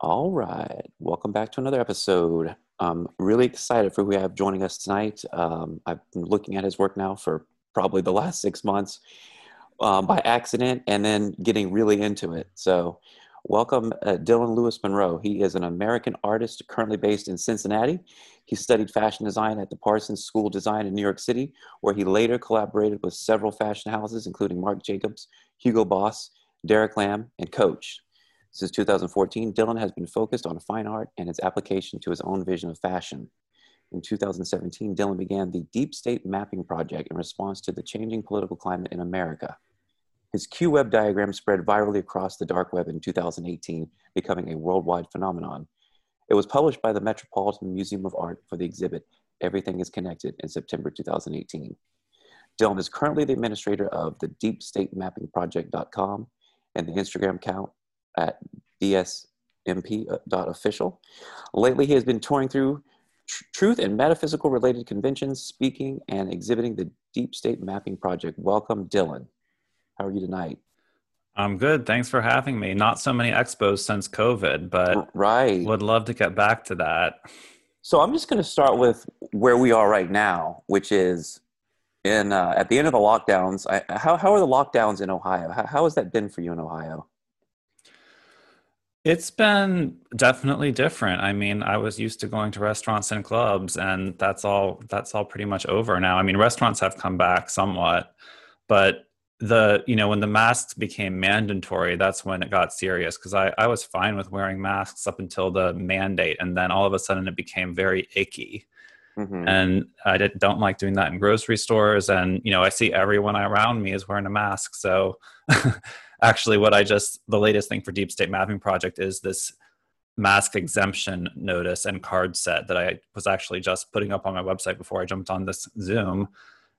All right. Welcome back to another episode. I'm really excited for who we have joining us tonight. Um, I've been looking at his work now for probably the last six months um, by accident and then getting really into it. So, welcome uh, Dylan Lewis Monroe. He is an American artist currently based in Cincinnati. He studied fashion design at the Parsons School of Design in New York City, where he later collaborated with several fashion houses, including Marc Jacobs, Hugo Boss, Derek Lam, and Coach. Since 2014, Dylan has been focused on fine art and its application to his own vision of fashion. In 2017, Dylan began the Deep State Mapping Project in response to the changing political climate in America. His Q-Web diagram spread virally across the dark web in 2018, becoming a worldwide phenomenon. It was published by the Metropolitan Museum of Art for the exhibit Everything is Connected in September 2018. Dylan is currently the administrator of the deepstatemappingproject.com and the Instagram account at dsmp.official. Lately, he has been touring through tr- truth and metaphysical related conventions, speaking and exhibiting the Deep State Mapping Project. Welcome, Dylan. How are you tonight? I'm good. Thanks for having me. Not so many expos since COVID, but right. Would love to get back to that. So I'm just going to start with where we are right now, which is in uh, at the end of the lockdowns. I, how how are the lockdowns in Ohio? How, how has that been for you in Ohio? It's been definitely different. I mean, I was used to going to restaurants and clubs and that's all that's all pretty much over now. I mean, restaurants have come back somewhat, but the you know when the masks became mandatory that's when it got serious because I, I was fine with wearing masks up until the mandate and then all of a sudden it became very icky mm-hmm. and i did, don't like doing that in grocery stores and you know i see everyone around me is wearing a mask so actually what i just the latest thing for deep state mapping project is this mask exemption notice and card set that i was actually just putting up on my website before i jumped on this zoom.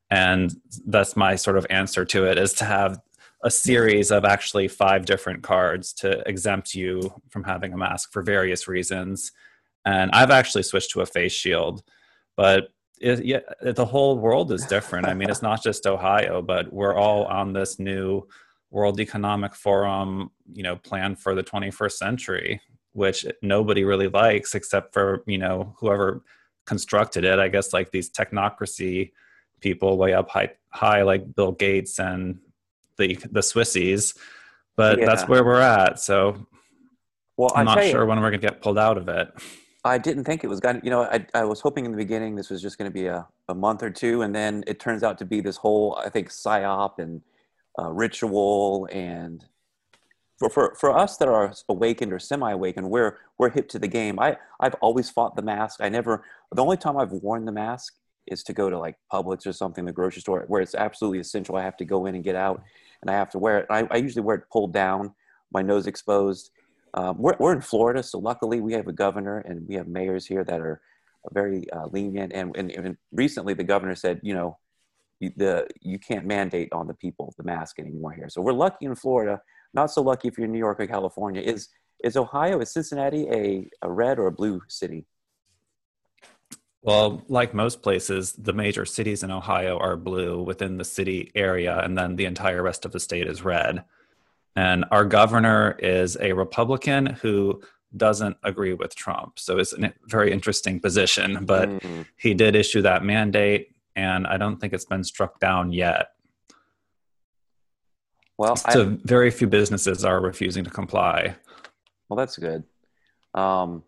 And that's my sort of answer to it is to have a series of actually five different cards to exempt you from having a mask for various reasons. And i've actually switched to a face shield but it, yeah, the whole world is different. I mean it's not just ohio but we're all on this new World Economic Forum, you know, plan for the 21st century, which nobody really likes except for, you know, whoever constructed it. I guess like these technocracy people way up high, high like Bill Gates and the the Swissies. But yeah. that's where we're at. So well, I'm not sure you, when we're gonna get pulled out of it. I didn't think it was going to, you know, I, I was hoping in the beginning this was just going to be a, a month or two. And then it turns out to be this whole, I think, psyop and uh, ritual and for, for, for us that are awakened or semi-awakened we're we're hip to the game. I i've always fought the mask. I never the only time i've worn the mask is to go to like publix or something the grocery store where it's absolutely essential. I have to go in and get out and i have to wear it. I, I usually wear it pulled down my nose exposed. Um, we're, we're in florida so luckily we have a governor and we have mayors here that are very uh, lenient. And, and, and recently the governor said you know the you can't mandate on the people the mask anymore here. So we're lucky in Florida. Not so lucky if you're in New York or California. Is is Ohio is Cincinnati a, a red or a blue city? Well, like most places, the major cities in Ohio are blue within the city area, and then the entire rest of the state is red. And our governor is a Republican who doesn't agree with Trump. So it's a very interesting position, but mm. he did issue that mandate and I don't think it's been struck down yet. Well, so I, very few businesses are refusing to comply. Well, that's good. Um,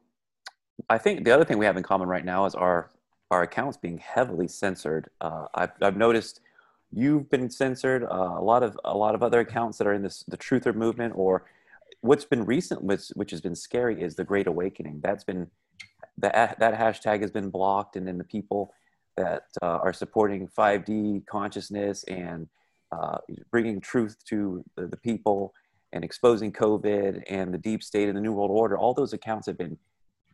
I think the other thing we have in common right now is our our accounts being heavily censored. Uh, I've, I've noticed you've been censored. Uh, a lot of a lot of other accounts that are in this the truther movement or what's been recent, which which has been scary, is the Great Awakening. That's been that that hashtag has been blocked, and then the people that uh, are supporting 5D consciousness and uh, bringing truth to the, the, people and exposing COVID and the deep state and the New World Order. All those accounts have been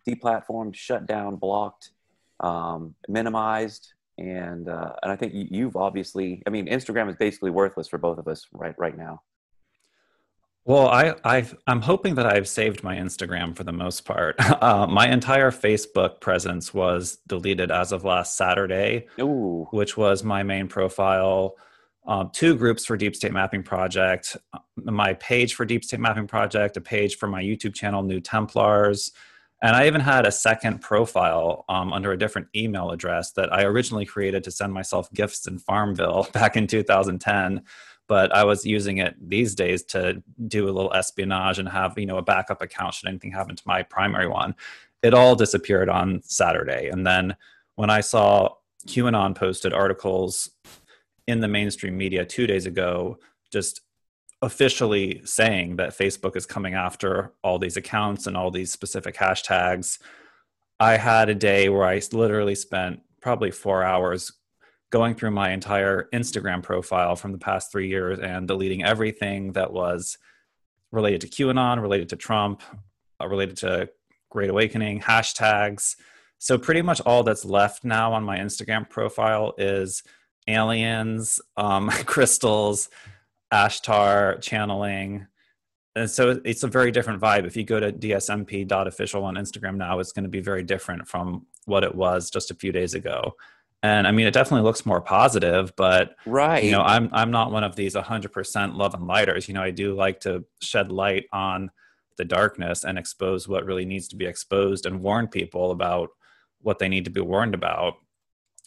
deplatformed, shut down, blocked, um, minimized. And, uh, and I think you've obviously, I mean, Instagram is basically worthless for both of us right, right now. Well, I, i am hoping that I've saved my Instagram for the most part. Uh, my entire Facebook presence was deleted as of last Saturday, Ooh. which was my main profile. um, two groups for Deep State Mapping Project, uh, my page for Deep State Mapping Project, a page for my YouTube channel, New Templars, and I even had a second profile um, under a different email address that I originally created to send myself gifts in Farmville back in 2010. But I was using it these days to do a little espionage and have you know a backup account should anything happen to my primary one. It all disappeared on Saturday, and then when I saw QAnon posted articles in the mainstream media two days ago, just officially saying that Facebook is coming after all these accounts and all these specific hashtags. I had a day where I literally spent probably four hours going through my entire Instagram profile from the past three years and deleting everything that was related to QAnon, related to Trump, uh, related to Great Awakening, hashtags. So, pretty much all that's left now on my Instagram profile is aliens, um, crystals, Ashtar channeling. And so it's a very different vibe. If you go to dsmp.official on Instagram now, it's going to be very different from what it was just a few days ago. And I mean, it definitely looks more positive, but right, you know, I'm I'm not one of these 100% love and lighters. You know, I do like to shed light on the darkness and expose what really needs to be exposed and warn people about what they need to be warned about.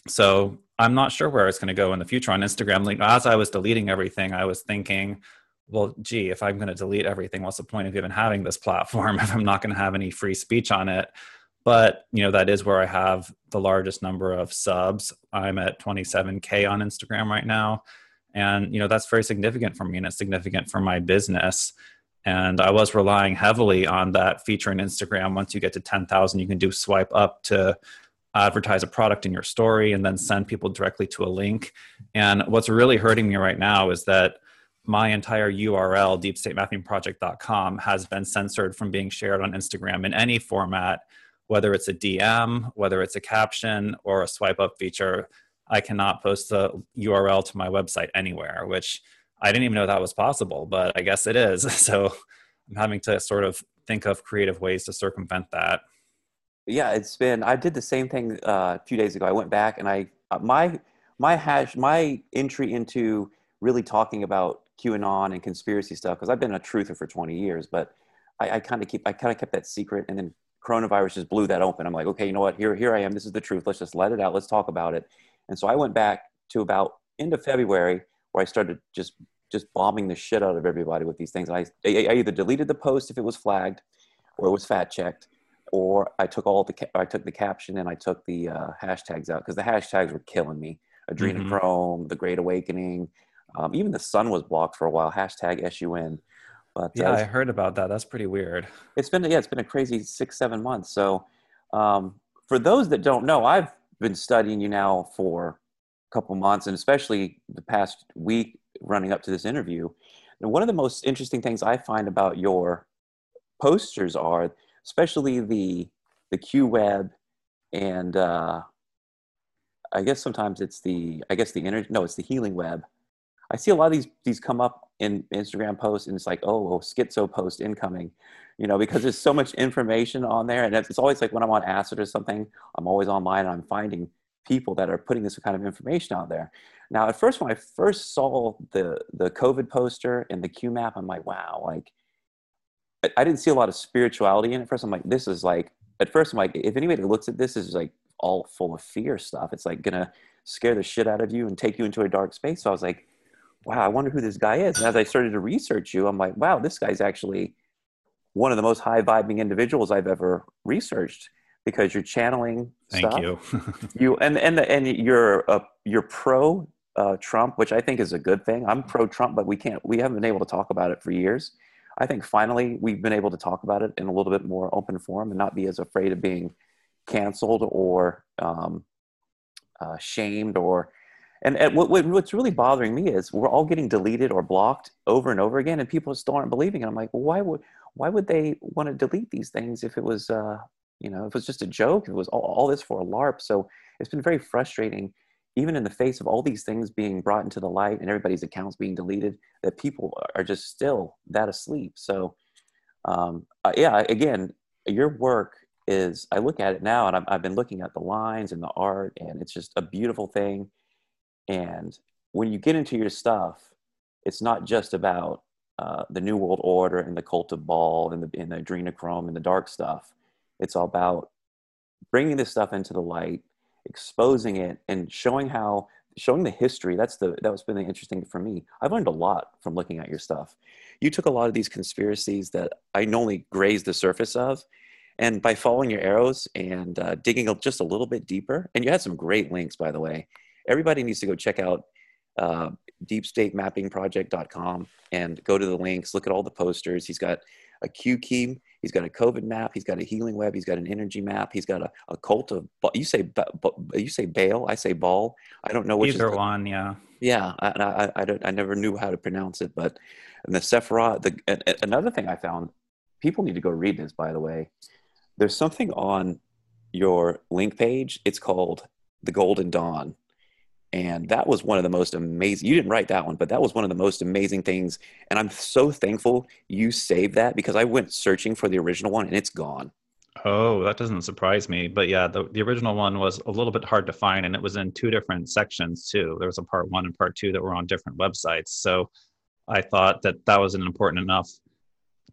So I'm not sure where it's going to go in the future on Instagram. Like as I was deleting everything, I was thinking, well, gee, if I'm going to delete everything, what's the point of even having this platform if I'm not going to have any free speech on it? But you know that is where I have the largest number of subs. I'm at 27k on Instagram right now, and you know that's very significant for me, and it's significant for my business. And I was relying heavily on that feature in Instagram. Once you get to 10,000, you can do swipe up to advertise a product in your story and then send people directly to a link. And what's really hurting me right now is that my entire URL, deepstatemappingproject.com, has been censored from being shared on Instagram in any format, whether it's a DM, whether it's a caption, or a swipe up feature. I cannot post the URL to my website anywhere, which I didn't even know that was possible, but I guess it is. So I'm having to sort of think of creative ways to circumvent that yeah, it's been. I did the same thing uh, a few days ago. I went back and I uh, my my hash my entry into really talking about QAnon and conspiracy stuff because I've been a truther for 20 years, but I, I kind of keep I kind of kept that secret, and then coronavirus just blew that open. I'm like, okay, you know what? Here here I am. This is the truth. Let's just let it out. Let's talk about it. And so I went back to about end of February where I started just just bombing the shit out of everybody with these things. And I I either deleted the post if it was flagged or it was fact checked or I took all the I took the caption and I took the uh, hashtags out because the hashtags were killing me. Adrenochrome, mm-hmm. the Great Awakening, um, even the sun was blocked for a while. Hashtag sun. But yeah, uh, I heard about that. That's pretty weird. It's been yeah, it's been a crazy six seven months. So um, for those that don't know, I've been studying you now for a couple months, and especially the past week running up to this interview. And one of the most interesting things I find about your posters are especially the the Q web and uh, I guess sometimes it's the I guess the internet no it's the healing web. I see a lot of these these come up in Instagram posts and it's like oh, oh schizo post incoming, you know because there's so much information on there and it's always like when I'm on acid or something I'm always online and I'm finding people that are putting this kind of information out there. Now at first when I first saw the the COVID poster and the Q map I'm like wow like I didn't see a lot of spirituality in it. First, I'm like, this is like. At first, I'm like, if anybody looks at this, is like all full of fear stuff. It's like gonna scare the shit out of you and take you into a dark space. So I was like, wow, I wonder who this guy is. And as I started to research you, I'm like, wow, this guy's actually one of the most high vibing individuals I've ever researched because you're channeling. Thank stuff. you. you and and and you're a, you're pro uh, Trump, which I think is a good thing. I'm pro Trump, but we can't. We haven't been able to talk about it for years. I think finally we've been able to talk about it in a little bit more open form and not be as afraid of being canceled or um, uh, shamed or and, and what, what's really bothering me is we're all getting deleted or blocked over and over again and people still aren't believing it i'm like well, why would why would they want to delete these things if it was uh, you know if it was just a joke if it was all, all this for a larp so it's been very frustrating even in the face of all these things being brought into the light and everybody's accounts being deleted, that people are just still that asleep. So, um, uh, yeah, again, your work is, I look at it now and I've, I've been looking at the lines and the art, and it's just a beautiful thing. And when you get into your stuff, it's not just about uh, the New World Order and the cult of Baal and the, and the adrenochrome and the dark stuff. It's all about bringing this stuff into the light, exposing it, and showing how showing the history. That's the that was really interesting for me. I've learned a lot from looking at your stuff. You took a lot of these conspiracies that I only grazed the surface of, and by following your arrows and uh, digging just a little bit deeper, and you had some great links, by the way. Everybody needs to go check out uh, deepstatemappingproject.com and go to the links, look at all the posters. He's got a Q key, he's got a COVID map, he's got a healing web, he's got an energy map, he's got a, a cult of you say you say Baal, I say Ball. I don't know which either one, yeah. Yeah, I, I, I, don't, I never knew how to pronounce it, but the Sephiroth. The another thing I found, people need to go read this. By the way, there's something on your link page. It's called the Golden Dawn, and that was one of the most amazing you didn't write that one but that was one of the most amazing things. And i'm so thankful you saved that because i went searching for the original one and it's gone. Oh that doesn't surprise me. But yeah the, the original one was a little bit hard to find and it was in two different sections too. There was a part one and part two that were on different websites. So i thought that that was an important enough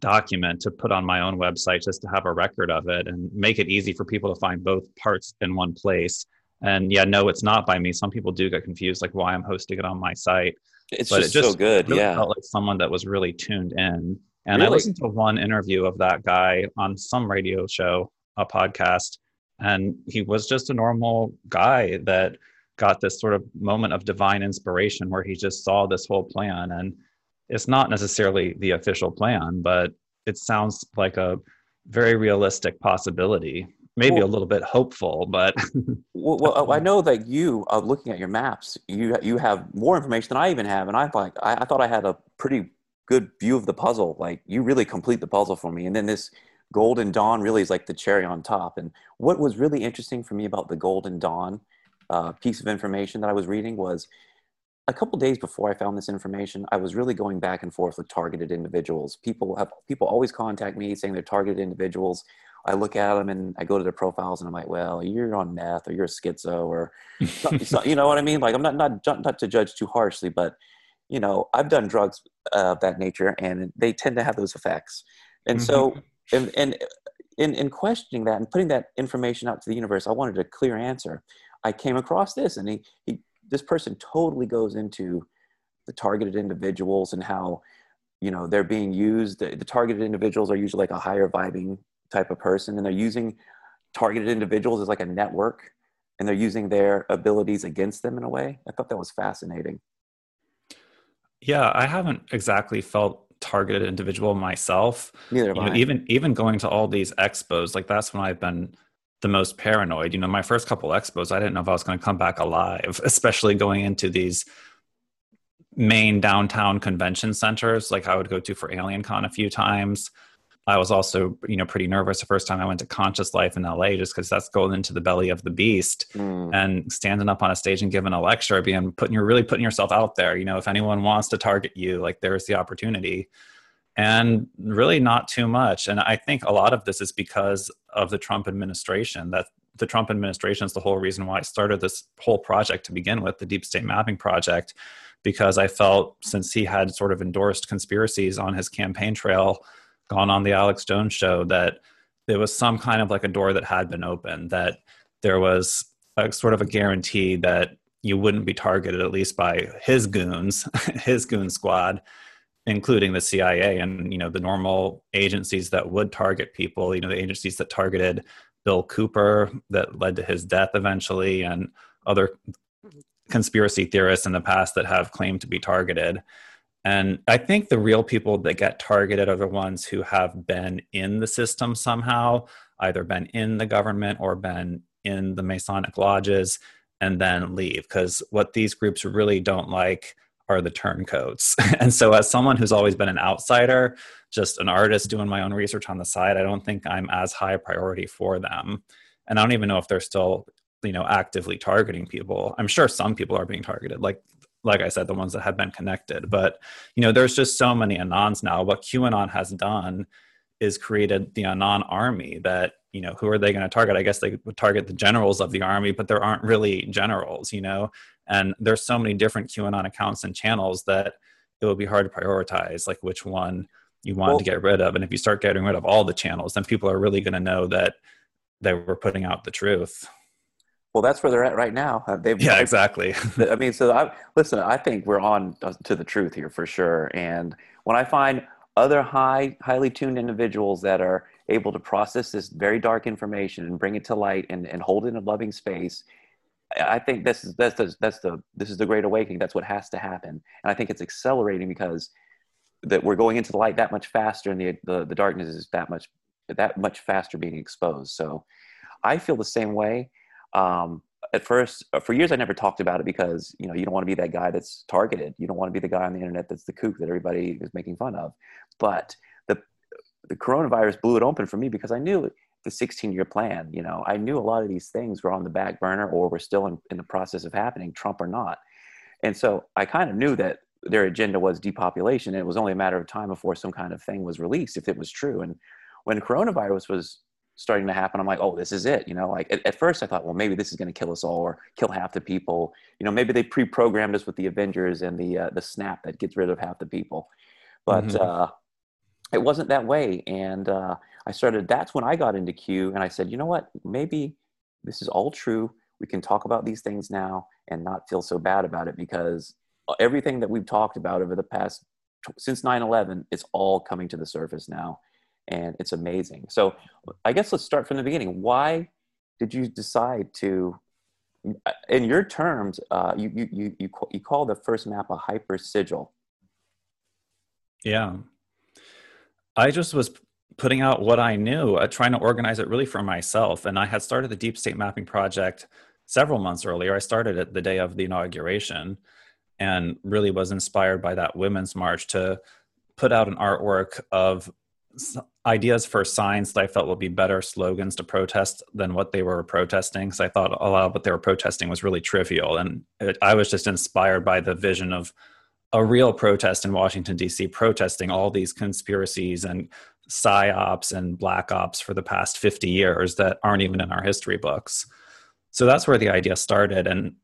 document to put on my own website just to have a record of it and make it easy for people to find both parts in one place and yeah, no, it's not by me. Some people do get confused, like why I'm hosting it on my site. It's but just, it just so good. Really yeah, felt like someone that was really tuned in. And really? I listened to one interview of that guy on some radio show, a podcast, and he was just a normal guy that got this sort of moment of divine inspiration where he just saw this whole plan. And it's not necessarily the official plan, but it sounds like a very realistic possibility maybe well, a little bit hopeful, but well, well, I know that you, uh, looking at your maps, you you have more information than I even have, and I like I, I, thought I had a pretty good view of the puzzle. Like you really complete the puzzle for me, and then this Golden Dawn really is like the cherry on top. And what was really interesting for me about the Golden Dawn uh, piece of information that I was reading was. A couple days before I found this information, I was really going back and forth with targeted individuals. People have people always contact me saying they're targeted individuals. I look at them and I go to their profiles and I'm like, well, you're on meth or you're a schizo or, you know what I mean? Like I'm not, not, not to judge too harshly, but you know, I've done drugs of that nature and they tend to have those effects. And mm-hmm. so, and, and in, in questioning that and putting that information out to the universe, I wanted a clear answer. I came across this and he, he this person totally goes into the targeted individuals and how, you know, they're being used. The, the targeted individuals are usually like a higher vibing type of person and they're using targeted individuals as like a network and they're using their abilities against them in a way. I thought that was fascinating. Yeah i haven't exactly felt targeted individual myself. Neither you know, even even going to all these expos like that's when i've been the most paranoid. You know my first couple expos i didn't know if i was going to come back alive especially going into these main downtown convention centers. Like i would go to for aliencon a few times I was also, you know, pretty nervous the first time I went to Conscious Life in LA, just because that's going into the belly of the beast mm. and standing up on a stage and giving a lecture, being putting you're really putting yourself out there. You know, if anyone wants to target you, like there's the opportunity, and really not too much. And I think a lot of this is because of the Trump administration. That the Trump administration is the whole reason why I started this whole project to begin with, the Deep State Mapping Project, because I felt since he had sort of endorsed conspiracies on his campaign trail gone on the Alex Jones show that there was some kind of like a door that had been opened, that there was a sort of a guarantee that you wouldn't be targeted at least by his goons, his goon squad, including the CIA and you know the normal agencies that would target people, you know the agencies that targeted Bill Cooper that led to his death eventually and other conspiracy theorists in the past that have claimed to be targeted. And I think the real people that get targeted are the ones who have been in the system somehow, either been in the government or been in the Masonic lodges and then leave. Because what these groups really don't like are the turncoats. and so, as someone who's always been an outsider, just an artist doing my own research on the side, I don't think I'm as high a priority for them. And I don't even know if they're still you know actively targeting people i'm sure some people are being targeted like like I said, the ones that have been connected. But you know, there's just so many anons now. What QAnon has done is created the anon army that you know who are they going to target i guess they would target the generals of the army but there aren't really generals you know and there's so many different qanon accounts and channels that it would be hard to prioritize like which one you want well, to get rid of and if you start getting rid of all the channels then people are really going to know that they were putting out the truth well that's where they're at right now. Uh, they've yeah exactly. i mean so i listen i think we're on to the truth here for sure. And when i find other high highly tuned individuals that are able to process this very dark information and bring it to light and, and hold it in a loving space i think this is that's the, that's the this is the great awakening. That's what has to happen. And i think it's accelerating because that we're going into the light that much faster and the, the, the darkness is that much that much faster being exposed. So i feel the same way um, at first uh, for years i never talked about it because you know you don't want to be that guy that's targeted. You don't want to be the guy on the internet that's the kook that everybody is making fun of. But the the coronavirus blew it open for me because i knew the 16 year plan you know? I knew a lot of these things were on the back burner or were still in, in the process of happening trump or not. And so i kind of knew that their agenda was depopulation and it was only a matter of time before some kind of thing was released if it was true. And when coronavirus was starting to happen i'm like oh this is it you know like at, at first i thought well maybe this is going to kill us all or kill half the people. You know maybe they pre-programmed us with the avengers and the uh, the snap that gets rid of half the people. But mm-hmm. uh, it wasn't that way and uh, i started that's when i got into q and i said you know what? Maybe this is all true. We can talk about these things now and not feel so bad about it because everything that we've talked about over the past since 9-11 it's all coming to the surface now and it's amazing. So i guess let's start from the beginning. Why did you decide to in your terms uh, you, you, you, you, call, you call the first map a hyper sigil? Yeah. I just was putting out what i knew uh, trying to organize it really for myself and i had started the deep state mapping project several months earlier. I started it the day of the inauguration and really was inspired by that women's march to put out an artwork of ideas for signs that I felt would be better slogans to protest than what they were protesting. Because I thought a lot of what they were protesting was really trivial. And it, I was just inspired by the vision of a real protest in Washington, D.C., protesting all these conspiracies and psyops and black ops for the past 50 years that aren't even in our history books. So that's where the idea started. And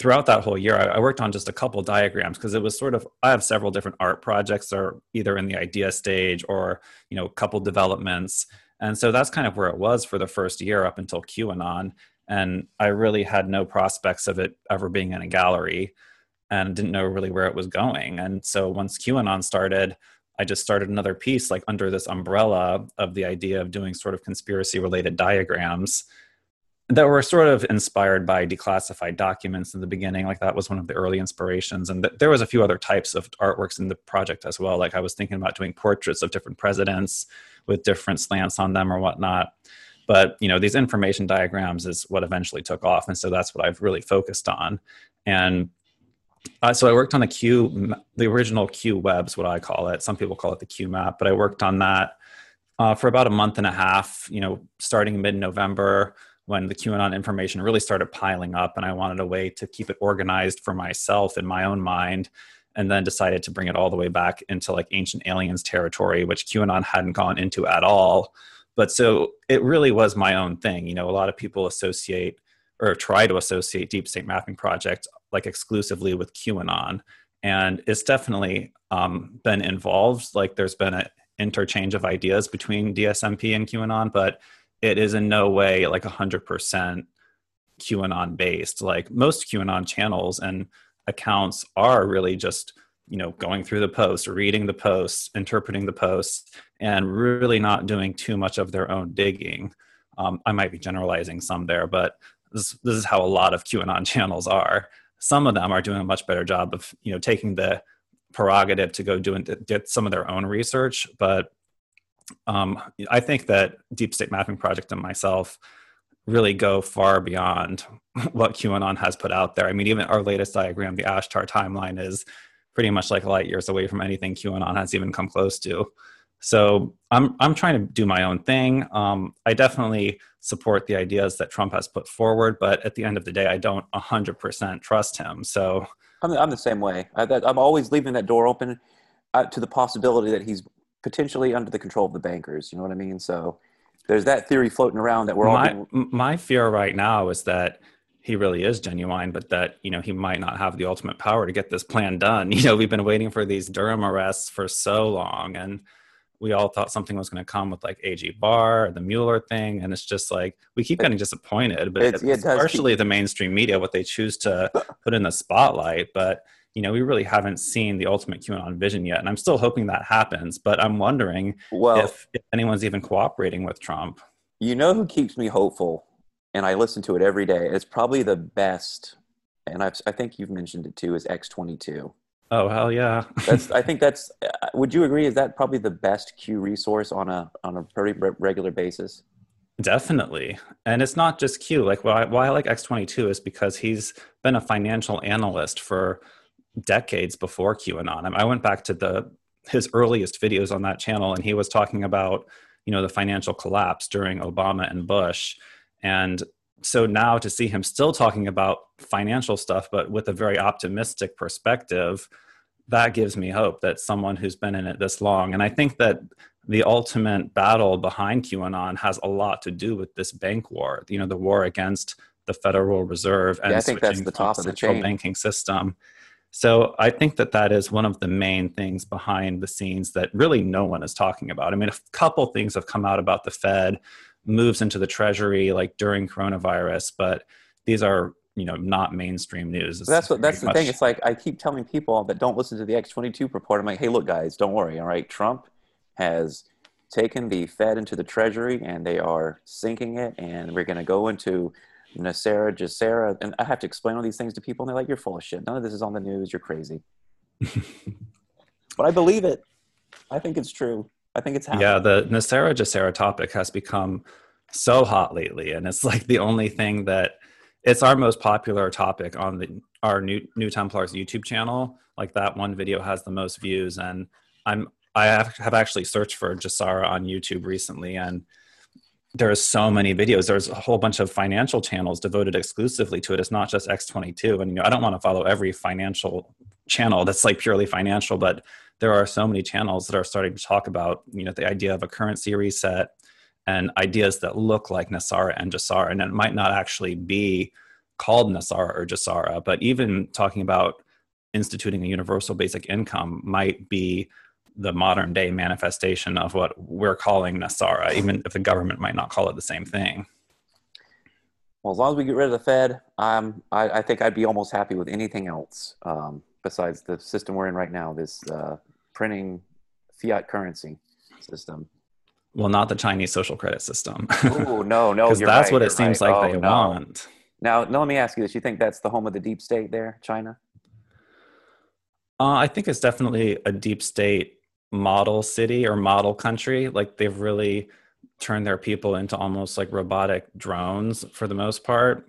throughout that whole year, I, I worked on just a couple diagrams because it was sort of I have several different art projects that are either in the idea stage or you know couple developments, and so that's kind of where it was for the first year up until QAnon, and I really had no prospects of it ever being in a gallery, and didn't know really where it was going, and so once QAnon started. I just started another piece like under this umbrella of the idea of doing sort of conspiracy related diagrams that were sort of inspired by declassified documents in the beginning like that was one of the early inspirations. And th- there was a few other types of artworks in the project as well. Like i was thinking about doing portraits of different presidents with different slants on them or whatnot. But you know these information diagrams is what eventually took off. And so that's what i've really focused on. And uh, so i worked on the q the original q webs what i call it. Some people call it the q map but i worked on that uh, for about a month and a half you know starting mid-november when the QAnon information really started piling up, and I wanted a way to keep it organized for myself in my own mind, and then decided to bring it all the way back into like ancient aliens territory, which QAnon hadn't gone into at all. But so it really was my own thing. You know, a lot of people associate or try to associate Deep State Mapping Project like exclusively with QAnon, and it's definitely um, been involved. Like there's been an interchange of ideas between DSMP and QAnon, but it is in no way like 100% QAnon based. Like most QAnon channels and accounts are really just, you know, going through the post, reading the posts, interpreting the posts, and really not doing too much of their own digging. Um, I might be generalizing some there, but this, this is how a lot of QAnon channels are. Some of them are doing a much better job of, you know, taking the prerogative to go do and get some of their own research, but um, I think that Deep State Mapping Project and myself really go far beyond what QAnon has put out there. I mean, even our latest diagram, the Ashtar timeline, is pretty much like light years away from anything QAnon has even come close to. So I'm I'm trying to do my own thing. Um, I definitely support the ideas that Trump has put forward, but at the end of the day, I don't 100% trust him. So I'm I'm the same way. I, am always leaving that door open uh, to the possibility that he's potentially under the control of the bankers. You know what I mean? So there's that theory floating around that we're all my, all. My fear right now is that he really is genuine, but that you know he might not have the ultimate power to get this plan done. You know, we've been waiting for these Durham arrests for so long, and we all thought something was going to come with like AG Barr, the Mueller thing, and it's just like we keep getting disappointed. But it's, it's partially keep... the mainstream media what they choose to put in the spotlight, but you know we really haven't seen the ultimate QAnon vision yet, and I'm still hoping that happens. But I'm wondering well, if, if anyone's even cooperating with Trump. You know who keeps me hopeful and I listen to it every day. It's probably the best, and I've, I think you've mentioned it too. Is X twenty two? Oh hell yeah! that's I think that's. Uh, would you agree? Is that probably the best Q resource on a on a pretty re- regular basis? Definitely, and it's not just Q. Like why why I like X twenty two is because he's been a financial analyst for decades before QAnon. I, went back to the his earliest videos on that channel, and he was talking about you know the financial collapse during Obama and Bush and so now to see him still talking about financial stuff, but with a very optimistic perspective, that gives me hope that someone who's been in it this long, and I think that the ultimate battle behind QAnon has a lot to do with this bank war. You know, the war against the Federal Reserve and yeah, I think that's the top of the chain. banking system. So I think that that is one of the main things behind the scenes that really no one is talking about. I mean, a couple things have come out about the Fed moves into the treasury like during coronavirus, but these are you know not mainstream news. that's what that's the much... thing. It's like I keep telling people that don't listen to the X twenty two report. I'm like, hey, look, guys, don't worry. All right, Trump has taken the Fed into the Treasury and they are sinking it, and we're going to go into NESARA, GESARA, and I have to explain all these things to people, and they're like, "You're full of shit. None of this is on the news. You're crazy." but I believe it. I think it's true. I think it's happening. Yeah, the NESARA GESARA topic has become so hot lately, and it's like the only thing that it's our most popular topic on the our new New Templars YouTube channel. Like that one video has the most views, and I'm I have, have actually searched for GESARA on YouTube recently, and there's so many videos. There's a whole bunch of financial channels devoted exclusively to it. It's not just X22, and you know I don't want to follow every financial channel that's like purely financial, but there are so many channels that are starting to talk about you know the idea of a currency reset and ideas that look like NESARA and GESARA, and it might not actually be called NESARA or GESARA, but even talking about instituting a universal basic income might be the modern day manifestation of what we're calling NESARA, even if the government might not call it the same thing. Well, as long as we get rid of the Fed, um, I, I think I'd be almost happy with anything else um, besides the system we're in right now. This uh, printing fiat currency system. Well, not the Chinese social credit system. oh no, no, because that's right, what it seems right. like oh, they no. want. Now, now, let me ask you this: You think that's the home of the deep state there, China? Uh, I think it's definitely a deep state model city or model country. Like they've really turned their people into almost like robotic drones for the most part.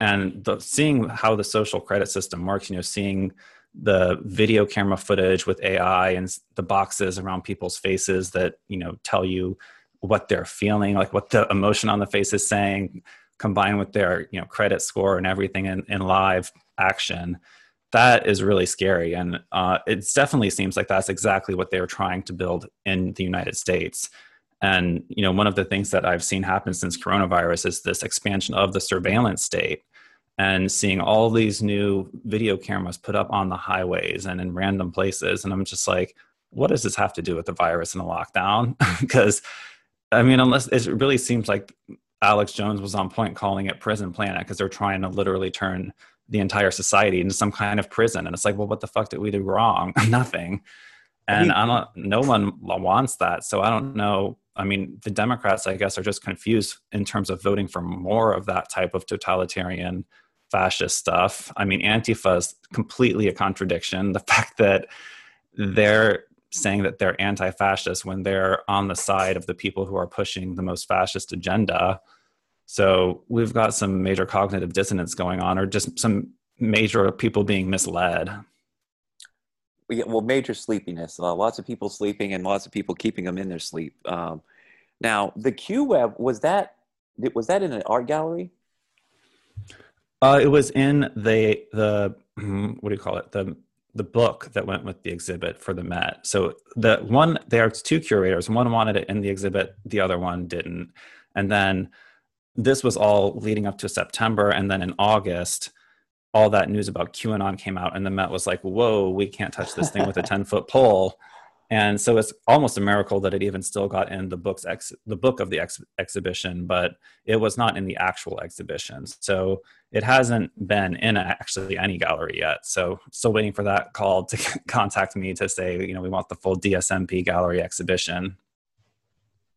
And the, seeing how the social credit system works, you know, seeing the video camera footage with AI and the boxes around people's faces that you know tell you what they're feeling, like what the emotion on the face is saying, combined with their you know credit score and everything in, in live action. That is really scary, and uh, it definitely seems like that's exactly what they are trying to build in the United States. And you know, one of the things that I've seen happen since coronavirus is this expansion of the surveillance state and seeing all these new video cameras put up on the highways and in random places. And i'm just like what does this have to do with the virus and the lockdown? Because i mean unless it really seems like alex jones was on point calling it prison planet because they're trying to literally turn the entire society into some kind of prison and it's like well what the fuck did we do wrong nothing and I don't no one wants that so i don't know i mean the democrats i guess are just confused in terms of voting for more of that type of totalitarian fascist stuff. I mean, Antifa is completely a contradiction. The fact that they're saying that they're anti fascist when they're on the side of the people who are pushing the most fascist agenda. So we've got some major cognitive dissonance going on, or just some major people being misled. well, major sleepiness. Uh, lots of people sleeping, and lots of people keeping them in their sleep. Um, now, the Q Web was that was that in an art gallery? Uh, it was in the the what do you call it the the book that went with the exhibit for the Met. So the one there are two curators. One wanted it in the exhibit, the other one didn't. And then this was all leading up to September, and then in August, all that news about QAnon came out, and the Met was like, "Whoa, we can't touch this thing with a ten foot pole." And so it's almost a miracle that it even still got in the book's ex- the book of the ex- exhibition, but it was not in the actual exhibition. So it hasn't been in actually any gallery yet. So still waiting for that call to contact me to say, you know, we want the full DSMP gallery exhibition.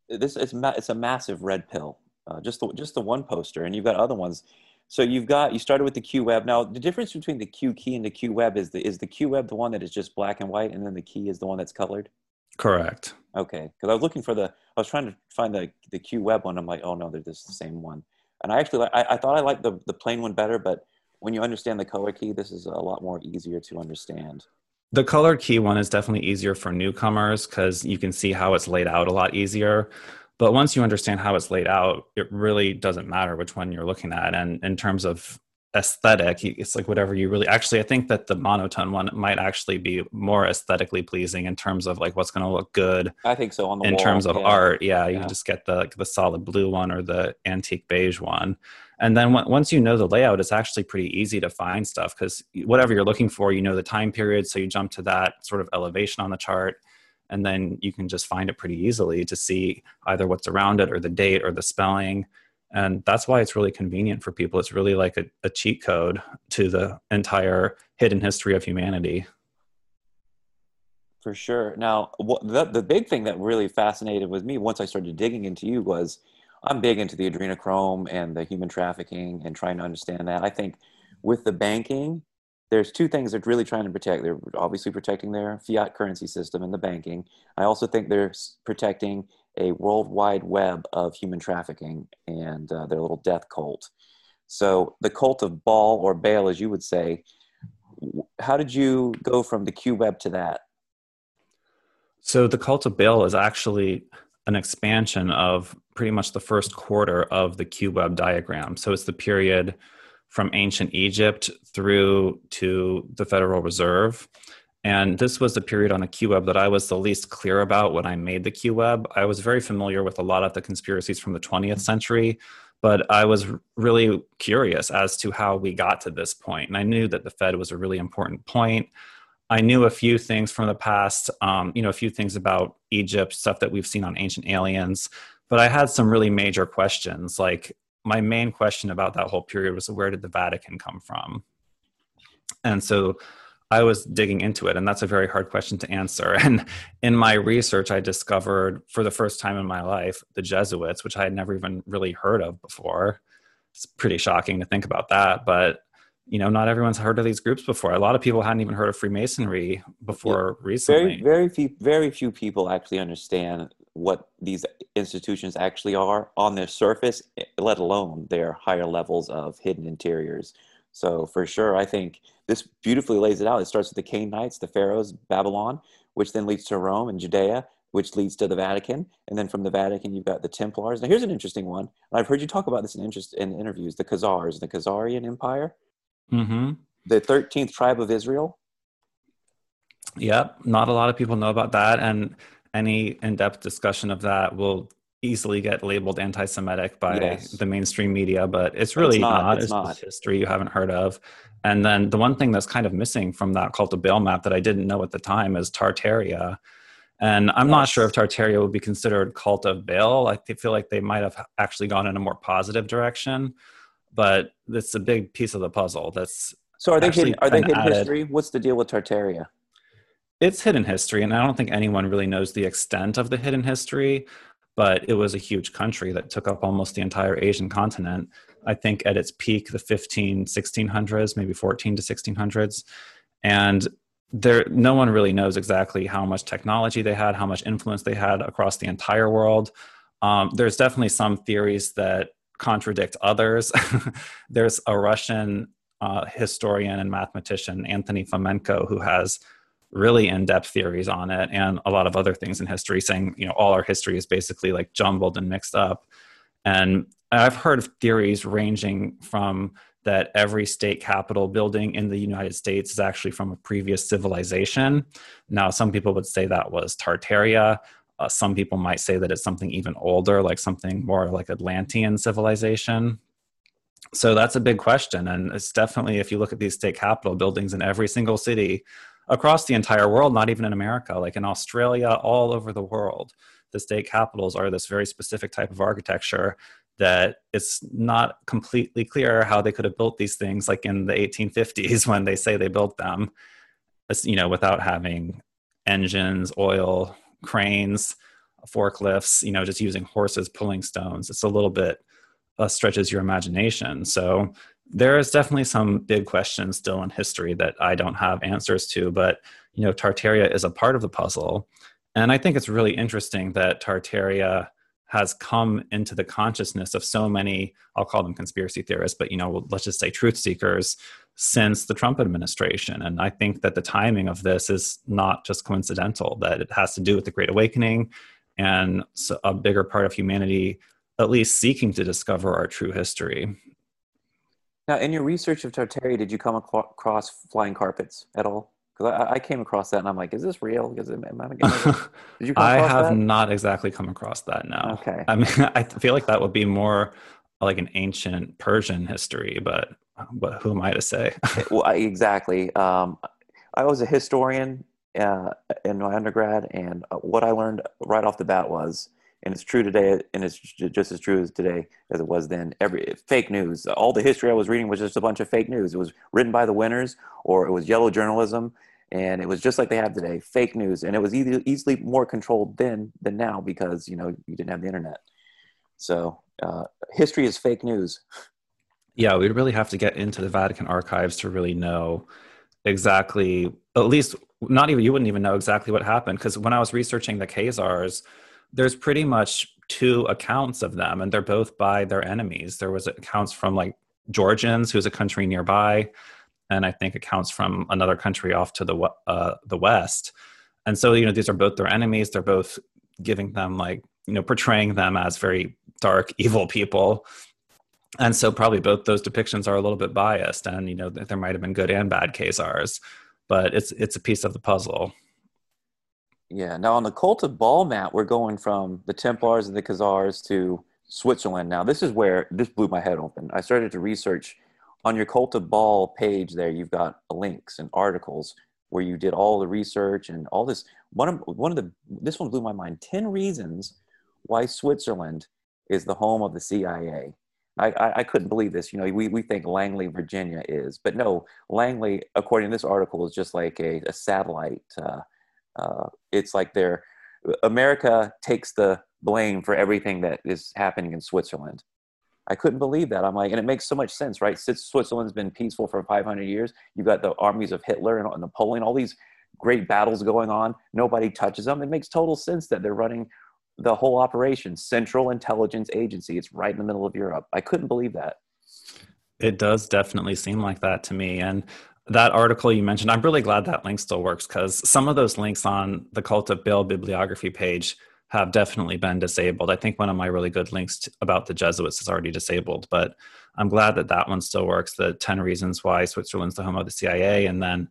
This is ma- it's a massive red pill. Uh, just the just the one poster, and you've got other ones. So you've got you started with the Q web. Now the difference between the Q key and the Q web is the is the Q web the one that is just black and white, and then the key is the one that's colored. Correct. Okay, because I was looking for the I was trying to find the the Q web one. I'm like, oh no, they're just the same one. And I actually I, I thought I liked the the plain one better, but when you understand the color key, this is a lot more easier to understand. The colored key one is definitely easier for newcomers because you can see how it's laid out a lot easier. But once you understand how it's laid out, it really doesn't matter which one you're looking at. And in terms of aesthetic, it's like whatever you really actually, I think that the monotone one might actually be more aesthetically pleasing in terms of like what's going to look good. I think so on the in wall, terms of yeah. art. Yeah, you Yeah. just get the the solid blue one or the antique beige one. And then on- once you know the layout, it's actually pretty easy to find stuff because whatever you're looking for, you know the time period. So you jump to that sort of elevation on the chart and then you can just find it pretty easily to see either what's around it or the date or the spelling and that's why it's really convenient for people it's really like a, a cheat code to the entire hidden history of humanity For sure. Now, what, the, the big thing that really fascinated with me once I started digging into you was I'm big into the adrenochrome and the human trafficking and trying to understand that. I think with the banking, there's two things they're really trying to protect. They're obviously protecting their fiat currency system and the banking. I also think they're protecting a worldwide web of human trafficking and uh, their little death cult. So the cult of Baal or Baal, as you would say, how did you go from the Q web to that? so the cult of baal is actually an expansion of pretty much the first quarter of the Q web diagram so it's the period from ancient egypt through to the federal reserve and this was the period on the QWeb that I was the least clear about when I made the QWeb. I was very familiar with a lot of the conspiracies from the 20th century, but I was really curious as to how we got to this point. And I knew that the Fed was a really important point. I knew a few things from the past, um, you know, a few things about Egypt, stuff that we've seen on Ancient Aliens, but I had some really major questions. Like, my main question about that whole period was where did the Vatican come from? And so I was digging into it, and that's a very hard question to answer. And in my research, I discovered for the first time in my life the Jesuits, which I had never even really heard of before. It's pretty shocking to think about that, but you know, not everyone's heard of these groups before. A lot of people hadn't even heard of Freemasonry before recently. Very, very few, very few people actually understand what these institutions actually are on their surface, let alone their higher levels of hidden interiors. So, for sure, I think this beautifully lays it out. It starts with the Canaanites, the pharaohs, Babylon, which then leads to Rome and Judea, which leads to the Vatican, and then from the Vatican you've got the Templars. Now, here's an interesting one. I've heard you talk about this in interest in interviews: the Khazars, the Khazarian Empire, hmm the thirteenth tribe of Israel. Yep, not a lot of people know about that, and any in-depth discussion of that will easily get labeled anti-Semitic by Yes. the mainstream media. But it's really it's not, not. it's It's, not. history you haven't heard of. And then the one thing that's kind of missing from that cult of Baal map that I didn't know at the time is Tartaria. And I'm not sure if Tartaria would be considered cult of Baal. I feel like they might have actually gone in a more positive direction, but it's a big piece of the puzzle. That's So, are they hidden, are they hidden added. history? What's the deal with Tartaria? It's hidden history, and I don't think anyone really knows the extent of the hidden history. But it was a huge country that took up almost the entire Asian continent. I think at its peak, the 15, 1600s, maybe 14 to 1600s, and there no one really knows exactly how much technology they had, how much influence they had across the entire world. Um, there's definitely some theories that contradict others. there's a Russian uh, historian and mathematician, Anthony Fomenko, who has really in-depth theories on it and a lot of other things in history saying you know all our history is basically like jumbled and mixed up and i've heard of theories ranging from that every state capitol building in the United States is actually from a previous civilization. Now, some people would say that was Tartaria. Uh, some people might say that it's something even older, like something more like Atlantean civilization. So that's a big question. And it's definitely, if you look at these state capitol buildings in every single city across the entire world, not even in America, like in Australia, all over the world, the state capitals are this very specific type of architecture that it's not completely clear how they could have built these things like in the 1850s when they say they built them you know without having engines oil cranes forklifts you know just using horses pulling stones. It's a little bit uh, stretches your imagination. So there is definitely some big questions still in history that i don't have answers to but you know tartaria is a part of the puzzle. And i think it's really interesting that tartaria has come into the consciousness of so many i'll call them conspiracy theorists but you know let's just say truth seekers since the trump administration. And i think that the timing of this is not just coincidental that it has to do with the great awakening and a bigger part of humanity at least seeking to discover our true history now in your research of tartaria did you come across flying carpets at all because I, I, came across that and I'm like, is this real? Is it, am I, Did you I have that? not exactly come across that. No. Okay. I mean, I feel like that would be more like an ancient Persian history, but but who am I to say? well, I, exactly. Um, I was a historian uh, in my undergrad, and uh, what I learned right off the bat was and it's true today and it's just as true as today as it was then. Every fake news all the history i was reading was just a bunch of fake news. It was written by the winners or it was yellow journalism and it was just like they have today fake news. And it was easily more controlled then than now because you know you didn't have the internet. So uh, history is fake news. Yeah we'd really have to get into the vatican archives to really know exactly at least not even you wouldn't even know exactly what happened because when i was researching the khazars there's pretty much two accounts of them and they're both by their enemies. There was accounts from like georgians who's a country nearby and i think accounts from another country off to the uh, the west. And so you know these are both their enemies. They're both giving them like you know portraying them as very dark evil people. And so probably both those depictions are a little bit biased and you know there might have been good and bad khazars but it's it's a piece of the puzzle yeah. Now on the cult of Baal map, we're going from the Templars and the Khazars to Switzerland. Now this is where this blew my head open. I started to research on your cult of Baal page. There, you've got links and articles where you did all the research and all this. One of one of the this one blew my mind. Ten reasons why Switzerland is the home of the CIA. I, I, I, couldn't believe this. You know, we, we think Langley, Virginia is, but no, Langley, according to this article, is just like a, a satellite uh, uh, it's like they're America takes the blame for everything that is happening in Switzerland. I couldn't believe that. I'm like, and it makes so much sense, right? Since Switzerland's been peaceful for 500 years, you've got the armies of Hitler and Napoleon, all these great battles going on. Nobody touches them. It makes total sense that they're running the whole operation, Central Intelligence Agency. It's right in the middle of Europe. I couldn't believe that. It does definitely seem like that to me. And that article you mentioned, I'm really glad that link still works because some of those links on the Cult of Baal bibliography page have definitely been disabled. I think one of my really good links about the Jesuits is already disabled, but I'm glad that that one still works. The 10 reasons why Switzerland's the home of the CIA. And then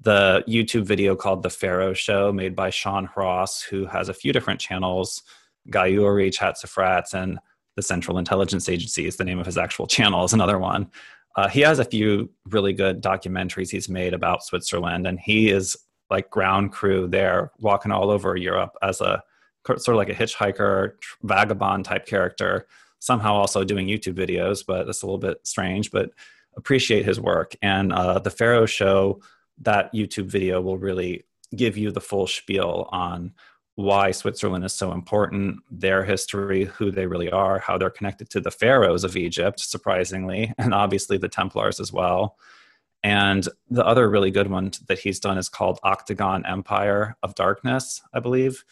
the YouTube video called The Pharaoh Show, made by Sean Ross, who has a few different channels Gayuri, Chatsafrats, and the Central Intelligence Agency is the name of his actual channel, is another one. Uh, he has a few really good documentaries he's made about Switzerland, and he is like ground crew there, walking all over Europe as a sort of like a hitchhiker, vagabond type character. Somehow also doing YouTube videos, but it's a little bit strange. But appreciate his work. And uh, the Pharaoh Show, that YouTube video will really give you the full spiel on why Switzerland is so important, their history, who they really are, how they're connected to the pharaohs of Egypt, surprisingly, and obviously the Templars as well. And the other really good one that he's done is called Octagon Empire of Darkness, I believe.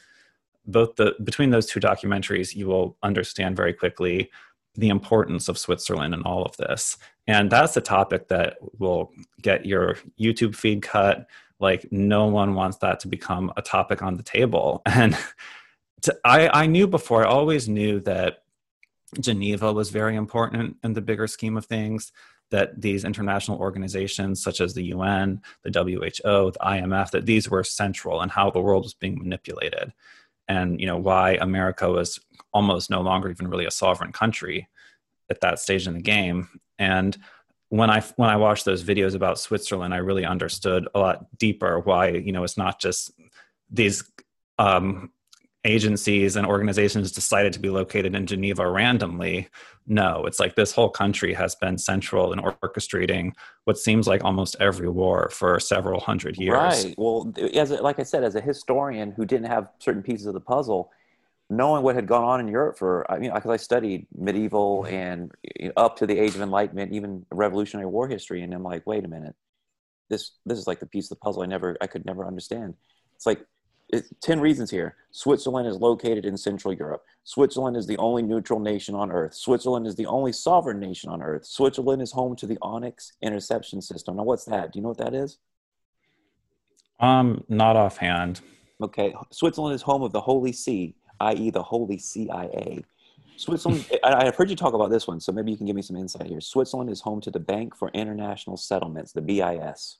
Both the between those two documentaries, you will understand very quickly the importance of Switzerland in all of this. And that's a topic that will get your YouTube feed cut, like no one wants that to become a topic on the table and to, I, I knew before i always knew that Geneva was very important in the bigger scheme of things. That these international organizations, such as the UN, the WHO, the IMF, that these were central and how the world was being manipulated, and you know why America was almost no longer even really a sovereign country at that stage in the game. And when I when I watched those videos about Switzerland, I really understood a lot deeper why you know it's not just these um, agencies and organizations decided to be located in Geneva randomly. No, it's like this whole country has been central in orchestrating what seems like almost every war for several hundred years. Right. Well, as like I said, as a historian who didn't have certain pieces of the puzzle, knowing what had gone on in Europe for, I mean, because I studied medieval and up to the Age of Enlightenment, even Revolutionary War history, and I'm like, wait a minute, this this is like the piece of the puzzle I never I could never understand. It's like 10 reasons here. Switzerland is located in Central Europe. Switzerland is the only neutral nation on Earth. Switzerland is the only sovereign nation on Earth. Switzerland is home to the Onyx interception system. Now, what's that? Do you know what that is? Um, not offhand. Okay. Switzerland is home of the Holy See, i.e., the Holy CIA. Switzerland, I've heard you talk about this one, so maybe you can give me some insight here. Switzerland is home to the Bank for International Settlements, the BIS.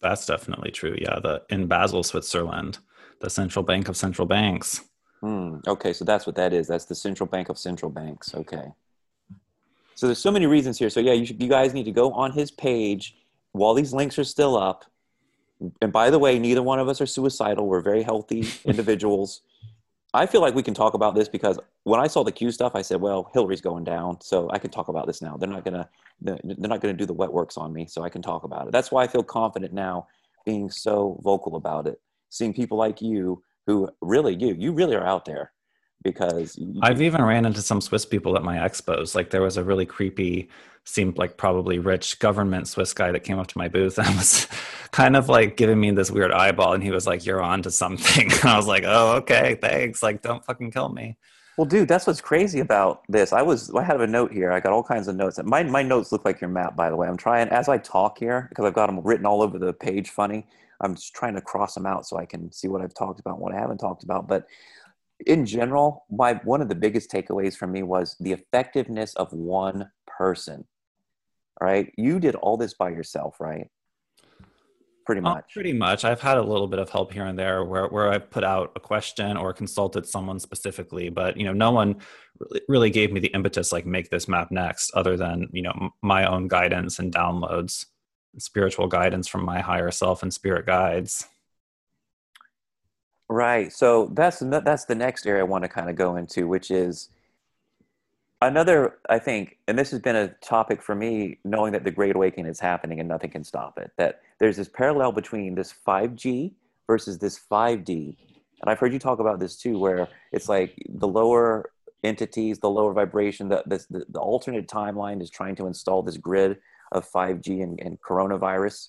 That's definitely true. Yeah, the in Basel, Switzerland, the central bank of central banks. Hmm. okay, so that's what that is. That's the central bank of central banks. Okay. So there's so many reasons here. So yeah, you should, you guys need to go on his page while these links are still up. And by the way, neither one of us are suicidal. We're very healthy individuals. I feel like we can talk about this because when I saw the Q stuff, I said, "Well, Hillary's going down, so I can talk about this now. They're not gonna, they're not gonna do the wet works on me, so I can talk about it." That's why I feel confident now, being so vocal about it. Seeing people like you, who really you, you really are out there, because you, I've even ran into some Swiss people at my expos. Like there was a really creepy seemed like probably rich government Swiss guy that came up to my booth and was kind of like giving me this weird eyeball. And he was like, You're on to something. And I was like, Oh, okay, thanks. Like, don't fucking kill me. Well, dude, that's what's crazy about this. I was, I have a note here. I got all kinds of notes. My, my notes look like your map, by the way. I'm trying, as I talk here, because I've got them written all over the page funny, I'm just trying to cross them out so I can see what I've talked about and what I haven't talked about. But in general, my, one of the biggest takeaways for me was the effectiveness of one person right? You did all this by yourself, right? Pretty much. Uh, pretty much. I've had a little bit of help here and there where, where I've put out a question or consulted someone specifically, but you know, no one really, really gave me the impetus like make this map next, other than you know my own guidance and downloads, spiritual guidance from my higher self and spirit guides. Right. So that's that's the next area I want to kind of go into, which is another i think and this has been a topic for me knowing that the great awakening is happening and nothing can stop it that there's this parallel between this 5g versus this 5d and i've heard you talk about this too where it's like the lower entities the lower vibration the, the, the alternate timeline is trying to install this grid of 5g and, and coronavirus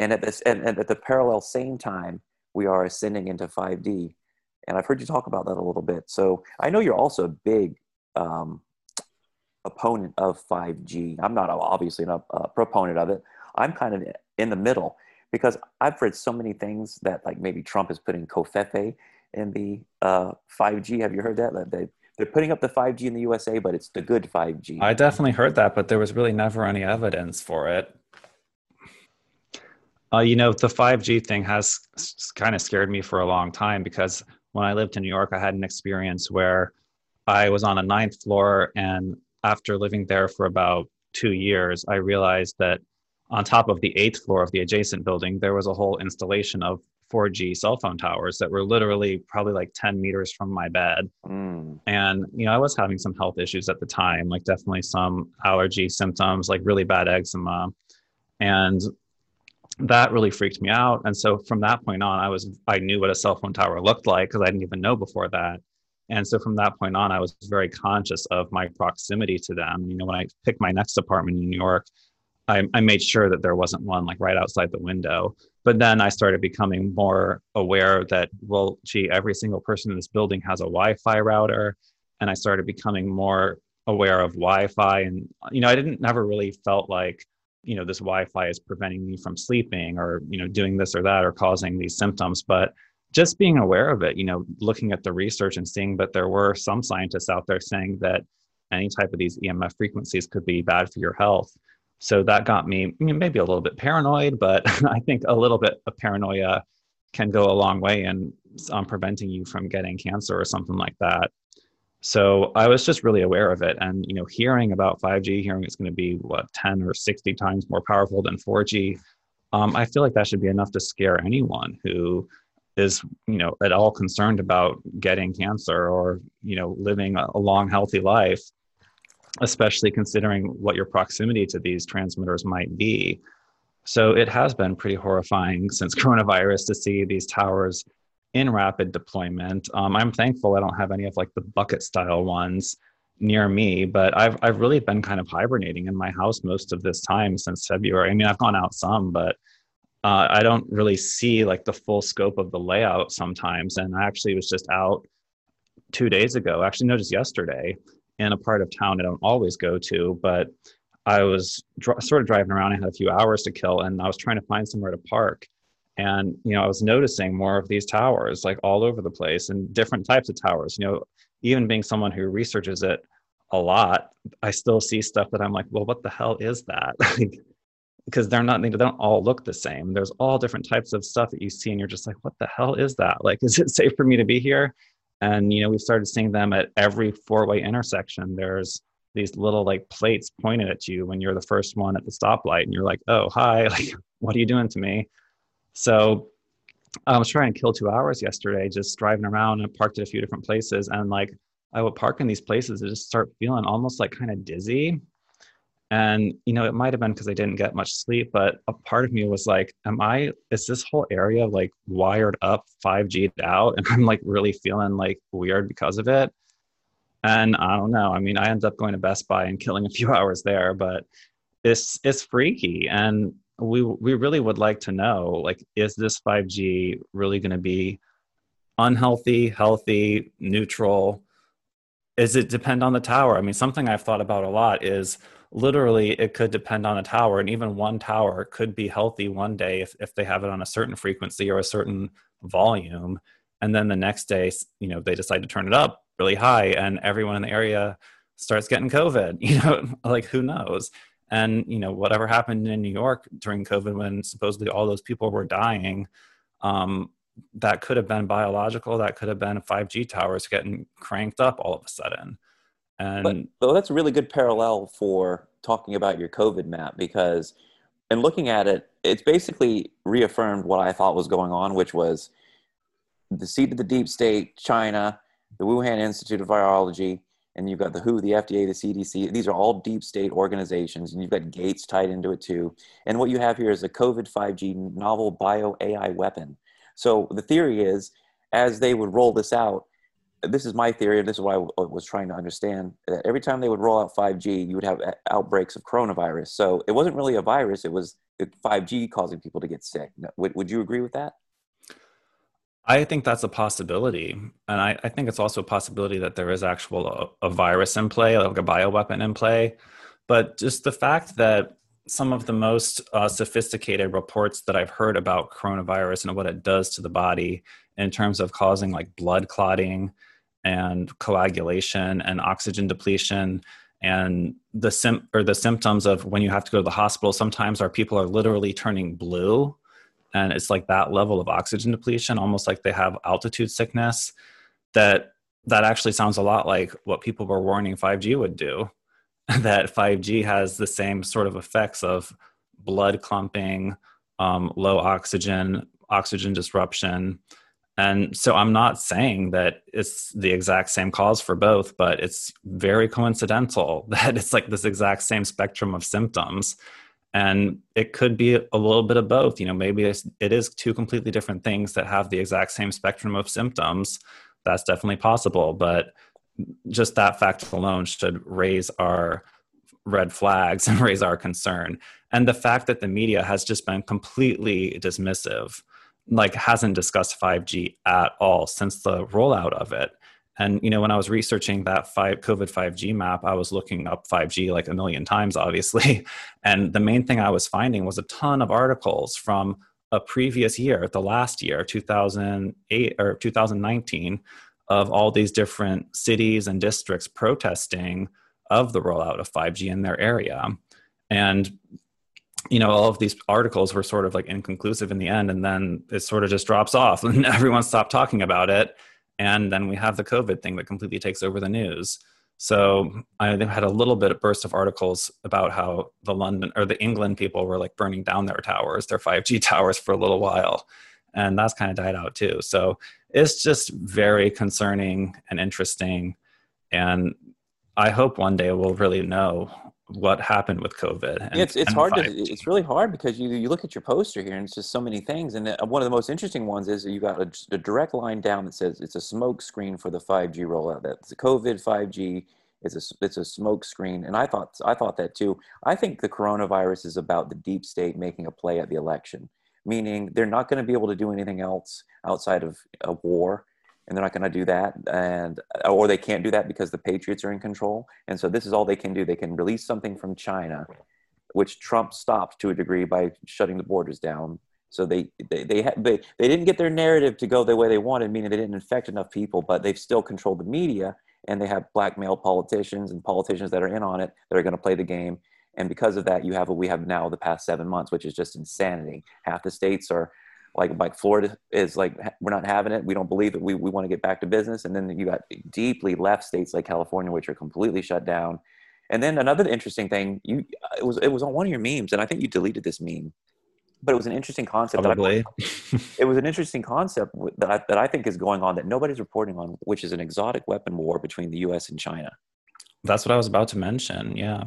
and at this and, and at the parallel same time we are ascending into 5d and i've heard you talk about that a little bit so i know you're also a big um, opponent of 5G. I'm not obviously a, a proponent of it. I'm kind of in the middle because I've read so many things that like maybe Trump is putting covfefe in the uh, 5G. Have you heard that? That they they're putting up the 5G in the USA, but it's the good 5G. I definitely heard that, but there was really never any evidence for it. Uh, you know, the 5G thing has kind of scared me for a long time because when I lived in New York, I had an experience where I was on a ninth floor and after living there for about two years, I realized that on top of the eighth floor of the adjacent building, there was a whole installation of 4G cell phone towers that were literally probably like 10 meters from my bed. Mm. And, you know, I was having some health issues at the time, like definitely some allergy symptoms, like really bad eczema. And that really freaked me out. And so from that point on, I was, I knew what a cell phone tower looked like because I didn't even know before that. And so from that point on, I was very conscious of my proximity to them. You know, when I picked my next apartment in New York, I, I, made sure that there wasn't one like right outside the window. But then I started becoming more aware that, well, gee, every single person in this building has a Wi Fi router. And I started becoming more aware of Wi Fi. And, you know, I didn't never really felt like, you know, this Wi Fi is preventing me from sleeping or, you know, doing this or that or causing these symptoms. But just being aware of it, you know, looking at the research and seeing that there were some scientists out there saying that any type of these EMF frequencies could be bad for your health. So that got me I mean, maybe a little bit paranoid, but I think a little bit of paranoia can go a long way in um, preventing you from getting cancer or something like that. So I was just really aware of it, and you know, hearing about 5G, hearing it's going to be what 10 or 60 times more powerful than 4G, um, I feel like that should be enough to scare anyone who is you know at all concerned about getting cancer or you know living a long healthy life especially considering what your proximity to these transmitters might be. So it has been pretty horrifying since coronavirus to see these towers in rapid deployment um, i'm thankful i don't have any of like the bucket style ones near me but i've i've really been kind of hibernating in my house most of this time since february i mean i've gone out some but uh, I don't really see like the full scope of the layout sometimes. And I actually was just out two days ago, actually, no, just yesterday, in a part of town I don't always go to, but I was dr- sort of driving around. I had a few hours to kill, and I was trying to find somewhere to park. And you know, I was noticing more of these towers, like all over the place, and different types of towers. You know, even being someone who researches it a lot, I still see stuff that I'm like, well, what the hell is that? because they're not they don't all look the same there's all different types of stuff that you see and you're just like what the hell is that like is it safe for me to be here and you know we've started seeing them at every four way intersection there's these little like plates pointed at you when you're the first one at the stoplight and you're like oh hi like what are you doing to me so i was trying to kill two hours yesterday just driving around and parked at a few different places. And like i would park in these places and just start feeling almost like kind of dizzy. And you know it might have been because i didn't get much sleep but a part of me was like am i is this whole area like wired up 5g out? And i'm like really feeling like weird because of it. And i don't know. I mean i ended up going to best buy and killing a few hours there but it's it's freaky. And we we really would like to know like is this 5g really going to be unhealthy healthy neutral? Is it depend on the tower? I mean something i've thought about a lot is literally it could depend on a tower and even one tower could be healthy one day if, if they have it on a certain frequency or a certain volume and then the next day you know they decide to turn it up really high and everyone in the area starts getting covid you know like who knows and you know whatever happened in new york during covid when supposedly all those people were dying um, that could have been biological that could have been 5g towers getting cranked up all of a sudden. And but, well, that's a really good parallel for talking about your COVID map because, in looking at it, it's basically reaffirmed what I thought was going on, which was the seat of the deep state, China, the Wuhan Institute of Virology, and you've got the WHO, the FDA, the CDC. These are all deep state organizations, and you've got Gates tied into it too. And what you have here is a COVID 5G novel bio AI weapon. So the theory is, as they would roll this out, this is my theory, and this is what I was trying to understand. That every time they would roll out 5G, you would have uh, outbreaks of coronavirus. So it wasn't really a virus; it was 5G causing people to get sick. Would, would you agree with that? I think that's a possibility, and I, I think it's also a possibility that there is actual a, a virus in play, like a bioweapon in play. But just the fact that some of the most uh, sophisticated reports that I've heard about coronavirus and what it does to the body in terms of causing like blood clotting and coagulation and oxygen depletion and the sim- or the symptoms of when you have to go to the hospital sometimes our people are literally turning blue and it's like that level of oxygen depletion almost like they have altitude sickness that that actually sounds a lot like what people were warning 5G would do that 5G has the same sort of effects of blood clumping um, low oxygen oxygen disruption and so I'm not saying that it's the exact same cause for both, but it's very coincidental that it's like this exact same spectrum of symptoms. And it could be a little bit of both. You know, maybe it is two completely different things that have the exact same spectrum of symptoms. That's definitely possible. But just that fact alone should raise our red flags and raise our concern. And the fact that the media has just been completely dismissive like hasn't discussed 5G at all since the rollout of it. And you know, when I was researching that five, COVID 5G map, I was looking up 5G like a million times, obviously. And the main thing I was finding was a ton of articles from a previous year, the last year, 2008 or 2019, of all these different cities and districts protesting of the rollout of 5G in their area. And you know, all of these articles were sort of like inconclusive in the end, and then it sort of just drops off, and everyone stopped talking about it. And then we have the COVID thing that completely takes over the news. So I had a little bit of burst of articles about how the London or the England people were like burning down their towers, their 5G towers for a little while. And that's kind of died out too. So it's just very concerning and interesting. And I hope one day we'll really know what happened with COVID. And, it's it's hard 5G. to it's really hard because you you look at your poster here and it's just so many things. And uh, one of the most interesting ones is you got a, a direct line down that says it's a smoke screen for the 5G rollout. That's the COVID 5G. It's a it's a smoke screen, and I thought I thought that too. I think the coronavirus is about the deep state making a play at the election, meaning they're not going to be able to do anything else outside of a war and they're not going to do that and uh, or they can't do that because the patriots are in control. And so this is all they can do. They can release something from china which trump stopped to a degree by shutting the borders down. So they they they, ha- they, they didn't get their narrative to go the way they wanted meaning they didn't infect enough people but they've still controlled the media and they have blackmail politicians and politicians that are in on it that are going to play the game. And because of that you have what we have now the past seven months which is just insanity. Half the states are like like Florida is like we're not having it. We don't believe it. We we want to get back to business. And then you got deeply left states like California, which are completely shut down. And then another interesting thing, you uh, it was it was on one of your memes, and I think you deleted this meme, but it was an interesting concept. Probably. I, it was an interesting concept that I, that I think is going on that nobody's reporting on, which is an exotic weapon war between the U.S. and China. That's what I was about to mention. Yeah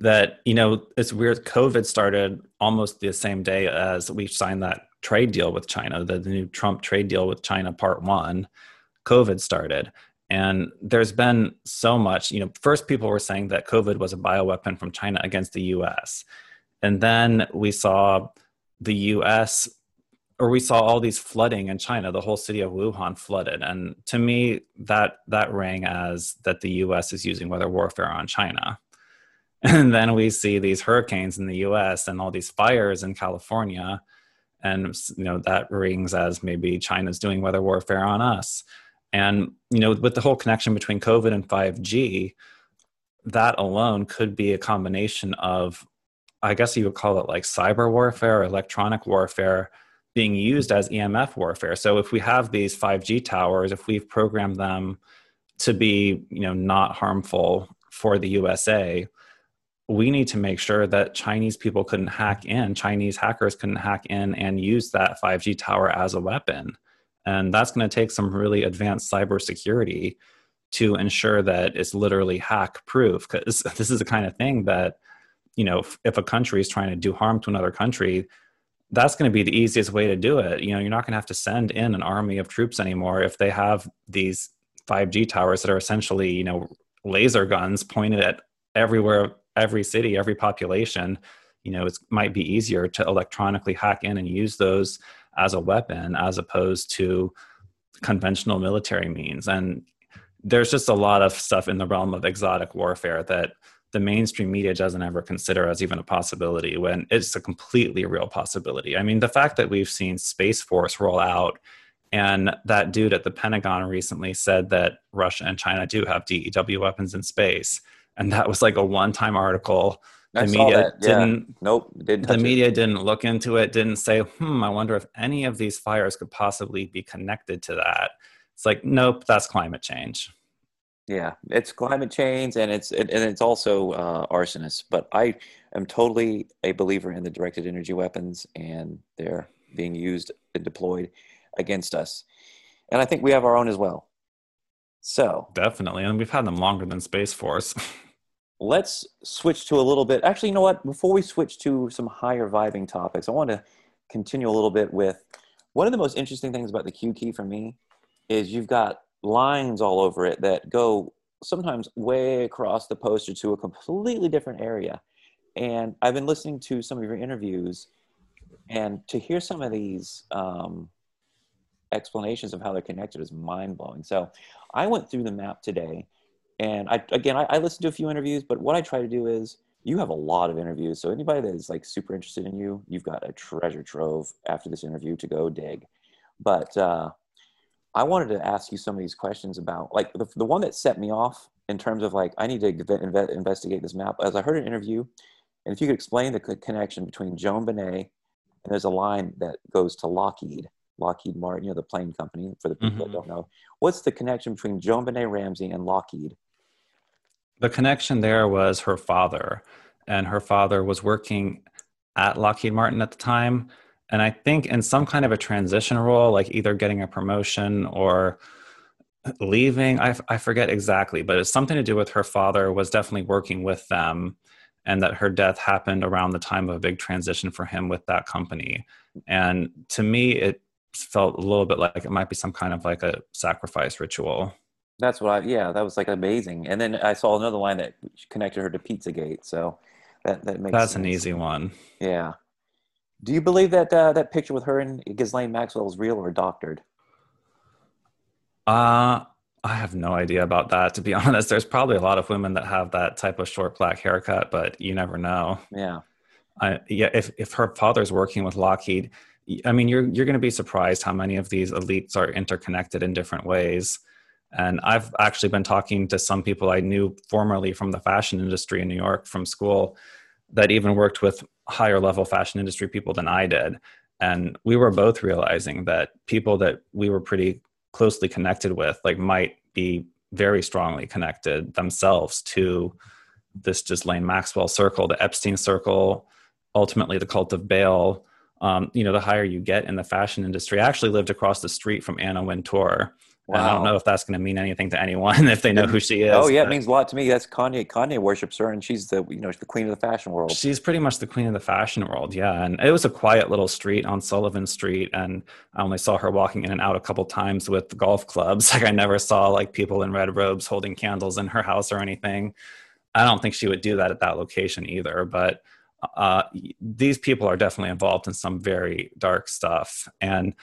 that you know it's weird covid started almost the same day as we signed that trade deal with china the, the, new trump trade deal with china part one covid started. And there's been so much you know first people were saying that covid was a bioweapon from china against the us and then we saw the us or we saw all these flooding in china the whole city of wuhan flooded. And to me that that rang as that the us is using weather warfare on china and then we see these hurricanes in the us and all these fires in california. And you know that rings as maybe china's doing weather warfare on us. And you know with the whole connection between covid and 5g that alone could be a combination of i guess you would call it like cyber warfare or electronic warfare being used as emf warfare. So if we have these 5g towers if we've programmed them to be you know not harmful for the usa we need to make sure that Chinese people couldn't hack in, Chinese hackers couldn't hack in and use that 5G tower as a weapon. And that's going to take some really advanced cybersecurity to ensure that it's literally hack proof. Because this is the kind of thing that, you know, if, if a country is trying to do harm to another country, that's going to be the easiest way to do it. You know, you're not going to have to send in an army of troops anymore if they have these 5G towers that are essentially, you know, laser guns pointed at everywhere every city, every population, you know, it might be easier to electronically hack in and use those as a weapon as opposed to conventional military means. And there's just a lot of stuff in the realm of exotic warfare that the mainstream media doesn't ever consider as even a possibility when it's a completely real possibility. I mean, the fact that we've seen Space Force roll out and that dude at the Pentagon recently said that Russia and China do have DEW weapons in space and that was like a one-time article. The I media yeah. didn't. Nope, didn't. The media it. didn't look into it. Didn't say, "Hmm, I wonder if any of these fires could possibly be connected to that." It's like, nope, that's climate change. Yeah, it's climate change, and it's and it's also uh, arsonists. But I am totally a believer in the directed energy weapons, and they're being used and deployed against us. And I think we have our own as well. So definitely, and we've had them longer than Space Force. let's switch to a little bit. Actually, you know what? Before we switch to some higher vibing topics, I want to continue a little bit with one of the most interesting things about the Q key for me is you've got lines all over it that go sometimes way across the poster to a completely different area. And I've been listening to some of your interviews, and to hear some of these um, explanations of how they're connected is mind blowing. So I went through the map today and I, again, I, I listened to a few interviews, but what I try to do is you have a lot of interviews. So anybody that is like super interested in you, you've got a treasure trove after this interview to go dig. But uh, I wanted to ask you some of these questions about like the, the one that set me off in terms of like I need to inve- investigate this map. As I heard an interview, and if you could explain the connection between JonBenét and there's a line that goes to Lockheed, Lockheed Martin, you know, the plane company. For the people mm-hmm. that don't know, what's the connection between JonBenét Ramsey and Lockheed? The connection there was her father, and her father was working at Lockheed Martin at the time, and I think in some kind of a transition role, like either getting a promotion or leaving. I, I forget exactly, but it's something to do with her father was definitely working with them and that her death happened around the time of a big transition for him with that company. And to me, it felt a little bit like it might be some kind of like a sacrifice ritual. That's what I, yeah, that was like amazing. And then I saw another line that connected her to Pizzagate. So that, that makes That's sense. an easy one. Yeah. Do you believe that uh, that picture with her and Ghislaine Maxwell is real or doctored? Uh, I have no idea about that, to be honest. There's probably a lot of women that have that type of short black haircut, but you never know. Yeah. I, yeah. If, if her father's working with Lockheed, I mean, you're, you're going to be surprised how many of these elites are interconnected in different ways. And I've actually been talking to some people I knew formerly from the fashion industry in New York from school that even worked with higher level fashion industry people than I did. And we were both realizing that people that we were pretty closely connected with like might be very strongly connected themselves to this Ghislaine Maxwell circle, the Epstein circle, ultimately the cult of Baal. Um, you know, the higher you get in the fashion industry. I actually lived across the street from Anna Wintour, Wow. I don't know if that's going to mean anything to anyone if they know who she is. Oh yeah, it means a lot to me. That's Kanye. Kanye worships her, and she's the you know the queen of the fashion world. She's pretty much the queen of the fashion world. Yeah, and it was a quiet little street on Sullivan Street, and I only saw her walking in and out a couple times with golf clubs. Like I never saw like people in red robes holding candles in her house or anything. I don't think she would do that at that location either, but. Uh, these people are definitely involved in some very dark stuff, and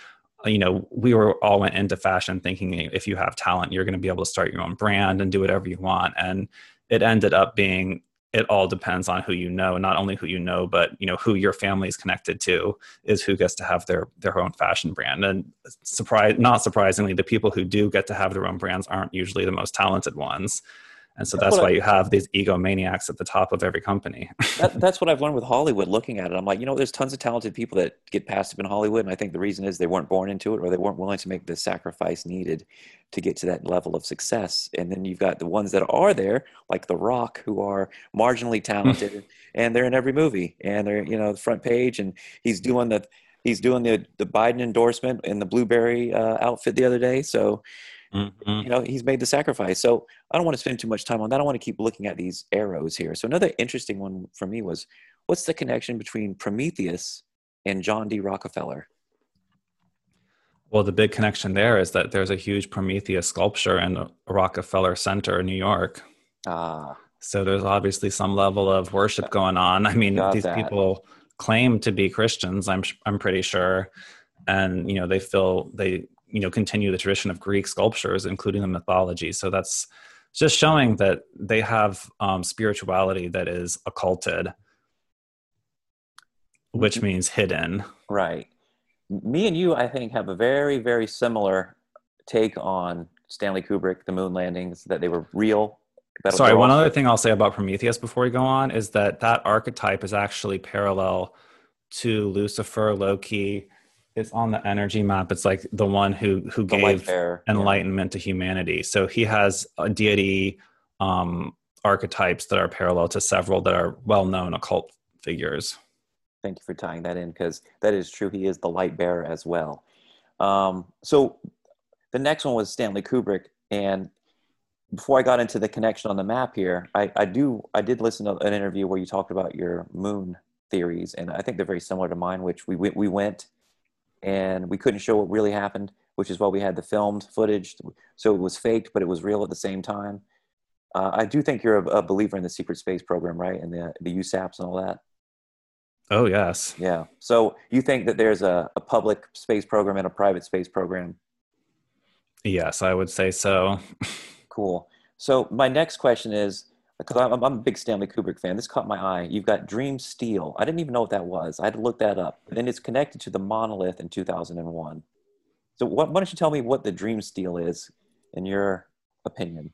Uh, you know, we were all went into fashion thinking if you have talent, you're going to be able to start your own brand and do whatever you want. And it ended up being it all depends on who you know, not only who you know, but you know who your family is connected to is who gets to have their their own fashion brand. And surprise, not surprisingly, the people who do get to have their own brands aren't usually the most talented ones. And so that's, why I, you have these egomaniacs at the top of every company. that, that's what I've learned with Hollywood looking at it. I'm like, you know, there's tons of talented people that get passed up in Hollywood. And I think the reason is they weren't born into it or they weren't willing to make the sacrifice needed to get to that level of success. And then you've got the ones that are there, like The Rock, who are marginally talented and they're in every movie and they're, you know, the front page and he's doing the, he's doing the, the Biden endorsement in the Blueberry uh, outfit the other day. So, Mm-hmm. You know, he's made the sacrifice. So I don't want to spend too much time on that. I want to keep looking at these arrows here. So another interesting one for me was what's the connection between Prometheus and John D. Rockefeller? Well, the big connection there is that there's a huge Prometheus sculpture in the Rockefeller Center in New York. Ah. So there's obviously some level of worship going on. I mean, Got these that. people claim to be Christians. I'm I'm pretty sure, and you know they feel they you know continue the tradition of Greek sculptures, including the mythology. So that's just showing that they have um, spirituality that is occulted, which mm-hmm. means hidden. Right. Me and you, I think, have a very, very similar take on Stanley Kubrick, the moon landings, that they were real. Sorry, one other thing I'll say about Prometheus before we go on is that that archetype is actually parallel to Lucifer, Loki, it's on the energy map. It's like the one who who the gave enlightenment yeah. to humanity. So he has a deity um, archetypes that are parallel to several that are well known occult figures. Thank you for tying that in because that is true. He is the light bearer as well. Um, so the next one was Stanley Kubrick, and before I got into the connection on the map here, I, I do I did listen to an interview where you talked about your moon theories, and I think they're very similar to mine. Which we we went and we couldn't show what really happened, which is why we had the filmed footage. So it was faked, but it was real at the same time. Uh, I do think you're a, a, believer in the secret space program, right? And the the USAPs and all that. Oh yes. Yeah. So you think that there's a, a public space program and a private space program? Yes, I would say so. cool. So my next question is because I'm, I'm, a big Stanley Kubrick fan. This caught my eye. You've got Dream Stele. I didn't even know what that was. I had to look that up. And then it's connected to the monolith in 2001. So what, why don't you tell me what the Dream Stele is, in your opinion?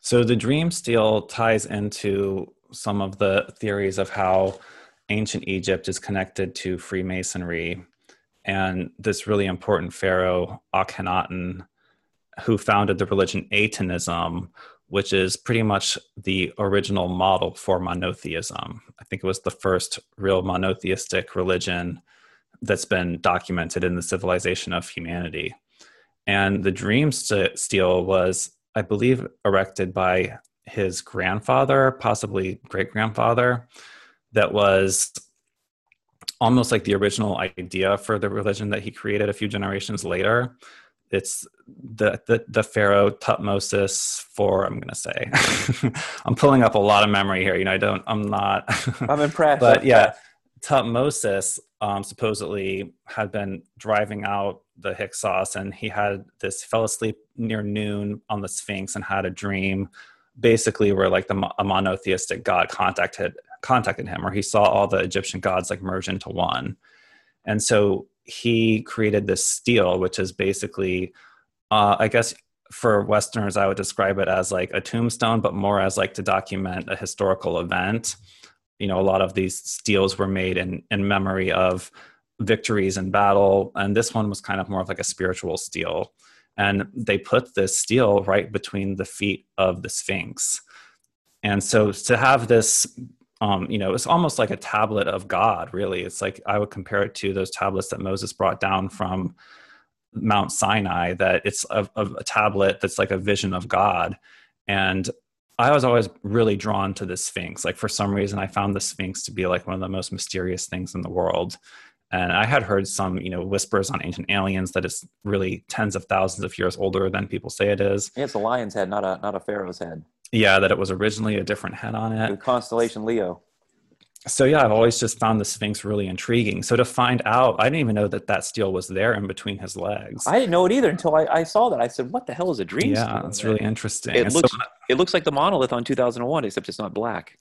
So the dream Stele ties into some of the theories of how ancient Egypt is connected to Freemasonry and this really important pharaoh Akhenaten, who founded the religion Atonism, which is pretty much the original model for monotheism. I think it was the first real monotheistic religion that's been documented in the civilization of humanity. And the dream stele was, I believe, erected by his grandfather, possibly great grandfather, that was almost like the original idea for the religion that he created a few generations later. It's the the, the pharaoh Tutmosis for I'm gonna say I'm pulling up a lot of memory here. You know, I don't I'm not I'm impressed. but yeah, Tutmosis um, supposedly had been driving out the Hyksos and he had this fell asleep near noon on the Sphinx and had a dream basically where like the a monotheistic god contacted contacted him or he saw all the Egyptian gods like merge into one. And so he created this stele, which is basically, uh, I guess for Westerners, I would describe it as like a tombstone, but more as like to document a historical event. You know, a lot of these steles were made in, in memory of victories in battle. And this one was kind of more of like a spiritual stele. And they put this stele right between the feet of the Sphinx. And so to have this um, you know, it's almost like a tablet of God, really. It's like I would compare it to those tablets that Moses brought down from Mount Sinai, that it's a, a tablet that's like a vision of God. And I was always really drawn to the Sphinx. Like for some reason, I found the Sphinx to be like one of the most mysterious things in the world. And I had heard some, you know, whispers on ancient aliens that it's really tens of thousands of years older than people say it is. It's a lion's head, not a not a pharaoh's head. Yeah, that it was originally a different head on it. The constellation Leo. So yeah, I've always just found the Sphinx really intriguing. So to find out, I didn't even know that that stele was there in between his legs. I didn't know it either until I, I saw that. I said, "What the hell is a dream?" Yeah, it's really interesting. It and looks so, it looks like the monolith on 2001, except it's not black.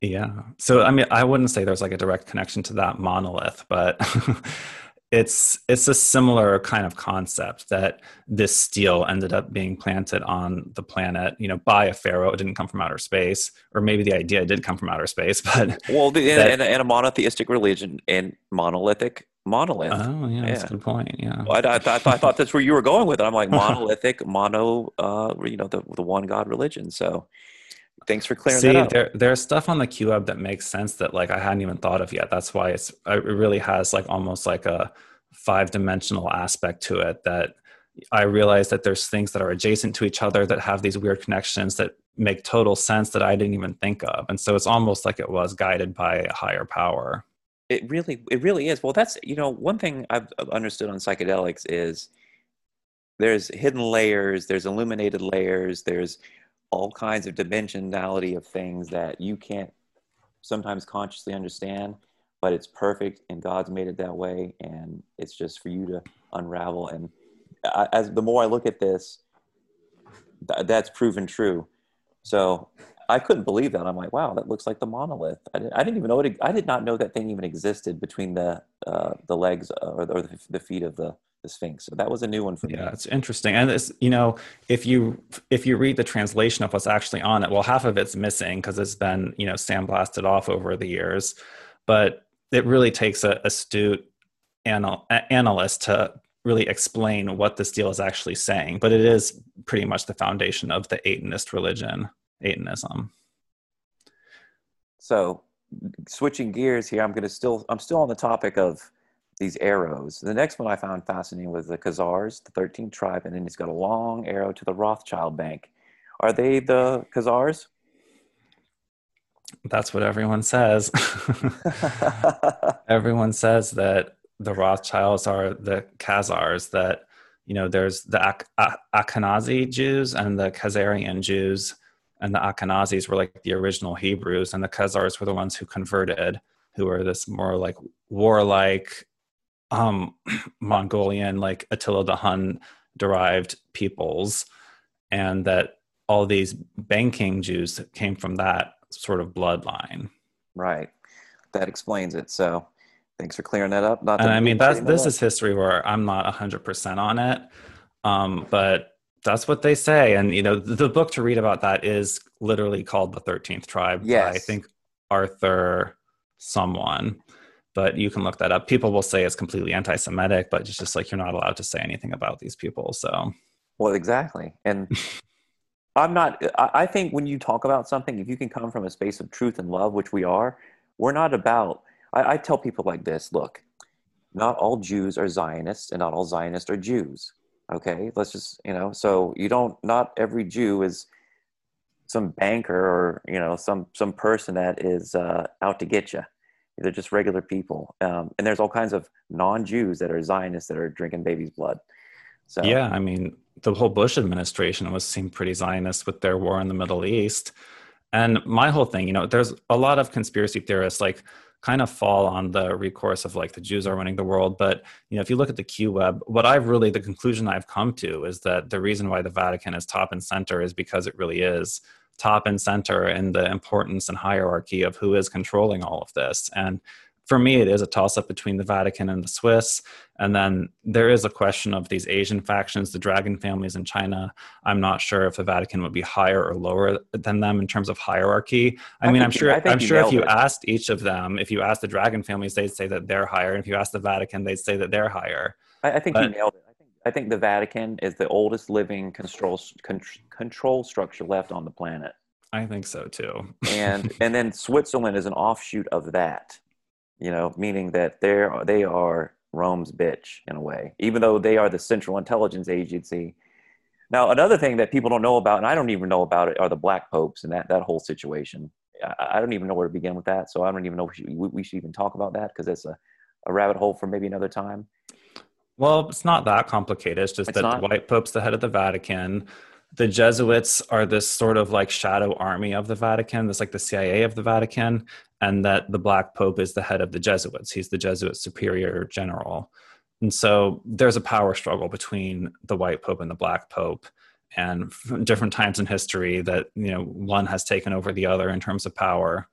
Yeah. So I mean, I wouldn't say there's like a direct connection to that monolith, but it's it's a similar kind of concept that this stele ended up being planted on the planet you know by a pharaoh. It didn't come from outer space or maybe the idea did come from outer space but well the, that, and, and, a monotheistic religion and monolithic monolith. Oh yeah, yeah. that's a good point yeah. Well, I, I, I, I, thought that's where you were going with it. I'm like monolithic mono uh you know the, the one god religion so thanks for clearing See, that up. There, there's stuff on the QWeb that makes sense that like I hadn't even thought of yet. That's why it's uh, it really has like almost like a five dimensional aspect to it that I realize that there's things that are adjacent to each other that have these weird connections that make total sense that I didn't even think of. And so it's almost like it was guided by a higher power. It really, it really is. Well, that's, you know, one thing I've understood on psychedelics is there's hidden layers, there's illuminated layers, there's all kinds of dimensionality of things that you can't sometimes consciously understand but it's perfect and god's made it that way and it's just for you to unravel. And I, as the more i look at this th- that's proven true. So i couldn't believe that. I'm like wow that looks like the monolith. I, did, I didn't even know it i did not know that thing even existed between the uh, the legs or, the, or the feet of the the Sphinx. So that was a new one for me. Yeah, it's interesting. And it's you know, if you if you read the translation of what's actually on it, well, half of it's missing because it's been you know sandblasted off over the years. But it really takes a astute anal- analyst to really explain what this deal is actually saying. But it is pretty much the foundation of the Atonist religion, Atonism. So, switching gears here, I'm going to still I'm still on the topic of these arrows. The next one I found fascinating was the Khazars, the 13th tribe, and then he's got a long arrow to the Rothschild Bank. Are they the Khazars? That's what everyone says. everyone says that the Rothschilds are the Khazars, that, you know, there's the Ak- Ashkenazi Jews and the Khazarian Jews, and the Ashkenazis were like the original Hebrews, and the Khazars were the ones who converted, who are this more like warlike, um, Mongolian, like Attila the Hun derived peoples, and that all these banking Jews came from that sort of bloodline. Right. That explains it. So thanks for clearing that up. Not and I mean, that's, this is history where I'm not 100% on it. Um, but That's what they say. And, you know, the book to read about that is literally called The 13th Tribe. Yes. I think Arthur someone, but you can look that up. People will say it's completely anti Semitic, but it's just like you're not allowed to say anything about these people. So, well, exactly. And I'm not, I think when you talk about something, if you can come from a space of truth and love, which we are, we're not about, I, I tell people like this look, not all Jews are Zionists and not all Zionists are Jews okay let's just you know so you don't not every jew is some banker or you know some some person that is uh, out to get you they're just regular people. Um, and there's all kinds of non-jews that are zionists that are drinking babies' blood. So yeah i mean the whole bush administration was seemed pretty zionist with their war in the middle east. And my whole thing you know there's a lot of conspiracy theorists like kind of fall on the recourse of like the Jews are running the world. But you know, if you look at the Q web, what I've really the conclusion I've come to is that the reason why the Vatican is top and center is because it really is top and center in the importance and hierarchy of who is controlling all of this. And for me, it is a toss up between the Vatican and the Swiss. And then there is a question of these Asian factions, the dragon families in China. I'm not sure if the Vatican would be higher or lower than them in terms of hierarchy. I, I mean, I'm sure. I'm sure if you it. asked each of them, if you asked the dragon families, they'd say that they're higher, and if you asked the Vatican, they'd say that they're higher. I, I think but, you nailed it. I think the Vatican is the oldest living control control structure left on the planet. I think so too. and and then Switzerland is an offshoot of that you know, meaning that they're they are Rome's bitch in a way, even though they are the Central Intelligence Agency. Now, another thing that people don't know about, and I don't even know about it, are the black popes and that that whole situation. I, I don't even know where to begin with that, so I don't even know if we should, we should even talk about that because it's a, a rabbit hole for maybe another time. Well, it's not that complicated. It's just it's that not? the white pope's the head of the Vatican the Jesuits are this sort of like shadow army of the Vatican, that's like the CIA of the Vatican, and that the Black Pope is the head of the Jesuits. He's the Jesuit superior general. And so there's a power struggle between the White Pope and the Black Pope. And different times in history that you know one has taken over the other in terms of power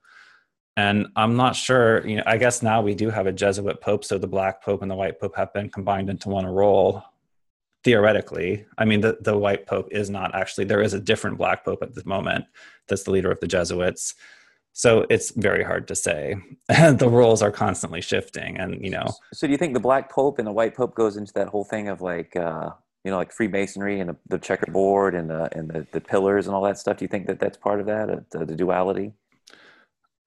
and i'm not sure you know i guess now we do have a jesuit pope so the black pope and the white pope have been combined into one role theoretically. I mean the, the white pope is not actually there is a different black pope at the moment that's the leader of the jesuits. So it's very hard to say. The roles are constantly shifting and you know. So do you think the black pope and the white pope goes into that whole thing of like uh you know like freemasonry and the, the checkerboard and the and the, the pillars and all that stuff? Do you think that that's part of that uh, the, the duality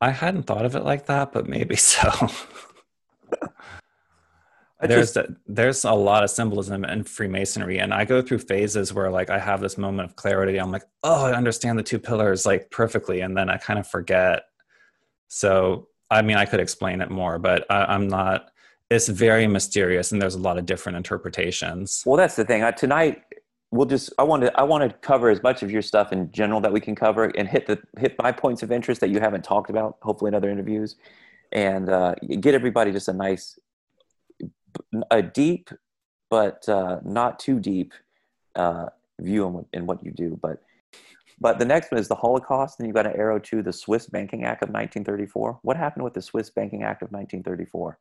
i hadn't thought of it like that but maybe so there's just, there's a lot of symbolism in Freemasonry, and I go through phases where like I have this moment of clarity. I'm like, oh, I understand the two pillars like perfectly, and then I kind of forget. So I mean, I could explain it more, but I, I'm not. It's very mysterious, and there's a lot of different interpretations. Well, that's the thing. I, tonight, we'll just. I want to. I want to cover as much of your stuff in general that we can cover, and hit the hit my points of interest that you haven't talked about. Hopefully, in other interviews, and uh, get everybody just a nice a deep but uh, not too deep uh, view in in what you do. But but the next one is the Holocaust, and you've got an arrow to the Swiss Banking Act of 1934. What happened with the Swiss Banking Act of 1934?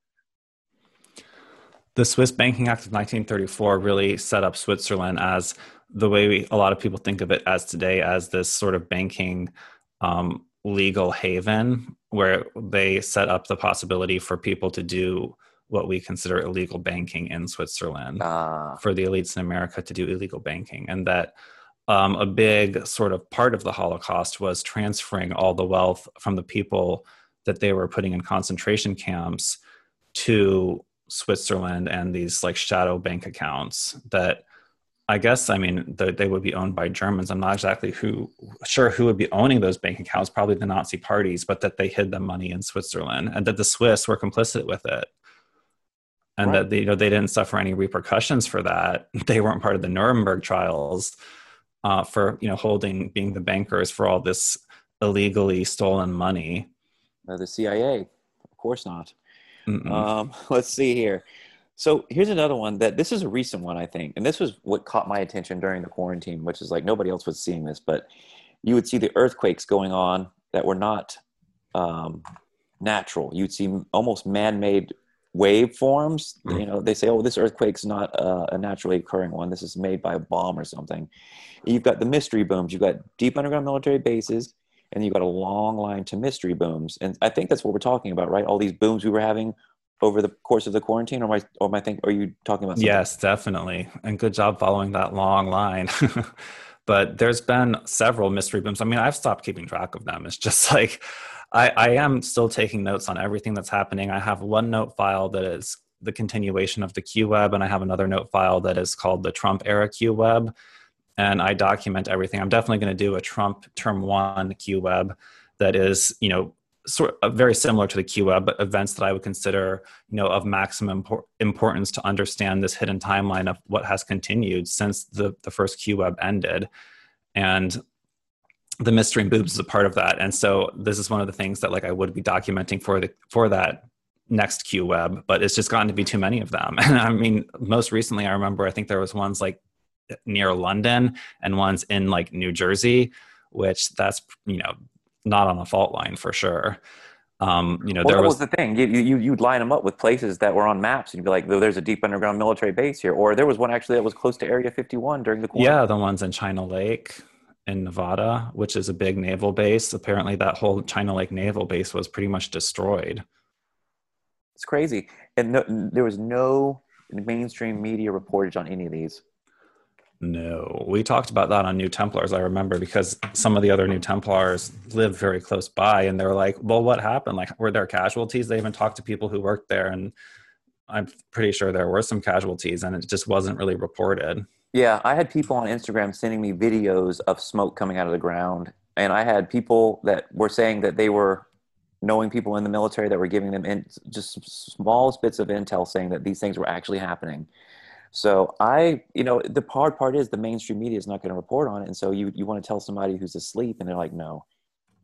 The Swiss Banking Act of 1934 really set up Switzerland as the way we, a lot of people think of it as today, as this sort of banking um, legal haven where they set up the possibility for people to do what we consider illegal banking in Switzerland ah. for the elites in America to do illegal banking. And that um, a big sort of part of the Holocaust was transferring all the wealth from the people that they were putting in concentration camps to Switzerland and these like shadow bank accounts that I guess I mean the, they would be owned by Germans. I'm not exactly who sure who would be owning those bank accounts, probably the Nazi parties, but that they hid the money in Switzerland and that the Swiss were complicit with it and right. that they, you know they didn't suffer any repercussions for that. They weren't part of the Nuremberg trials uh, for you know holding being the bankers for all this illegally stolen money. Uh, the CIA, of course not. Um, let's see here. So here's another one that this is a recent one, I think, and this was what caught my attention during the quarantine, which is like nobody else was seeing this, but you would see the earthquakes going on that were not um, natural. You'd see almost man-made waveforms. Mm. You know, they say, "Oh, this earthquake's not uh, a naturally occurring one. This is made by a bomb or something." You've got the mystery booms. You've got deep underground military bases, and you've got a long line to mystery booms. And I think that's what we're talking about, right? All these booms we were having over the course of the quarantine, or I, or I think, are you talking about? Something? Yes, definitely, and good job following that long line. but there's been several mystery booms. I mean, I've stopped keeping track of them. It's just like I, I am still taking notes on everything that's happening. I have one note file that is the continuation of the Q web, and I have another note file that is called the Trump era Q web. And I document everything. I'm definitely going to do a Trump term one Q web that is, you know, sort of uh, very similar to the Q Web, but events that I would consider, you know, of maximum importance to understand this hidden timeline of what has continued since the, the first Q Web ended. And the mystery and boobs is a part of that. And so this is one of the things that like I would be documenting for the for that next Q web, but it's just gotten to be too many of them. And I mean, most recently I remember I think there was ones like near London and ones in like New Jersey, which that's you know not on a fault line for sure. Um, you know, well, there was, was, the thing. You, you you'd line them up with places that were on maps, and you'd be like, "There's a deep underground military base here," or there was one actually that was close to Area 51 during the. Yeah, the ones in China Lake in Nevada, which is a big naval base. Apparently, that whole China Lake naval base was pretty much destroyed. It's crazy, and no, there was no mainstream media reportage on any of these. No, we talked about that on New Templars. I remember because some of the other New Templars live very close by, and they're like, "Well, what happened? Like, were there casualties?" They even talked to people who worked there, and I'm pretty sure there were some casualties, and it just wasn't really reported. Yeah, I had people on Instagram sending me videos of smoke coming out of the ground, and I had people that were saying that they were knowing people in the military that were giving them in, just small bits of intel saying that these things were actually happening so I, you know, the hard part is the mainstream media is not going to report on it. And so you, you want to tell somebody who's asleep and they're like, no,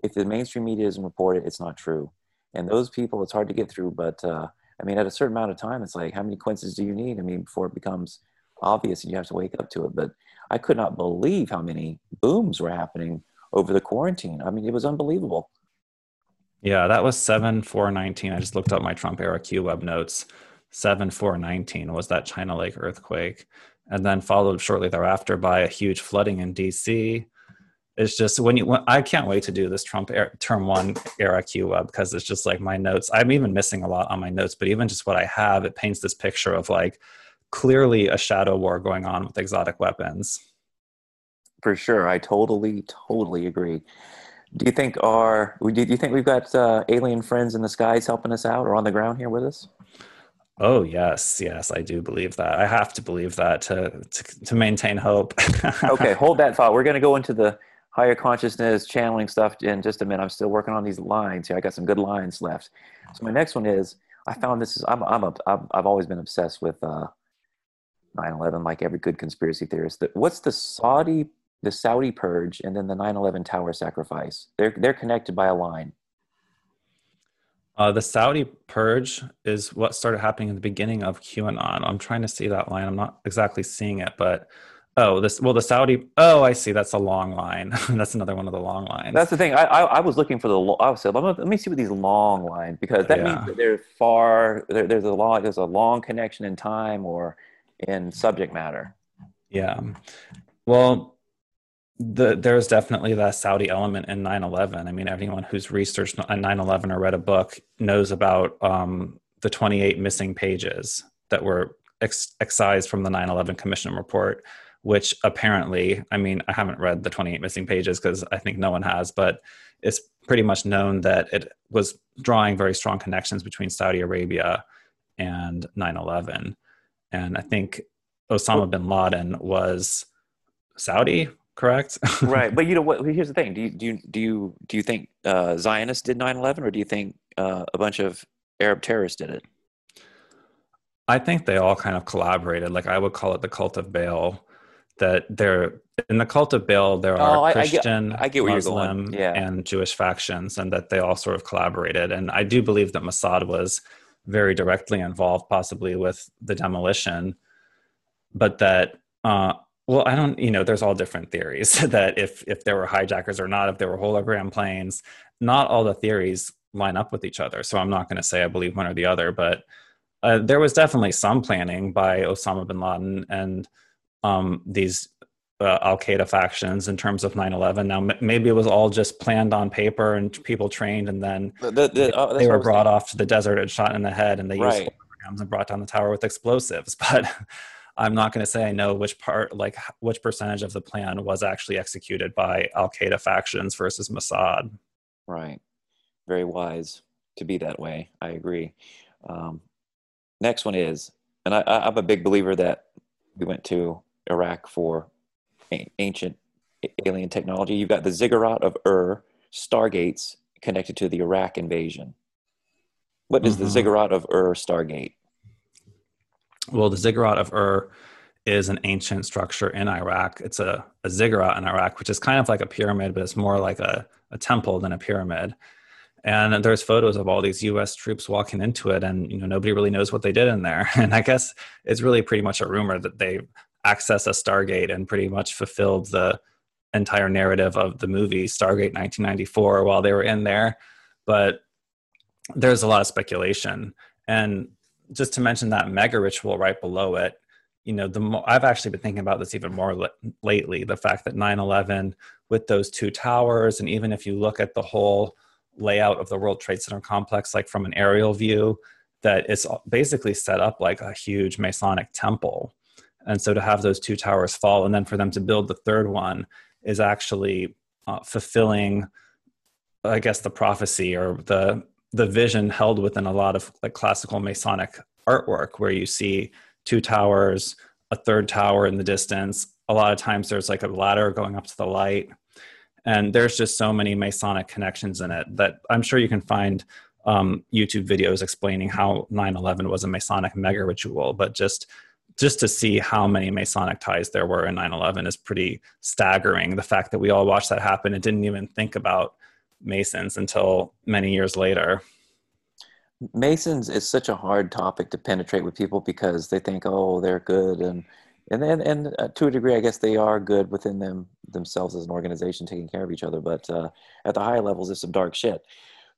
if the mainstream media doesn't report it, it's not true. And those people, it's hard to get through. But uh, I mean, at a certain amount of time, it's like, how many coincidences do you need? I mean, before it becomes obvious and you have to wake up to it. But I could not believe how many booms were happening over the quarantine. I mean, it was unbelievable. Yeah, that was 7 419. I just looked up my Trump era Q web notes. 7419 was that China Lake earthquake, and then followed shortly thereafter by a huge flooding in DC. It's just when you, when, I can't wait to do this Trump era, term one era Q web because it's just like my notes. I'm even missing a lot on my notes, but even just what I have, it paints this picture of like clearly a shadow war going on with exotic weapons. For sure, I totally, totally agree. Do you think our do you think we've got uh, alien friends in the skies helping us out or on the ground here with us? Oh yes, yes, I do believe that. I have to believe that to to, to maintain hope. okay, hold that thought. We're going to go into the higher consciousness channeling stuff in just a minute. I'm still working on these lines here. I got some good lines left. So my next one is I found this is I'm I'm a, I've, I've always been obsessed with uh, 9/11, like every good conspiracy theorist. That What's the Saudi the Saudi purge and then the 9/11 tower sacrifice? They're they're connected by a line. Uh, the Saudi purge is what started happening in the beginning of QAnon. I'm trying to see that line. I'm not exactly seeing it, but oh, this well, the Saudi. Oh, I see. That's a long line. That's another one of the long lines. That's the thing. I I, I was looking for the. I was let me, let me see what these long lines because that yeah. means that they're far. There, there's a long. There's a long connection in time or in subject matter. Yeah. Well, the, there's definitely that Saudi element in 9/11. I mean, anyone who's researched 9/11 or read a book knows about um, the 28 missing pages that were ex- excised from the 9/11 Commission report, which apparently, I mean, I haven't read the 28 missing pages because I think no one has, but it's pretty much known that it was drawing very strong connections between Saudi Arabia and 9/11, and I think Osama bin Laden was Saudi correct? right, but you know what? Here's the thing: do you do you do you do you think uh, Zionists did 9/11, or do you think uh, a bunch of Arab terrorists did it? I think they all kind of collaborated. Like I would call it the cult of Baal. That they're in the cult of Baal, there are oh, Christian, I, I, get, I get Muslim, yeah. and Jewish factions, and that they all sort of collaborated. And I do believe that Mossad was very directly involved, possibly with the demolition, but that uh, well, I don't, you know, there's all different theories that if if there were hijackers or not, if there were hologram planes, not all the theories line up with each other. So I'm not going to say I believe one or the other, but uh, there was definitely some planning by Osama bin Laden and um, these uh, Al Qaeda factions in terms of 9 11. Now, m- maybe it was all just planned on paper and people trained, and then The- the- the- oh, they were brought off to the desert and shot in the head, and they used Right. holograms and brought down the tower with explosives. But I'm not going to say I know which part, like which percentage of the plan was actually executed by Al Qaeda factions versus Mossad. Right. Very wise to be that way. I agree. Um, next one is, and I, I'm a big believer that we went to Iraq for ancient alien technology. You've got the ziggurat of Ur, stargates connected to the Iraq invasion. What is the Mhm. ziggurat of Ur Stargate? Well, the ziggurat of Ur is an ancient structure in Iraq. It's a, a ziggurat in Iraq, which is kind of like a pyramid, but it's more like a, a temple than a pyramid. And there's photos of all these U.S. troops walking into it, and you know nobody really knows what they did in there. And I guess it's really pretty much a rumor that they accessed a Stargate and pretty much fulfilled the entire narrative of the movie Stargate 1994 while they were in there. But there's a lot of speculation, and just to mention that mega ritual right below it, you know, the mo- I've actually been thinking about this even more lately. The fact that 9/11 with those two towers, and even if you look at the whole layout of the World Trade Center complex, like from an aerial view, that it's basically set up like a huge Masonic temple. And so to have those two towers fall, and then for them to build the third one, is actually uh, fulfilling, I guess, the prophecy or the the vision held within a lot of like classical Masonic artwork, where you see two towers, a third tower in the distance. A lot of times there's like a ladder going up to the light. And there's just so many Masonic connections in it that I'm sure you can find um, YouTube videos explaining how 9/11 was a Masonic mega ritual. But just just to see how many Masonic ties there were in 9/11 is pretty staggering. The fact that we all watched that happen and didn't even think about Masons until many years later. Masons is such a hard topic to penetrate with people because they think, oh, they're good, and and then and uh, to a degree, I guess they are good within them themselves as an organization, taking care of each other. But uh, at the higher levels, there's some dark shit.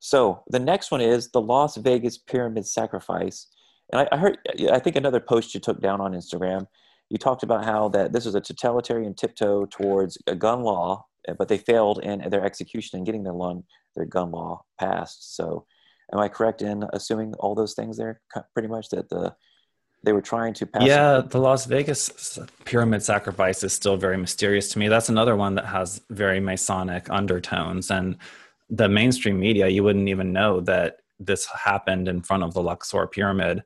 So the next one is the Las Vegas pyramid sacrifice, and I, I heard, I think another post you took down on Instagram, you talked about how that this was a totalitarian tiptoe towards a gun law, Uh, but they failed in their execution in getting their gun their gun law passed. So am I correct in assuming all those things there? Pretty much that the they were trying to pass. Yeah, the Las Vegas pyramid sacrifice is still very mysterious to me. That's another one that has very Masonic undertones. And the mainstream media, you wouldn't even know that this happened in front of the Luxor pyramid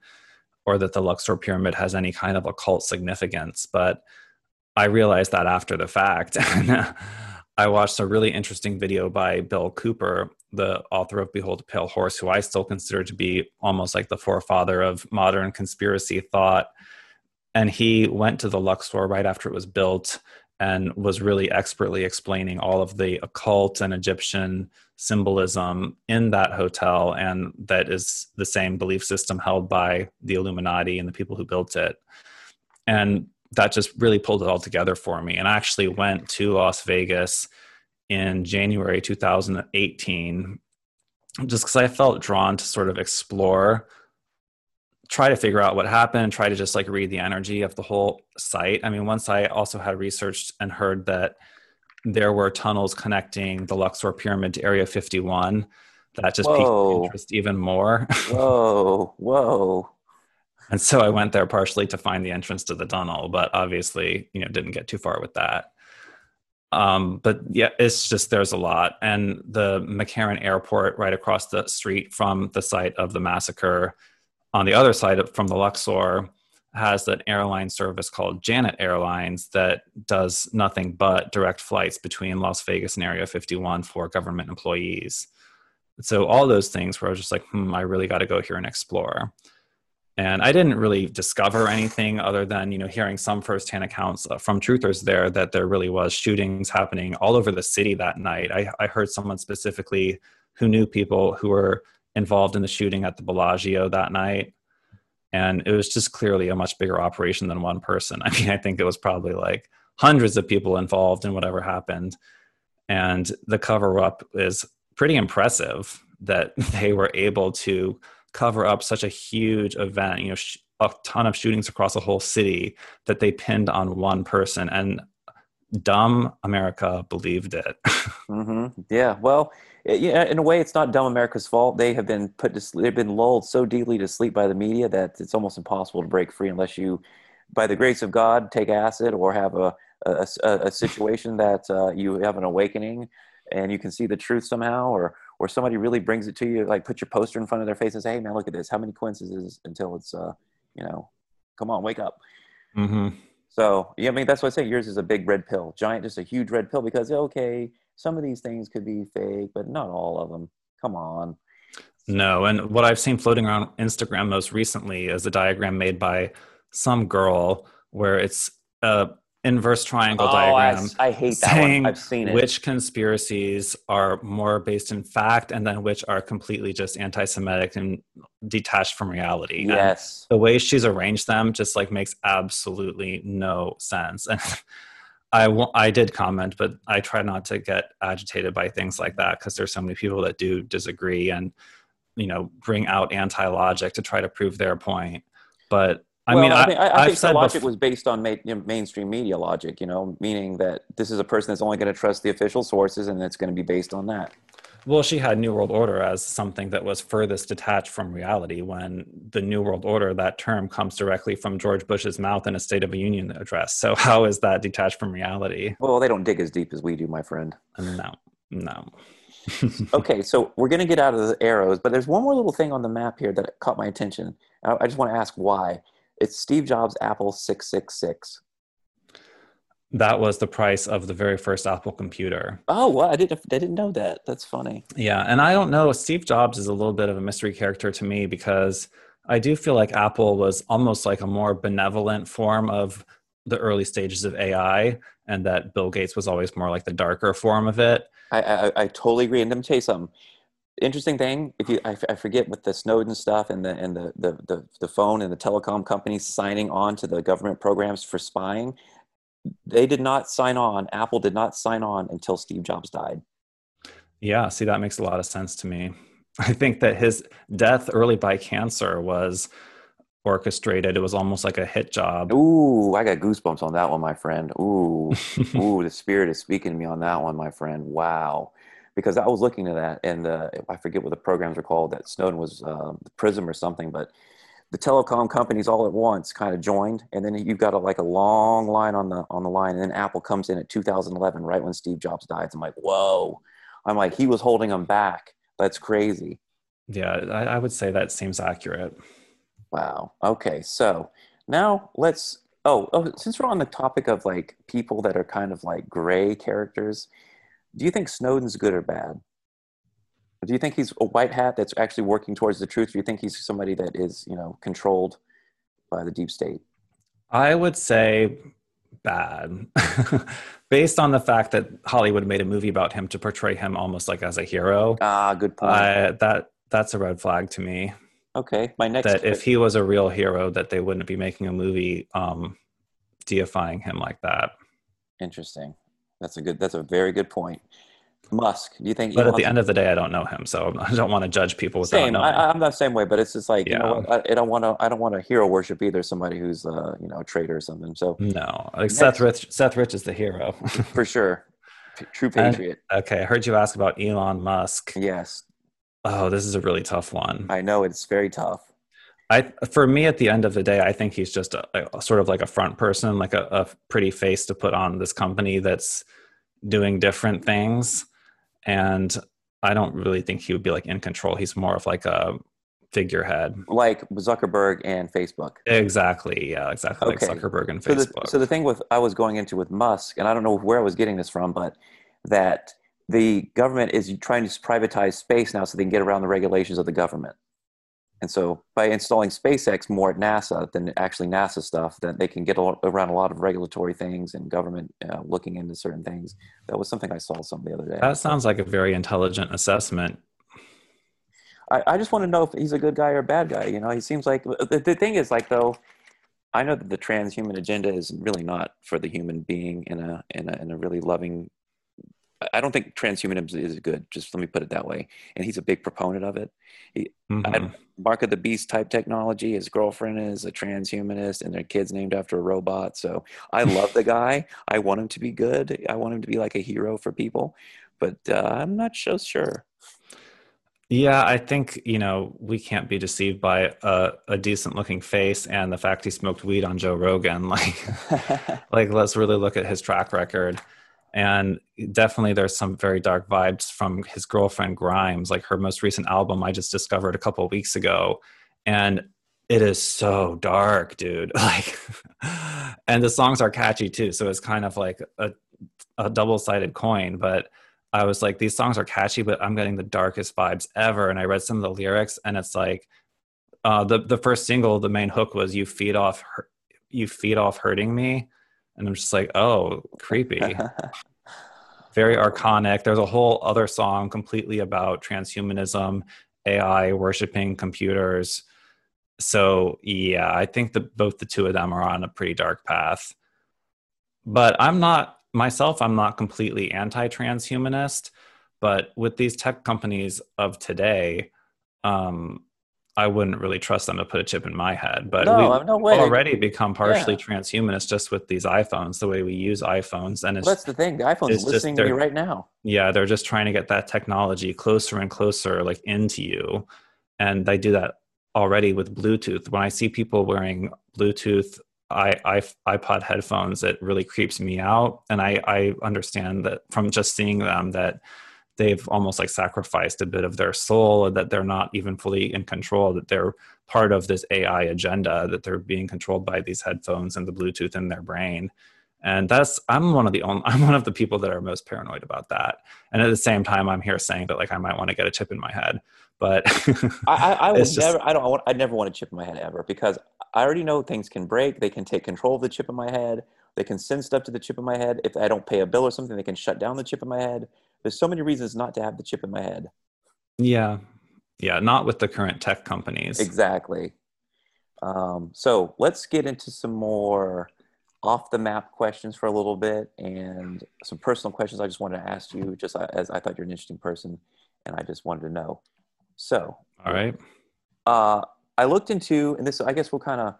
or that the Luxor pyramid has any kind of occult significance. But I realized that after the fact. Uh, I watched a really interesting video by Bill Cooper, the author of Behold a Pale Horse, who I still consider to be almost like the forefather of modern conspiracy thought. And he went to the Luxor right after it was built and was really expertly explaining all of the occult and Egyptian symbolism in that hotel. And that is the same belief system held by the Illuminati and the people who built it. And that just really pulled it all together for me. And I actually went to Las Vegas in January 2018 just because I felt drawn to sort of explore, try to figure out what happened, try to just like read the energy of the whole site. I mean, once I also had researched and heard that there were tunnels connecting the Luxor Pyramid to Area 51, that just piqued my interest even more. Whoa, whoa. And so I went there partially to find the entrance to the tunnel, but obviously, you know, didn't get too far with that. Um, but yeah, it's just there's a lot. And the McCarran Airport, right across the street from the site of the massacre, on the other side of, from the Luxor, has an airline service called Janet Airlines that does nothing but direct flights between Las Vegas and Area 51 for government employees. So all those things where I was just like, hmm, I really got to go here and explore and i didn't really discover anything other than you know hearing some firsthand accounts uh, from truthers there that there really was shootings happening all over the city that night. I, I heard someone specifically who knew people who were involved in the shooting at the bellagio that night. And it was just clearly a much bigger operation than one person. I mean i think it was probably like hundreds of people involved in whatever happened. And the cover up is pretty impressive that they were able to cover up such a huge event, you know, sh- a ton of shootings across a whole city that they pinned on one person. And dumb America believed it. mm-hmm. Yeah. Well, it, yeah, in a way, it's not dumb America's fault. They have been put to sleep, they've been lulled so deeply to sleep by the media that it's almost impossible to break free unless you, by the grace of God, take acid or have a a, a, a situation that uh, you have an awakening and you can see the truth somehow or or somebody really brings it to you like put your poster in front of their face and say hey man look at this. How many coincidences until it's uh you know come on wake up. Mm-hmm. so yeah i mean that's what i say. Yours is a big red pill giant just a huge red pill because okay some of these things could be fake but not all of them come on. No and what i've seen floating around instagram most recently is a diagram made by some girl where it's a inverse triangle oh, diagram. I, I hate that one. I've seen it. Which conspiracies are more based in fact, and then which are completely just anti-Semitic and detached from reality. Yes. And the way she's arranged them just like makes absolutely no sense. And I, w- I did comment, but I try not to get agitated by things like that because there's so many people that do disagree and you know bring out anti-logic to try to prove their point. But I well, mean, I, I, I, I think the logic before, was based on ma- you know, mainstream media logic, you know, meaning that this is a person that's only going to trust the official sources and it's going to be based on that. Well, she had New World Order as something that was furthest detached from reality when the New World Order, that term comes directly from George Bush's mouth in a State of a Union address. So, how is that detached from reality? Well, they don't dig as deep as we do, my friend. No, no. okay, so we're going to get out of the arrows, but there's one more little thing on the map here that caught my attention. I just want to ask why. It's Steve Jobs' Apple 666. That was the price of the very first Apple computer. Oh, well, I didn't, I didn't know that. That's funny. Yeah. And I don't know. Steve Jobs is a little bit of a mystery character to me because I do feel like Apple was almost like a more benevolent form of the early stages of AI, and that Bill Gates was always more like the darker form of it. I, I, I totally agree. And let me tell you something interesting thing if you I, I, forget with the snowden stuff and the and the, the the the phone and the telecom companies signing on to the government programs for spying they did not sign on apple did not sign on until steve jobs died. Yeah see that makes a lot of sense to me. I think that his death early by cancer was orchestrated it was almost like a hit job. Ooh i got goosebumps on that one my friend. Ooh ooh the spirit is speaking to me on that one my friend. Wow because I was looking at that, and uh, I forget what the programs are called. That Snowden was uh, Prism or something, but the telecom companies all at once kind of joined, and then you've got a, like a long line on the on the line, and then Apple comes in at 2011, right when Steve Jobs died. I'm like, whoa! I'm like, he was holding them back. That's crazy. Yeah, I, I would say that seems accurate. Wow. Okay, so now let's. Oh, oh, since we're on the topic of like people that are kind of like gray characters, do you think Snowden's good or bad? Do you think he's a white hat that's actually working towards the truth? Do you think he's somebody that is, you know, controlled by the deep state? I would say bad, based on the fact that Hollywood made a movie about him to portray him almost like as a hero. Ah, good point. Uh, that that's a red flag to me. Okay, my next. That if he was a real hero, that they wouldn't be making a movie um, deifying him like that. Interesting. That's a good. That's a very good point. Musk. Do you think? But at the end of the day, I don't know him, so I don't want to judge people without same. knowing. I, am the same way, but it's just like yeah. you know, I, I, don't want to. I don't want to hero worship either. Somebody who's uh, you know a traitor or something. So no, like Seth Rich. Seth Rich is the hero for sure. True patriot. Okay, I heard you ask about Elon Musk. Yes. Oh, this is a really tough one. I know it's very tough. I, for me, at the end of the day, I think he's just a, a sort of like a front person, like a, a pretty face to put on this company that's doing different things. And i don't really think he would be like in control. He's more of like a figurehead. Like zuckerberg and facebook. Exactly. Yeah exactly. Okay. like zuckerberg and facebook so the, so the thing with i was going into with musk and i don't know where i was getting this from but that the government is trying to privatize space now so they can get around the regulations of the government and so by installing SpaceX more at NASA than actually NASA stuff, that they can get around a lot of regulatory things and government uh, looking into certain things. That was something I saw some the other day. That sounds like a very intelligent assessment. I, I just want to know if he's a good guy or a bad guy. You know, he seems like the, the thing is like though, I know that the transhuman agenda is really not for the human being in a in a, in a really loving I don't think transhumanism is good. Just let me put it that way. And he's a big proponent of it. He, Mhm. Mark of the Beast type technology. His girlfriend is a transhumanist, and their kid's named after a robot. So I love the guy. I want him to be good. I want him to be like a hero for people. But uh, I'm not so sure. Yeah, I think you know we can't be deceived by a, a decent looking face and the fact he smoked weed on Joe Rogan. Like, like let's really look at his track record. And definitely, there's some very dark vibes from his girlfriend Grimes. Like her most recent album, I just discovered a couple weeks ago, and it is so dark, dude. Like, and the songs are catchy too. So it's kind of like a, a double sided coin, but I was like, these songs are catchy, but I'm getting the darkest vibes ever. And I read some of the lyrics, and it's like, uh, the the first single, the main hook was "You feed off, you feed off hurting me," and I'm just like, oh, creepy, very archonic. There's a whole other song completely about transhumanism, AI worshiping computers. So yeah, I think that both the two of them are on a pretty dark path. But I'm not myself, I'm not completely anti transhumanist, but with these tech companies of today, um, I wouldn't really trust them to put a chip in my head. But no, we've no way. already become partially Yeah. transhumanist just with these iPhones, the way we use iPhones. And it's, Well, that's the thing. The iPhone's it's just listening to me right now. yeah, they're just trying to get that technology closer and closer, like into you. And they do that already with Bluetooth. When I see people wearing Bluetooth I, I, iPod headphones, it really creeps me out. And I, I understand that from just seeing them that they've almost like sacrificed a bit of their soul, that they're not even fully in control, that they're part of this AI agenda, that they're being controlled by these headphones and the Bluetooth in their brain. And that's I'm one of the only I'm one of the people that are most paranoid about that. And at the same time, I'm here saying that like I might want to get a chip in my head, but I, I, I would just- never. I don't. want. I never want a chip in my head ever because I already know things can break. They can take control of the chip in my head. They can send stuff to the chip in my head. If I don't pay a bill or something, they can shut down the chip in my head. There's so many reasons not to have the chip in my head. yeah, yeah, not with the current tech companies. Exactly. Um, so let's get into some more off the map questions for a little bit and some personal questions I just wanted to ask you, just as I thought you're an interesting person and I just wanted to know. So, All right. uh, I looked into, and this, I guess we'll kind of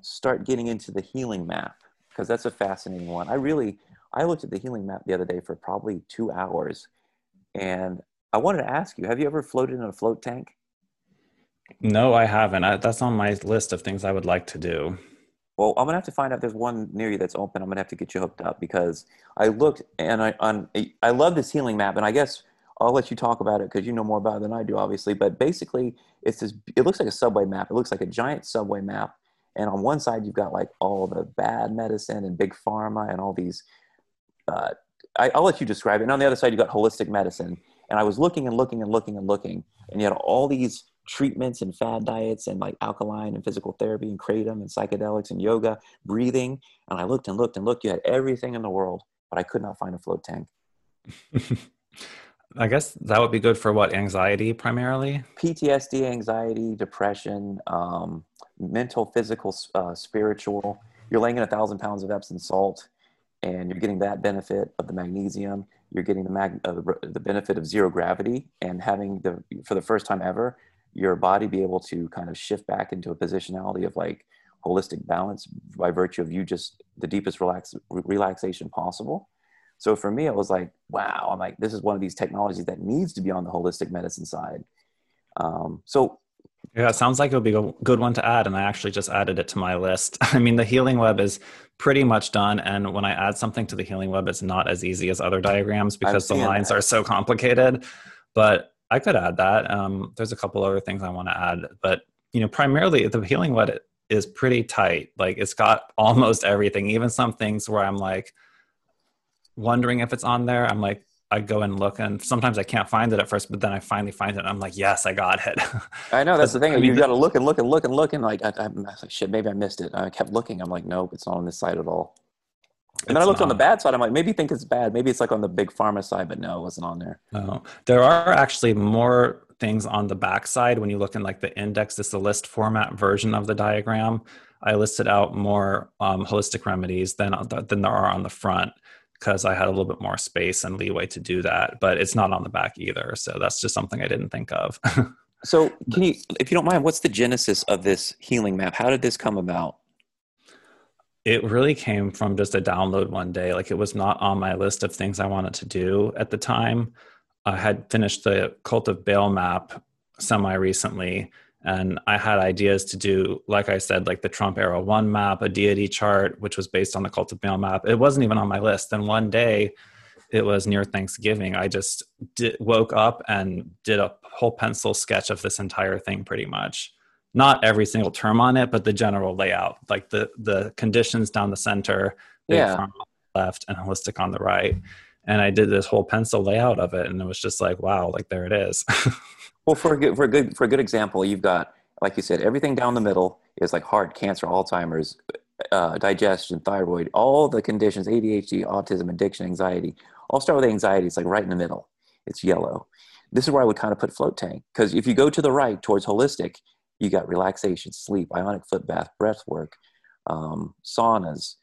start getting into the healing map because that's a fascinating one. I really, I looked at the healing map the other day for probably two hours and I wanted to ask you, have you ever floated in a float tank? No, I haven't. I, that's on my list of things I would like to do. Well, I'm gonna have to find out. There's one near you that's open. I'm gonna have to get you hooked up because I looked and I on I love this healing map, and I guess I'll let you talk about it because you know more about it than I do, obviously. But basically, it's this. It looks like a subway map. It looks like a giant subway map, and on one side you've got like all the bad medicine and big pharma and all these. Uh, I, I'll let you describe it. And on the other side, you got holistic medicine. And I was looking and looking and looking and looking, and you had all these treatments and fad diets and like alkaline and physical therapy and kratom and psychedelics and yoga, breathing. And I looked and looked and looked. You had everything in the world, but I could not find a float tank. I guess that would be good for what anxiety primarily. PTSD, anxiety, depression, um, mental, physical, uh, spiritual. You're laying in a thousand pounds of Epsom salt, and you're getting that benefit of the magnesium. You're getting the mag- uh, the, the benefit of zero gravity, and having the for the first time ever, your body be able to kind of shift back into a positionality of like holistic balance by virtue of you just the deepest relax relaxation possible. So for me, it was like, wow, I'm like, this is one of these technologies that needs to be on the holistic medicine side. Um, so Yeah, it sounds like it would be a good one to add, and I actually just added it to my list. I mean, the healing web is pretty much done, and when I add something to the healing web, it's not as easy as other diagrams because the lines that. are so complicated. But I could add that. Um, there's a couple other things I want to add, but you know, primarily the healing web is pretty tight. Like it's got almost everything, even some things where I'm like wondering if it's on there. I'm like, I go and look, and sometimes I can't find it at first, but then I finally find it. And I'm like, yes, I got it. I know that's the thing. I mean, You've got to look and look and look and look and like, I, I'm like, shit, maybe I missed it. I kept looking. I'm like, nope, it's not on this side at all. And then I It's looked on the bad side. I'm like, maybe think it's bad. Maybe it's like on the big pharma side, but no, it wasn't on there. No, there are actually more things on the back side when you look in like the index. This is the list format version of the diagram. I listed out more um, holistic remedies than than there are on the front because I had a little bit more space and leeway to do that. But it's not on the back either. So that's just something I didn't think of. so, can you, if you don't mind, what's the genesis of this healing map? How did this come about? It really came from just a download one day. Like it was not on my list of things I wanted to do at the time. I had finished the Cult of Baal map semi recently and I had ideas to do, like I said, like the Trump era one map, a deity chart, which was based on the Cult of Baal map. It wasn't even on my list. And one day, it was near Thanksgiving. I just did, woke up and did a whole pencil sketch of this entire thing, pretty much. Not every single term on it, but the general layout, like the the conditions down the center, yeah. left, and holistic on the right. And I did this whole pencil layout of it, and it was just like, wow, like there it is. Well, for a good for a good for a good example, you've got like you said, everything down the middle is like heart, cancer, Alzheimer's, uh, digestion, thyroid, all the conditions, ADHD, autism, addiction, anxiety. I'll start with anxiety. It's like right in the middle. It's yellow. This is where I would kind of put float tank because if you go to the right towards holistic, you got relaxation, sleep, ionic foot bath, breath work, um, saunas,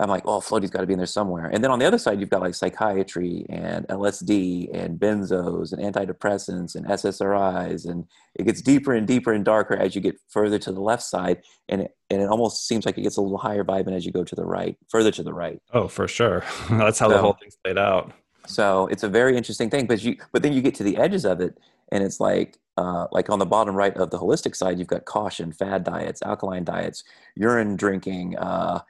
I'm like, oh, floaty's got to be in there somewhere. And then on the other side, you've got like psychiatry and LSD and benzos and antidepressants and SSRIs. And it gets deeper and deeper and darker as you get further to the left side. And it, and it almost seems like it gets a little higher vibing as you go to the right, further to the right. Oh, for sure. That's how so, the whole thing's played out. So it's a very interesting thing. But you, but then you get to the edges of it and it's like, uh, like on the bottom right of the holistic side, you've got caution, fad diets, alkaline diets, urine drinking, uh,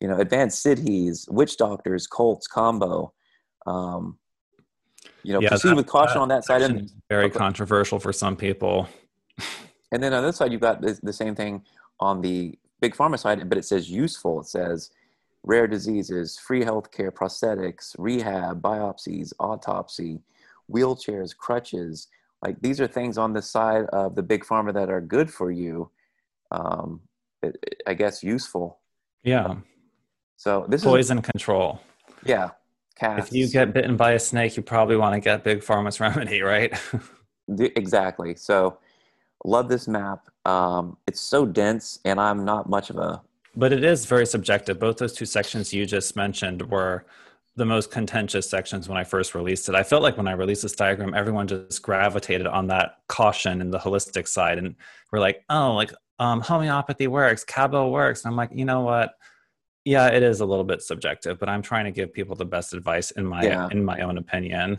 you know, advanced cities, witch doctors, cults, Kambo. Um, you know, yeah, proceed that, with caution that on that side. And very okay. controversial for some people. And then on this side, you've got the, the same thing on the big pharma side, but it says useful. It says rare diseases, free healthcare, prosthetics, rehab, biopsies, autopsy, wheelchairs, crutches. Like these are things on the side of the big pharma that are good for you. Um, it, it, I guess useful. Yeah. So this poison is poison control. Yeah. Cats. If you get bitten by a snake, you probably want to get Big Pharma's remedy, right? exactly. So love this map. Um, it's so dense, and I'm not much of a. But it is very subjective. Both those two sections you just mentioned were the most contentious sections when I first released it. I felt like when I released this diagram, everyone just gravitated on that caution and the holistic side, and we're like, oh, like um, homeopathy works, Kambo works. And I'm like, you know what? Yeah it is a little bit subjective but i'm trying to give people the best advice in my yeah. in my own opinion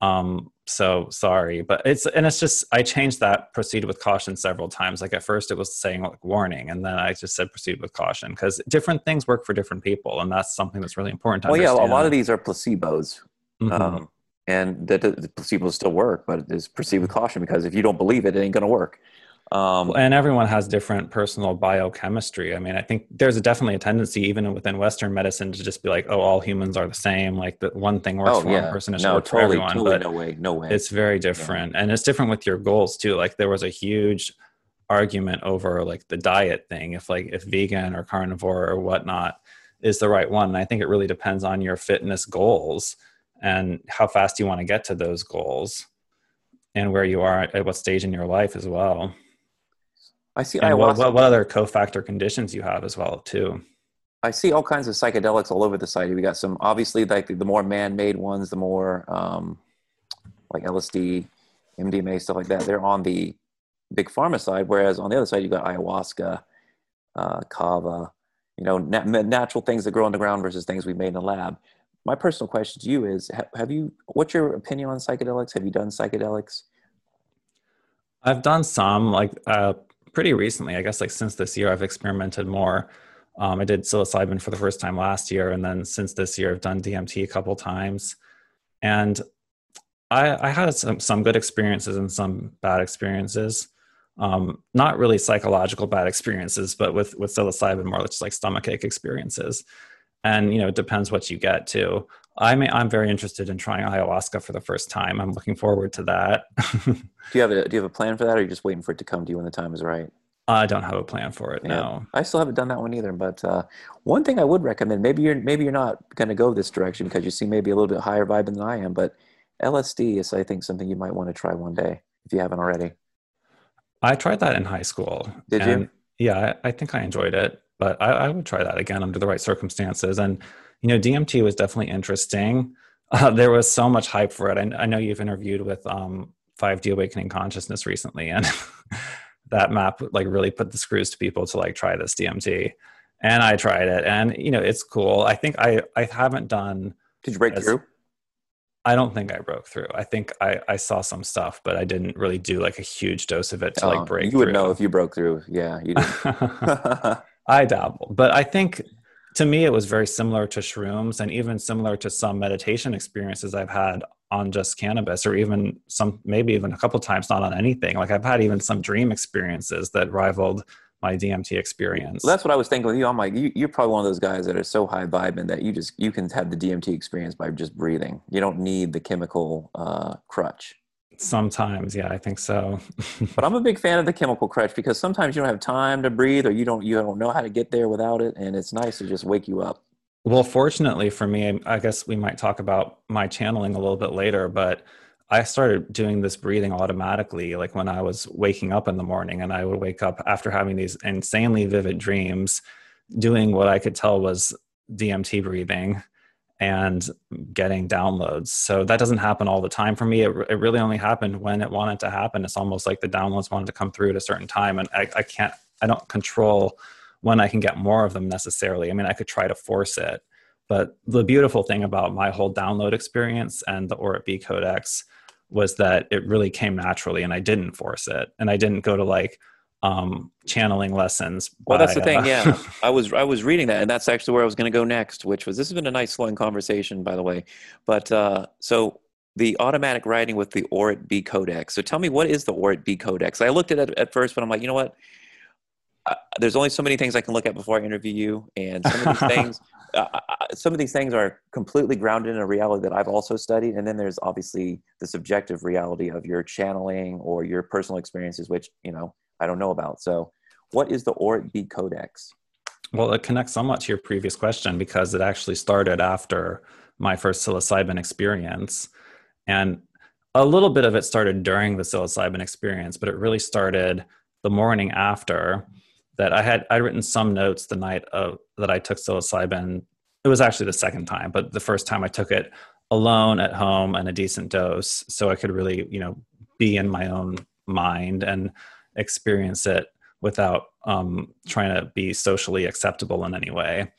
um so sorry but it's and it's just i changed that proceed with caution several times like at first it was saying like warning and then i just said proceed with caution because different things work for different people and that's something that's really important to well understand. yeah a lot of these are placebos mm-hmm. um, and the, the placebos still work but it's proceed with caution because if you don't believe it it ain't going to work um, and everyone has different personal biochemistry. I mean, I think there's a definitely a tendency, even within Western medicine, to just be like, "Oh, all humans are the same." Like that one thing works oh, for yeah. one person, is no, totally, for everyone. Totally, but no way, no way. It's very different, yeah. and it's different with your goals too. Like there was a huge argument over like the diet thing, if like if vegan or carnivore or whatnot is the right one. And I think it really depends on your fitness goals and how fast you want to get to those goals, and where you are at what stage in your life as well. I see and what, what, what, other cofactor conditions you have as well too. I see all kinds of psychedelics all over the site. We got some obviously like the, the more man-made ones, the more um, like LSD, MDMA, stuff like that. They're on the big pharma side, whereas on the other side you've got ayahuasca, uh, kava, you know, nat- natural things that grow on the ground versus things we made in the lab. My personal question to you is: Have you? What's your opinion on psychedelics? Have you done psychedelics? I've done some. Like uh, pretty recently, I guess like since this year, I've experimented more. Um, I did psilocybin for the first time last year, and then since this year, I've done DMT a couple times. And I, I had some, some good experiences and some bad experiences. Um, not really psychological bad experiences, but with with psilocybin, more just like stomachache experiences. And you know, it depends what you get too. I'm I'm very interested in trying ayahuasca for the first time. I'm looking forward to that. do you have a Do you have a plan for that, or are you just waiting for it to come to you when the time is right? I don't have a plan for it. Yeah. No, I still haven't done that one either. But uh, one thing I would recommend, maybe you're maybe you're not going to go this direction because you see maybe a little bit higher vibe than I am, but LSD is I think something you might want to try one day if you haven't already. I tried that in high school. Did you? Yeah, I, I, think I enjoyed it, but I, I would try that again under the right circumstances. And you know, DMT was definitely interesting. Uh, there was so much hype for it. I, I know you've interviewed with um, 5D Awakening Consciousness recently, and that map like really put the screws to people to like try this DMT. And I tried it, and you know, it's cool. I think I I haven't done. Did you break as, through? I don't think I broke through. I think I, I saw some stuff, but I didn't really do like a huge dose of it to like oh, break. You would know if you broke through. Yeah, you. I dabbled, but I think to me it was very similar to shrooms and even similar to some meditation experiences I've had on just cannabis, or even some maybe even a couple times not on anything. Like I've had even some dream experiences that rivaled my DMT experience. Well, that's what I was thinking with you. I'm like, you, are probably one of those guys that are so high vibing that you just you can have the DMT experience by just breathing. You don't need the chemical uh, crutch. Sometimes, yeah, I think so. but I'm a big fan of the chemical crutch because sometimes you don't have time to breathe, or you don't you don't know how to get there without it, and it's nice to just wake you up. Well, fortunately for me, I guess we might talk about my channeling a little bit later, but I started doing this breathing automatically, like when I was waking up in the morning, and I would wake up after having these insanely vivid dreams, doing what I could tell was DMT breathing and getting downloads. So that doesn't happen all the time for me. It, it really only happened when it wanted to happen. It's almost like the downloads wanted to come through at a certain time, and I, I can't, I don't control when I can get more of them necessarily. I mean, I could try to force it. But the beautiful thing about my whole download experience and the Orit B Codex was that it really came naturally and I didn't force it. And I didn't go to like um, channeling lessons. Well, by, that's the thing. Uh, yeah, I was I was reading that, and that's actually where I was going to go next. Which was this has been a nice flowing conversation, by the way. But uh, so the automatic writing with the Orit B Codex. So tell me, what is the Orit B Codex? I looked at it at first, but I'm like, you know what? Uh, there's only so many things I can look at before I interview you, and some of these things uh, some of these things are completely grounded in a reality that I've also studied, and then there's obviously the subjective reality of your channeling or your personal experiences, which you know I don't know about. So, what is the Orit B Codex? Well, it connects somewhat to your previous question because it actually started after my first psilocybin experience, and a little bit of it started during the psilocybin experience, but it really started the morning after that I had I'd written some notes the night of that I took psilocybin. It was actually the second time, but the first time I took it alone at home and a decent dose, so I could really you know be in my own mind and experience it without um, trying to be socially acceptable in any way.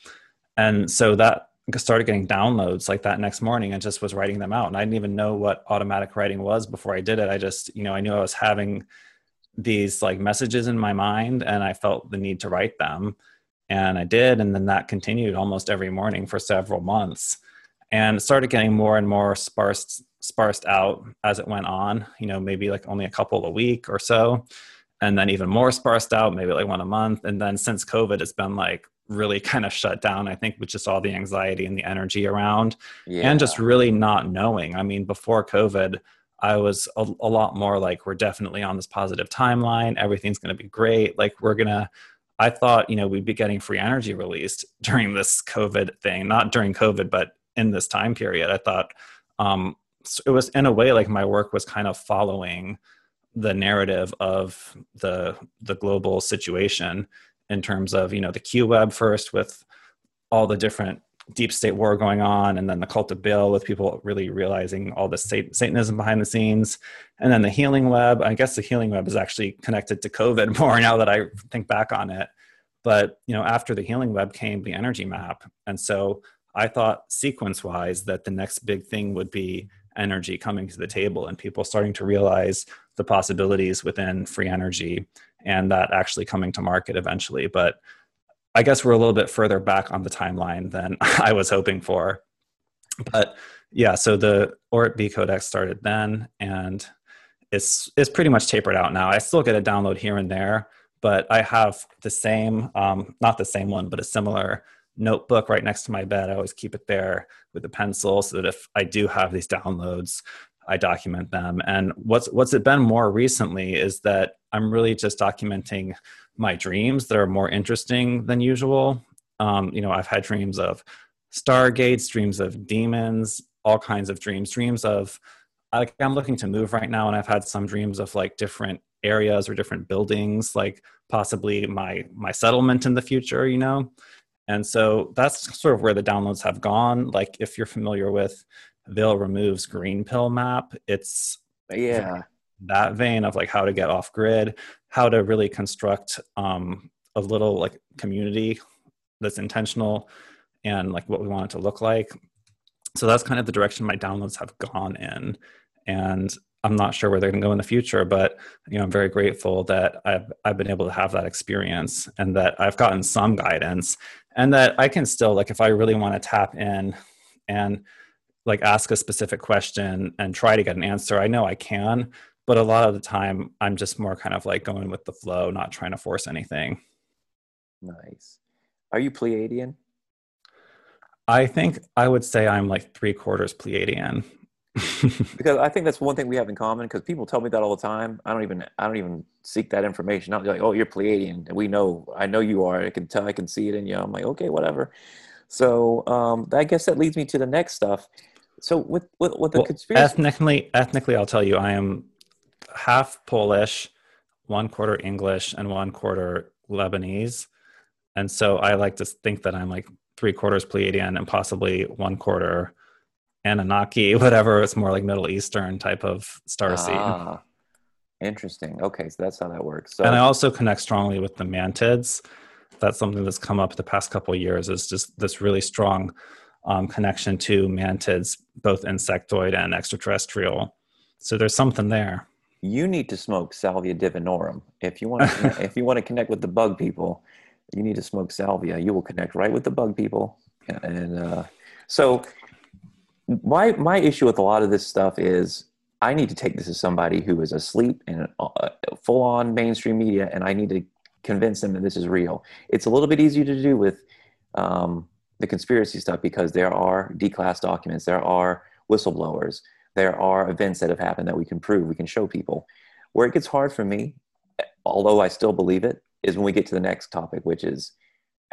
And so that started getting downloads like that next morning and just was writing them out. And I didn't even know what automatic writing was before I did it. I just, you know, I knew I was having these like messages in my mind and I felt the need to write them. And I did. And then that continued almost every morning for several months and started getting more and more sparse sparsed out as it went on, you know, maybe like only a couple a week or so. And then even more sparsed out, maybe like one a month. And then since COVID, it's been like really kind of shut down, I think, with just all the anxiety and the energy around yeah. and just really not knowing. I mean, before COVID, I was a, a lot more like, we're definitely on this positive timeline. Everything's going to be great. Like, we're going to, I thought, you know, we'd be getting free energy released during this COVID thing, not during COVID, but in this time period. I thought um, it was, in a way, like my work was kind of following the narrative of the the global situation in terms of you know the Q web first with all the different deep state war going on, and then the cult of Bill with people really realizing all the Satanism behind the scenes, and then the healing web. I guess the healing web is actually connected to COVID more now that I think back on it. But you know, after the healing web came the energy map, and so I thought sequence wise that the next big thing would be energy coming to the table and people starting to realize the possibilities within free energy and that actually coming to market eventually. But I guess we're a little bit further back on the timeline than I was hoping for. But yeah, so the Orit B Codex started then, and it's it's pretty much tapered out now. I still get a download here and there, but I have the same, um, not the same one, but a similar notebook right next to my bed. I always keep it there with a pencil so that if I do have these downloads, I document them. And what's what's it been more recently is that I'm really just documenting my dreams that are more interesting than usual. Um, you know, I've had dreams of stargates, dreams of demons, all kinds of dreams, dreams of like I'm looking to move right now, and I've had some dreams of like different areas or different buildings, like possibly my my settlement in the future, you know. And so that's sort of where the downloads have gone. Like if you're familiar with Vail Remove's Green Pill map, it's yeah that vein of like how to get off grid, how to really construct um, a little like community that's intentional and like what we want it to look like. So that's kind of the direction my downloads have gone in. And I'm not sure where they're going to go in the future, but you know, I'm very grateful that I've I've been able to have that experience and that I've gotten some guidance and that I can still like if I really want to tap in and like ask a specific question and try to get an answer, I know I can, but a lot of the time i'm just more kind of like going with the flow not trying to force anything. Nice. Are you pleiadian? I think i would say i'm like three quarters pleiadian. Because i think that's one thing we have in common because people tell me that all the time. I don't even i don't even seek that information. I'm like oh you're pleiadian. And we know i know you are. I can tell i can see it in you. I'm like okay whatever. So um, i guess that leads me to the next stuff so with with, with the well, conspiracy ethnically ethnically i'll tell you i am half Polish, one quarter English, and one quarter Lebanese. And so I like to think that I'm like three quarters Pleiadian and possibly one quarter Anunnaki, whatever. It's more like Middle Eastern type of star seed. Ah, interesting. Okay, so that's how that works. So, and I also connect strongly with the mantids. That's something that's come up the past couple years. Is just this really strong um, connection to mantids, both insectoid and extraterrestrial. So there's something there. You need to smoke salvia divinorum. If you want to if you want to connect with the bug people you need to smoke salvia. You will connect right with the bug people. And uh, so my my issue with a lot of this stuff is i need to take this as somebody who is asleep in uh, full on mainstream media and i need to convince them that this is real. It's a little bit easier to do with um, the conspiracy stuff because there are d-class documents there are whistleblowers there are events that have happened that we can prove, we can show people. Where it gets hard for me, although I still believe it, is when we get to the next topic, which is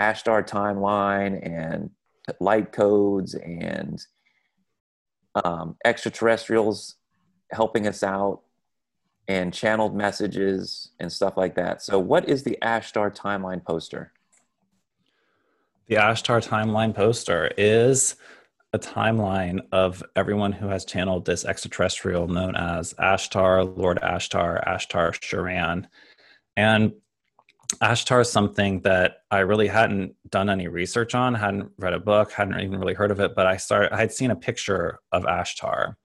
Ashtar timeline and light codes and um, extraterrestrials helping us out and channeled messages and stuff like that. So, what is the Ashtar timeline poster? The Ashtar timeline poster is a timeline of everyone who has channeled this extraterrestrial known as Ashtar, Lord Ashtar, Ashtar Sheran. And Ashtar is something that I really hadn't done any research on, hadn't read a book, hadn't even really heard of it, but I started I had seen a picture of Ashtar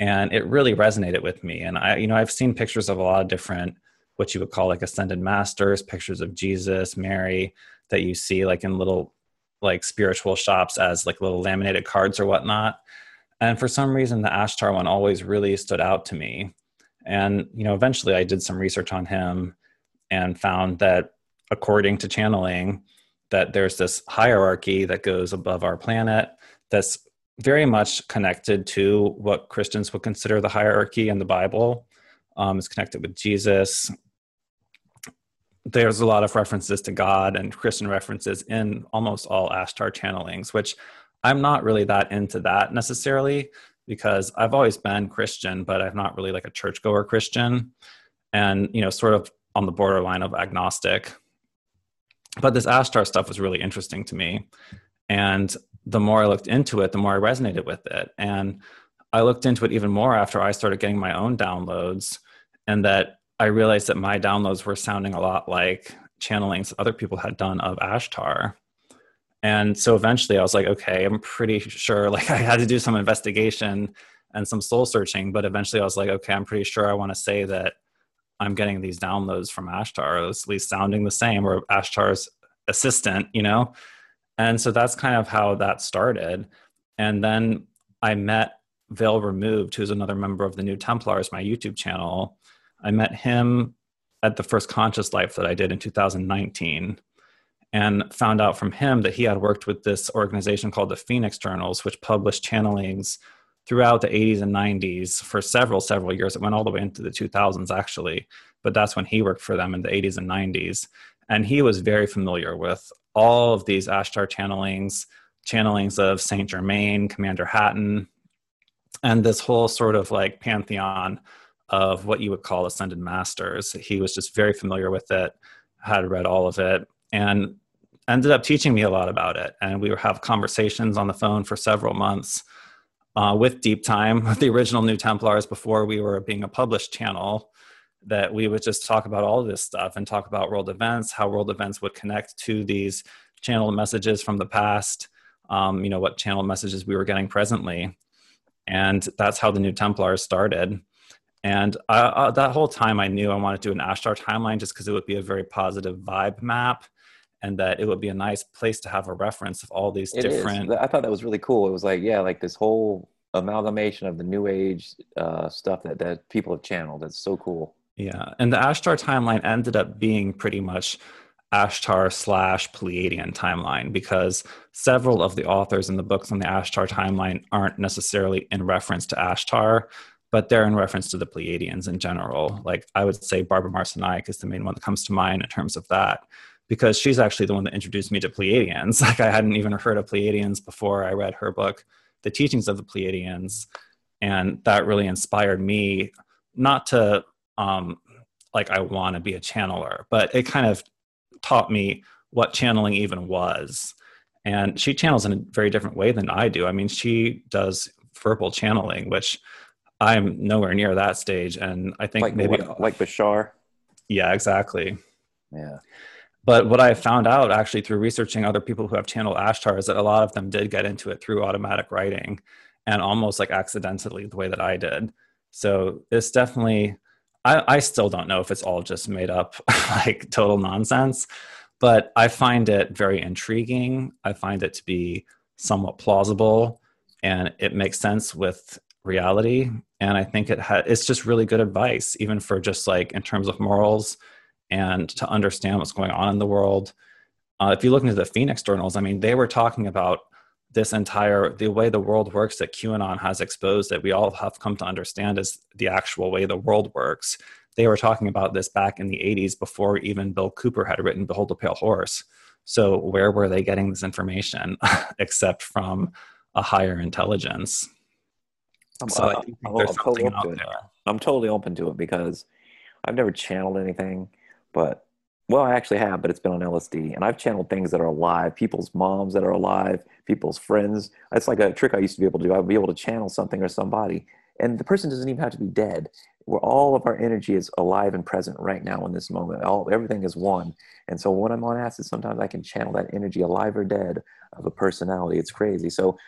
and it really resonated with me. And I, you know, I've seen pictures of a lot of different what you would call like ascended masters, pictures of Jesus, Mary that you see like in little like spiritual shops as like little laminated cards or whatnot. And for some reason, the Ashtar one always really stood out to me. And, you know, eventually I did some research on him and found that according to channeling, that there's this hierarchy that goes above our planet that's very much connected to what Christians would consider the hierarchy in the Bible. Um, it's connected with Jesus, there's a lot of references to God and Christian references in almost all Ashtar channelings, which I'm not really that into that necessarily because I've always been Christian, but I'm not really like a churchgoer Christian and, you know, sort of on the borderline of agnostic. But this Ashtar stuff was really interesting to me. And the more I looked into it, the more I resonated with it. And I looked into it even more after I started getting my own downloads and that I realized that my downloads were sounding a lot like channelings other people had done of Ashtar. And so eventually I was like, okay, I'm pretty sure like I had to do some investigation and some soul searching, but eventually I was like, okay, I'm pretty sure I want to say that I'm getting these downloads from Ashtar, or at least sounding the same, or Ashtar's assistant, you know? And so that's kind of how that started. And then I met Vail Removed, who's another member of the New Templars, my YouTube channel. I met him at the first conscious life that I did in 2019 and found out from him that he had worked with this organization called the Phoenix Journals, which published channelings throughout the 80s and 90s for several, several years. It went all the way into the 2000s, actually. But that's when he worked for them in the 80s and 90s. And he was very familiar with all of these Ashtar channelings, channelings of Saint Germain, Commander Hatonn, and this whole sort of like pantheon of what you would call ascended masters. He was just very familiar with it, had read all of it. And ended up teaching me a lot about it. And we would have conversations on the phone for several months uh, with Deep Time, the original New Templars, before we were being a published channel. That we would just talk about all this stuff and talk about world events, how world events would connect to these channel messages from the past, um, you know, what channel messages we were getting presently. And that's how the New Templars started. And I, uh, that whole time, I knew I wanted to do an Ashtar timeline just because it would be a very positive vibe map and that it would be a nice place to have a reference of all these It different. is. I thought that was really cool. It was like, yeah, like this whole amalgamation of the new age uh, stuff that, that people have channeled. That's so cool. Yeah. And the Ashtar timeline ended up being pretty much Ashtar slash Pleiadian timeline because several of the authors in the books on the Ashtar timeline aren't necessarily in reference to Ashtar, but they're in reference to the Pleiadians in general. Like I would say Barbara Marciniak is the main one that comes to mind in terms of that because she's actually the one that introduced me to Pleiadians. Like I hadn't even heard of Pleiadians before I read her book, The Teachings of the Pleiadians. And that really inspired me not to um, like I want to be a channeler, but it kind of taught me what channeling even was. And she channels in a very different way than I do. I mean, she does verbal channeling, which I'm nowhere near that stage. And I think Like maybe, like, like Bashar. yeah, exactly. Yeah. But what I found out actually through researching other people who have channeled Ashtar is that a lot of them did get into it through automatic writing and almost like accidentally the way that I did. So it's definitely, I, I still don't know if it's all just made up like total nonsense, but I find it very intriguing. I find it to be somewhat plausible and it makes sense with reality. And I think it ha- it's just really good advice, even for just like in terms of morals and to understand what's going on in the world. Uh, if you look into the Phoenix journals, I mean, they were talking about this entire the way the world works that QAnon has exposed that we all have come to understand is the actual way the world works. They were talking about this back in the 80s before even Bill Cooper had written Behold a Pale Horse. So where were they getting this information except from a higher intelligence? I'm, So uh, I think I'm- I'm totally open to there. it. I'm totally open to it because I've never channeled anything, but well, I actually have, but it's been on LSD, and I've channeled things that are alive, people's moms that are alive, people's friends. That's like a trick I used to be able to do. I'd be able to channel something or somebody, and the person doesn't even have to be dead. Where all of our energy is alive and present right now in this moment. All everything is one, and so when I'm on acid, sometimes I can channel that energy, alive or dead, of a personality. It's crazy. So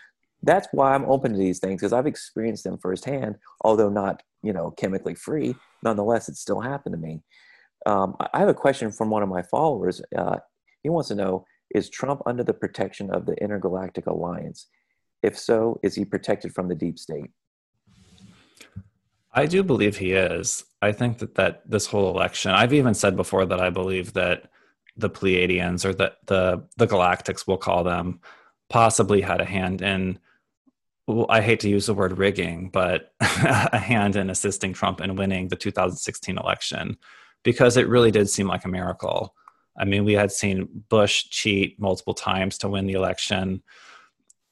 that's why I'm open to these things because I've experienced them firsthand, although not you know chemically free. Nonetheless, it still happened to me. Um, I have a question from one of my followers. Uh, he wants to know: Is Trump under the protection of the Intergalactic Alliance? If so, is he protected from the deep state? I do believe he is. I think that that this whole election, I've even said before that I believe that the Pleiadians or that the the Galactics, we'll call them, possibly had a hand in. Well, I hate to use the word rigging, but a hand in assisting Trump in winning the 2016 election because it really did seem like a miracle. I mean, we had seen Bush cheat multiple times to win the election.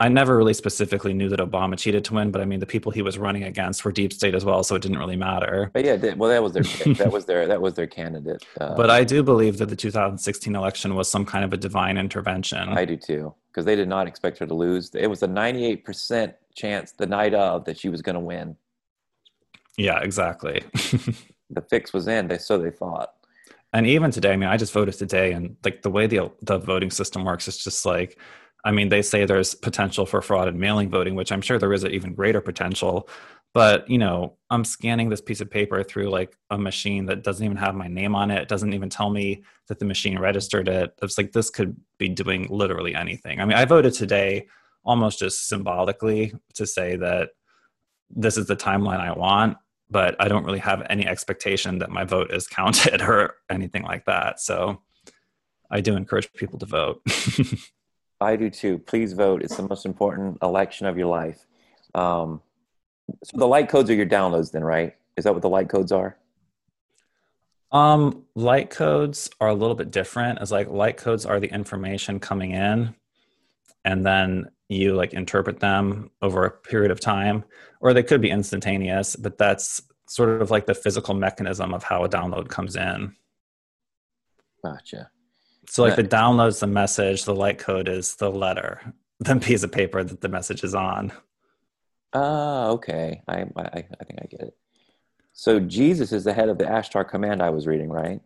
I never really specifically knew that Obama cheated to win, but I mean, the people he was running against were deep state as well, so it didn't really matter. But yeah, well, that was their that was their that was their candidate. Uh, But I do believe that the 2016 election was some kind of a divine intervention. I do too because they did not expect her to lose. It was a 98 percent chance the night of that she was going to win. yeah, exactly. The fix was in. They so they thought. and even today, I mean, I just voted today, and like the way the the voting system works, it's just like, I mean, they say there's potential for fraud in mailing voting, which I'm sure there is an even greater potential. But you know, I'm scanning this piece of paper through like a machine that doesn't even have my name on it. It doesn't even tell me that the machine registered it. It's like this could be doing literally anything. I mean, I voted today almost just symbolically to say that this is the timeline I want, but I don't really have any expectation that my vote is counted or anything like that. So I do encourage people to vote. I do too. Please vote. It's the most important election of your life. Um, so the light codes are your downloads, then, right? Is that what the light codes are? um, light codes are a little bit different. As like light codes are the information coming in, and then you like interpret them over a period of time, or they could be instantaneous. But that's sort of like the physical mechanism of how a download comes in. Gotcha. So like the downloads the message, the light code is the letter, the piece of paper that the message is on. Ah, okay. I, I I think I get it. So Jesus is the head of the Ashtar command I was reading, right?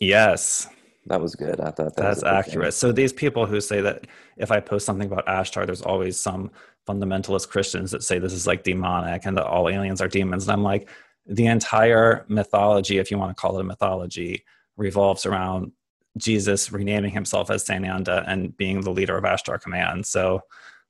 Yes. That was good. I thought that that's accurate. So these people who say that if I post something about Ashtar, there's always some fundamentalist Christians that say this is like demonic and that all aliens are demons. And I'm like, the entire mythology, if you want to call it a mythology, revolves around Jesus renaming himself as Sananda and being the leader of Ashtar Command. So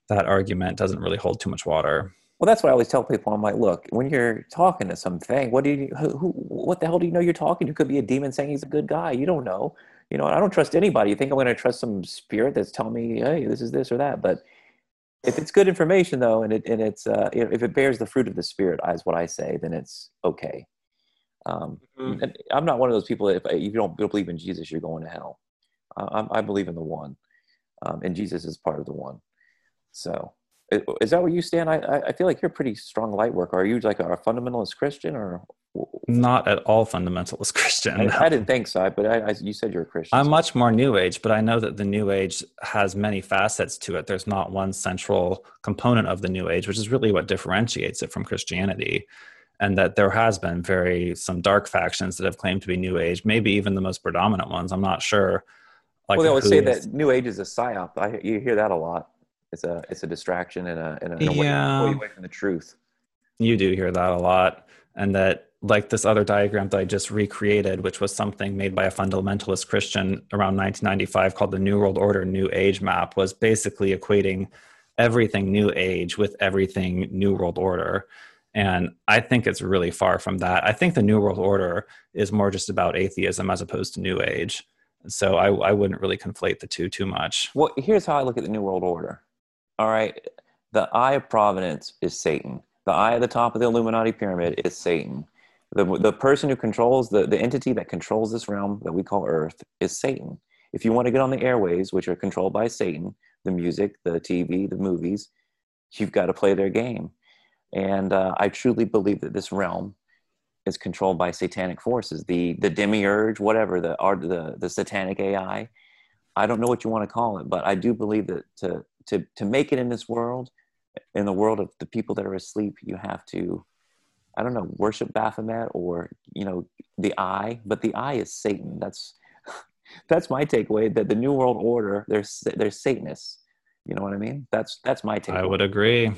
that argument doesn't really hold too much water. Well, that's what I always tell people. I'm like, look, when you're talking to something, what do you, who, who, what the hell do you know you're talking to? Could be a demon saying he's a good guy. You don't know. You know, I don't trust anybody. You think I'm going to trust some spirit that's telling me, hey, this is this or that? But if it's good information though, and it and it's uh, if it bears the fruit of the spirit, is what I say, then it's okay. Um, mm-hmm. and I'm not one of those people that if you don't believe in Jesus, you're going to hell. I, I believe in the one, um, and Jesus is part of the one. So is that where you stand? I, I feel like you're a pretty strong light worker. Are you like a fundamentalist Christian or? Not at all fundamentalist Christian. I, I didn't think so, but I, I, you said you're a Christian. I'm much more New Age, but I know that the New Age has many facets to it. There's not one central component of the New Age, which is really what differentiates it from Christianity. And that there has been very some dark factions that have claimed to be New Age, maybe even the most predominant ones. I'm not sure. Like well, they always say is, that New Age is a psyop. I, you hear that a lot it's a it's a distraction and a, and a, and a yeah. way, away from the truth you do hear that a lot and that like this other diagram that i just recreated which was something made by a fundamentalist christian around 1995 called the new world order new age map was basically equating everything new age with everything new world order. And i think it's really far from that. I think the new world order is more just about atheism as opposed to new age. So I, I wouldn't really conflate the two too much. Well here's how i look at the new world order. All right, the eye of providence is Satan. The eye at the top of the Illuminati pyramid is Satan. The, the person who controls, the, the entity that controls this realm that we call Earth is Satan. If you want to get on the airways, which are controlled by Satan, the music, the TV, the movies, you've got to play their game. And uh, I truly believe that this realm is controlled by satanic forces, the the demiurge, whatever the art, the the satanic AI. I don't know what you want to call it, but I do believe that to to to make it in this world in the world of the people that are asleep you have to i don't know worship baphomet or you know the eye but the eye is satan. That's that's my takeaway that the new world order there's there's satanists. You know what i mean? That's that's my take i would agree.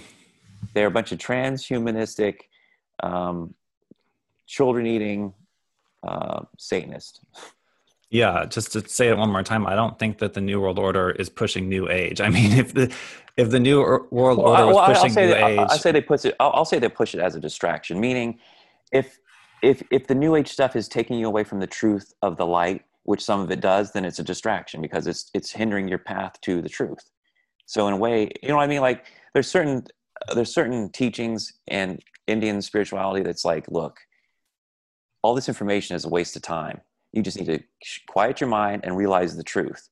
They're a bunch of transhumanistic um, children eating uh, satanists yeah, just to say it one more time, I don't think that the New World Order is pushing New Age. I mean, if the if the New World well, Order was well, pushing New that, Age, I, say they push it. I'll, I'll, say they push it as a distraction. Meaning, if if if the New Age stuff is taking you away from the truth of the light, which some of it does, then it's a distraction because it's it's hindering your path to the truth. So in a way, you know what I mean? Like there's certain there's certain teachings and Indian spirituality that's like, look, all this information is a waste of time you just need to quiet your mind and realize the truth.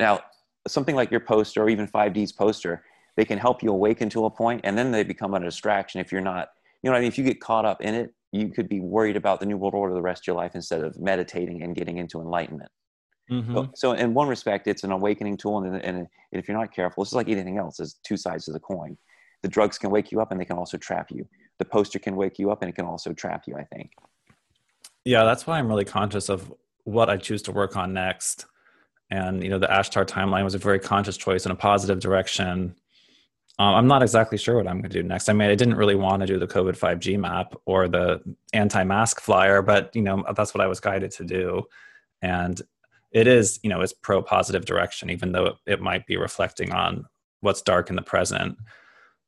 Now, something like your poster or even 5D's poster, they can help you awaken to a point and then they become a distraction if you're not, you know I mean? If you get caught up in it, you could be worried about the New World Order the rest of your life instead of meditating and getting into enlightenment. Mm-hmm. So, so, in one respect, it's an awakening tool. And, and if you're not careful, it's just like anything else, there's two sides to the coin. The drugs can wake you up and they can also trap you. The poster can wake you up and it can also trap you, I think. Yeah, that's why I'm really conscious of what I choose to work on next. And you know, the Ashtar timeline was a very conscious choice in a positive direction. Um, I'm not exactly sure what I'm going to do next. I mean, I didn't really want to do the COVID 5G map or the anti-mask flyer, but you know, that's what I was guided to do. And it is, you know, it's pro positive direction, even though it, it might be reflecting on what's dark in the present.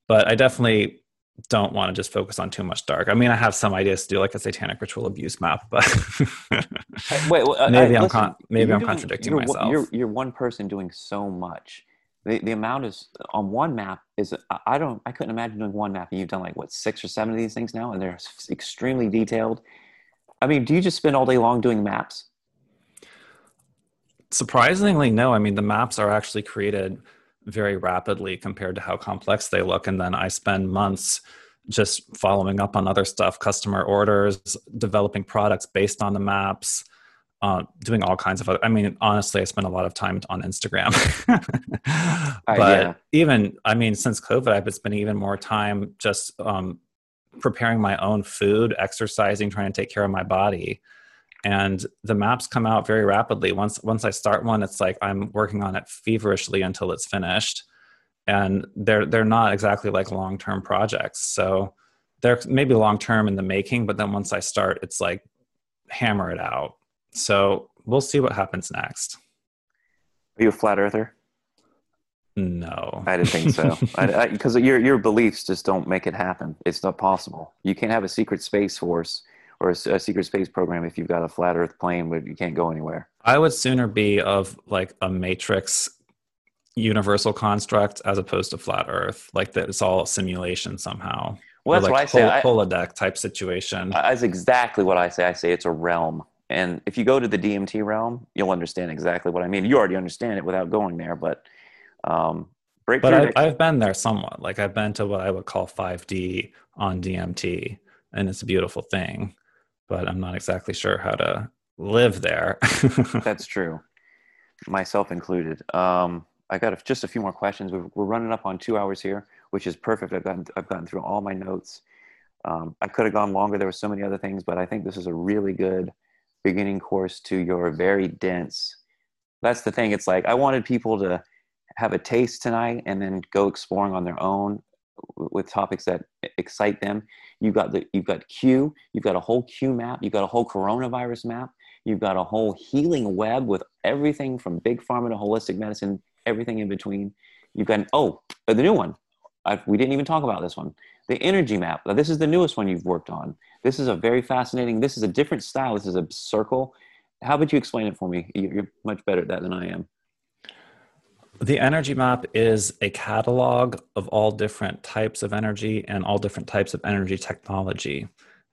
But I definitely don't want to just focus on too much dark. I mean, I have some ideas to do like a satanic ritual abuse map, but wait, well, uh, maybe I, am con- maybe I'm doing, contradicting you're, myself. You're you're one person doing so much. The the amount is on one map is I don't I couldn't imagine doing one map and you've done like what six or seven of these things now and they're extremely detailed. I mean, do you just spend all day long doing maps? Surprisingly, no. I mean, the maps are actually created very rapidly compared to how complex they look. And then I spend months just following up on other stuff, customer orders, developing products based on the maps. uh, doing all kinds of other, I mean, honestly, I spend a lot of time on Instagram. but yeah. even, I mean, since COVID, I've been spending even more time just um, preparing my own food, exercising, trying to take care of my body. And the maps come out very rapidly. Once once I start one, it's like I'm working on it feverishly until it's finished. And they're they're not exactly like long term projects. So they're maybe long term in the making, but then once I start, it's like hammer it out. So we'll see what happens next. Are you a flat earther? No, I didn't think so. Because your your beliefs just don't make it happen. It's not possible. You can't have a secret space force or a, a, secret space program if you've got a flat Earth plane, but you can't go anywhere. I would sooner be of like a matrix universal construct as opposed to flat Earth. Like that, it's all simulation somehow. Well, that's like what I say. Hol- holodeck type situation. That's exactly what I say. I say it's a realm. And if you go to the DMT realm, you'll understand exactly what I mean. You already understand it without going there, but um, but I've, I've, been there somewhat. Like I've been to what I would call 5D on DMT, and it's a beautiful thing. But I'm not exactly sure how to live there. That's true, myself included. Um, I got a, just a few more questions. We're, we're, running up on two hours here, which is perfect. I've gotten I've gotten through all my notes. Um, I could have gone longer. There were so many other things, but I think this is a really good beginning course to your very dense. That's the thing. It's like I wanted people to have a taste tonight and then go exploring on their own with topics that excite them. You've got the you've got Q, you've got a whole Q map, you've got a whole coronavirus map, you've got a whole healing web with everything from big pharma to holistic medicine, everything in between. You've got an, oh uh, the new one. I've, we didn't even talk about this one. The energy map. Now, this is the newest one you've worked on. This is a very fascinating. This is a different style. This is a circle. How would you explain it for me? You're much better at that than I am. The energy map is a catalog of all different types of energy and all different types of energy technology.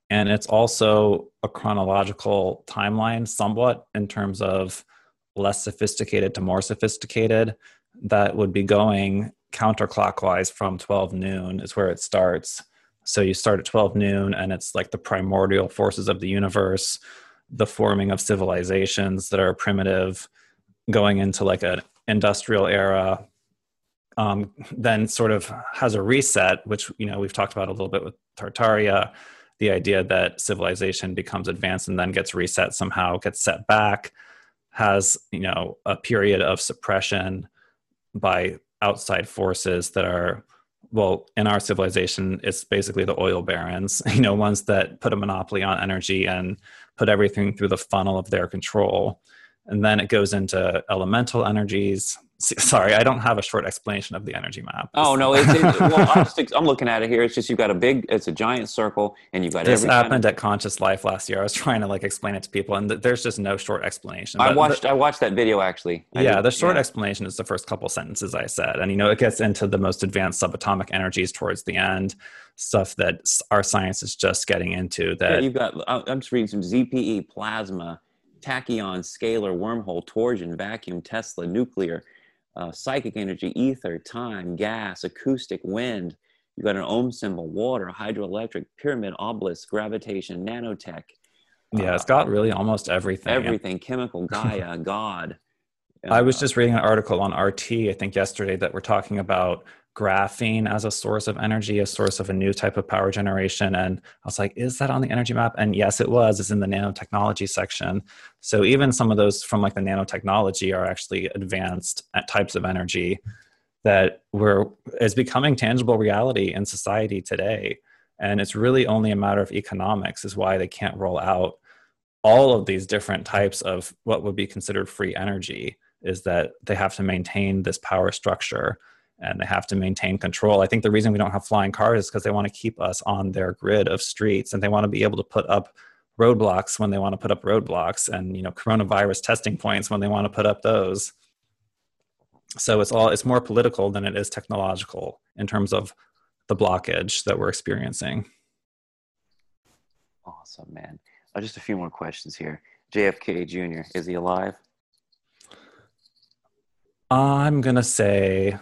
And it's also a chronological timeline, somewhat in terms of less sophisticated to more sophisticated, that would be going counterclockwise from 12 noon, is where it starts. So you start at 12 noon, and it's like the primordial forces of the universe, the forming of civilizations that are primitive, going into like an industrial era um, then sort of has a reset, which you know we've talked about a little bit with Tartaria, the idea that civilization becomes advanced and then gets reset somehow, gets set back, has you know a period of suppression by outside forces that are well in our civilization it's basically the oil barons you know ones that put a monopoly on energy and put everything through the funnel of their control and then it goes into elemental energies. Sorry i don't have a short explanation of the energy map. Oh no it's, it's well I'm, just, I'm, looking at it here. It's just you've got a big it's a giant circle and you've got this happened at conscious life last year. I was trying to like explain it to people and th- there's just no short explanation. I watched the, i watched that video actually. I yeah did, the short yeah. explanation is the first couple sentences i said. And you know it gets into the most advanced subatomic energies towards the end stuff that our science is just getting into that yeah, you've got i'm just reading some zpe plasma tachyon, scalar, wormhole, torsion, vacuum, Tesla, nuclear, uh, psychic energy, ether, time, gas, acoustic, wind. You've got an ohm symbol, water, hydroelectric, pyramid, obelisk, gravitation, nanotech. Yeah, it's got really almost everything. Everything, chemical, Gaia, God. I was just reading an article on RT, I think yesterday, that we're talking about graphene as a source of energy, a source of a new type of power generation. And I was like, is that on the energy map? And yes, it was. It's in the nanotechnology section. So even some of those from like the nanotechnology are actually advanced types of energy that were is becoming tangible reality in society today. And it's really only a matter of economics is why they can't roll out all of these different types of what would be considered free energy is that they have to maintain this power structure and they have to maintain control. I think the reason we don't have flying cars is because they want to keep us on their grid of streets and they want to be able to put up roadblocks when they want to put up roadblocks and you know coronavirus testing points when they want to put up those. So it's all it's more political than it is technological in terms of the blockage that we're experiencing. Awesome, man. Uh, just a few more questions here. JFK Jr. is he alive? I'm gonna say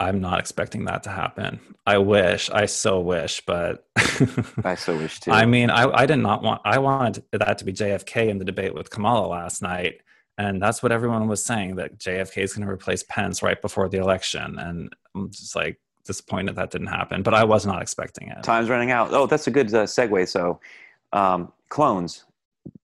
I'm not expecting that to happen. I wish, I so wish, but I so wish too. I mean, I, I did not want, I wanted that to be JFK in the debate with Kamala last night. And that's what everyone was saying that JFK is going to replace Pence right before the election. And I'm just like disappointed that didn't happen, but I was not expecting it. Time's running out. Oh, that's a good uh, segue. So, um, clones.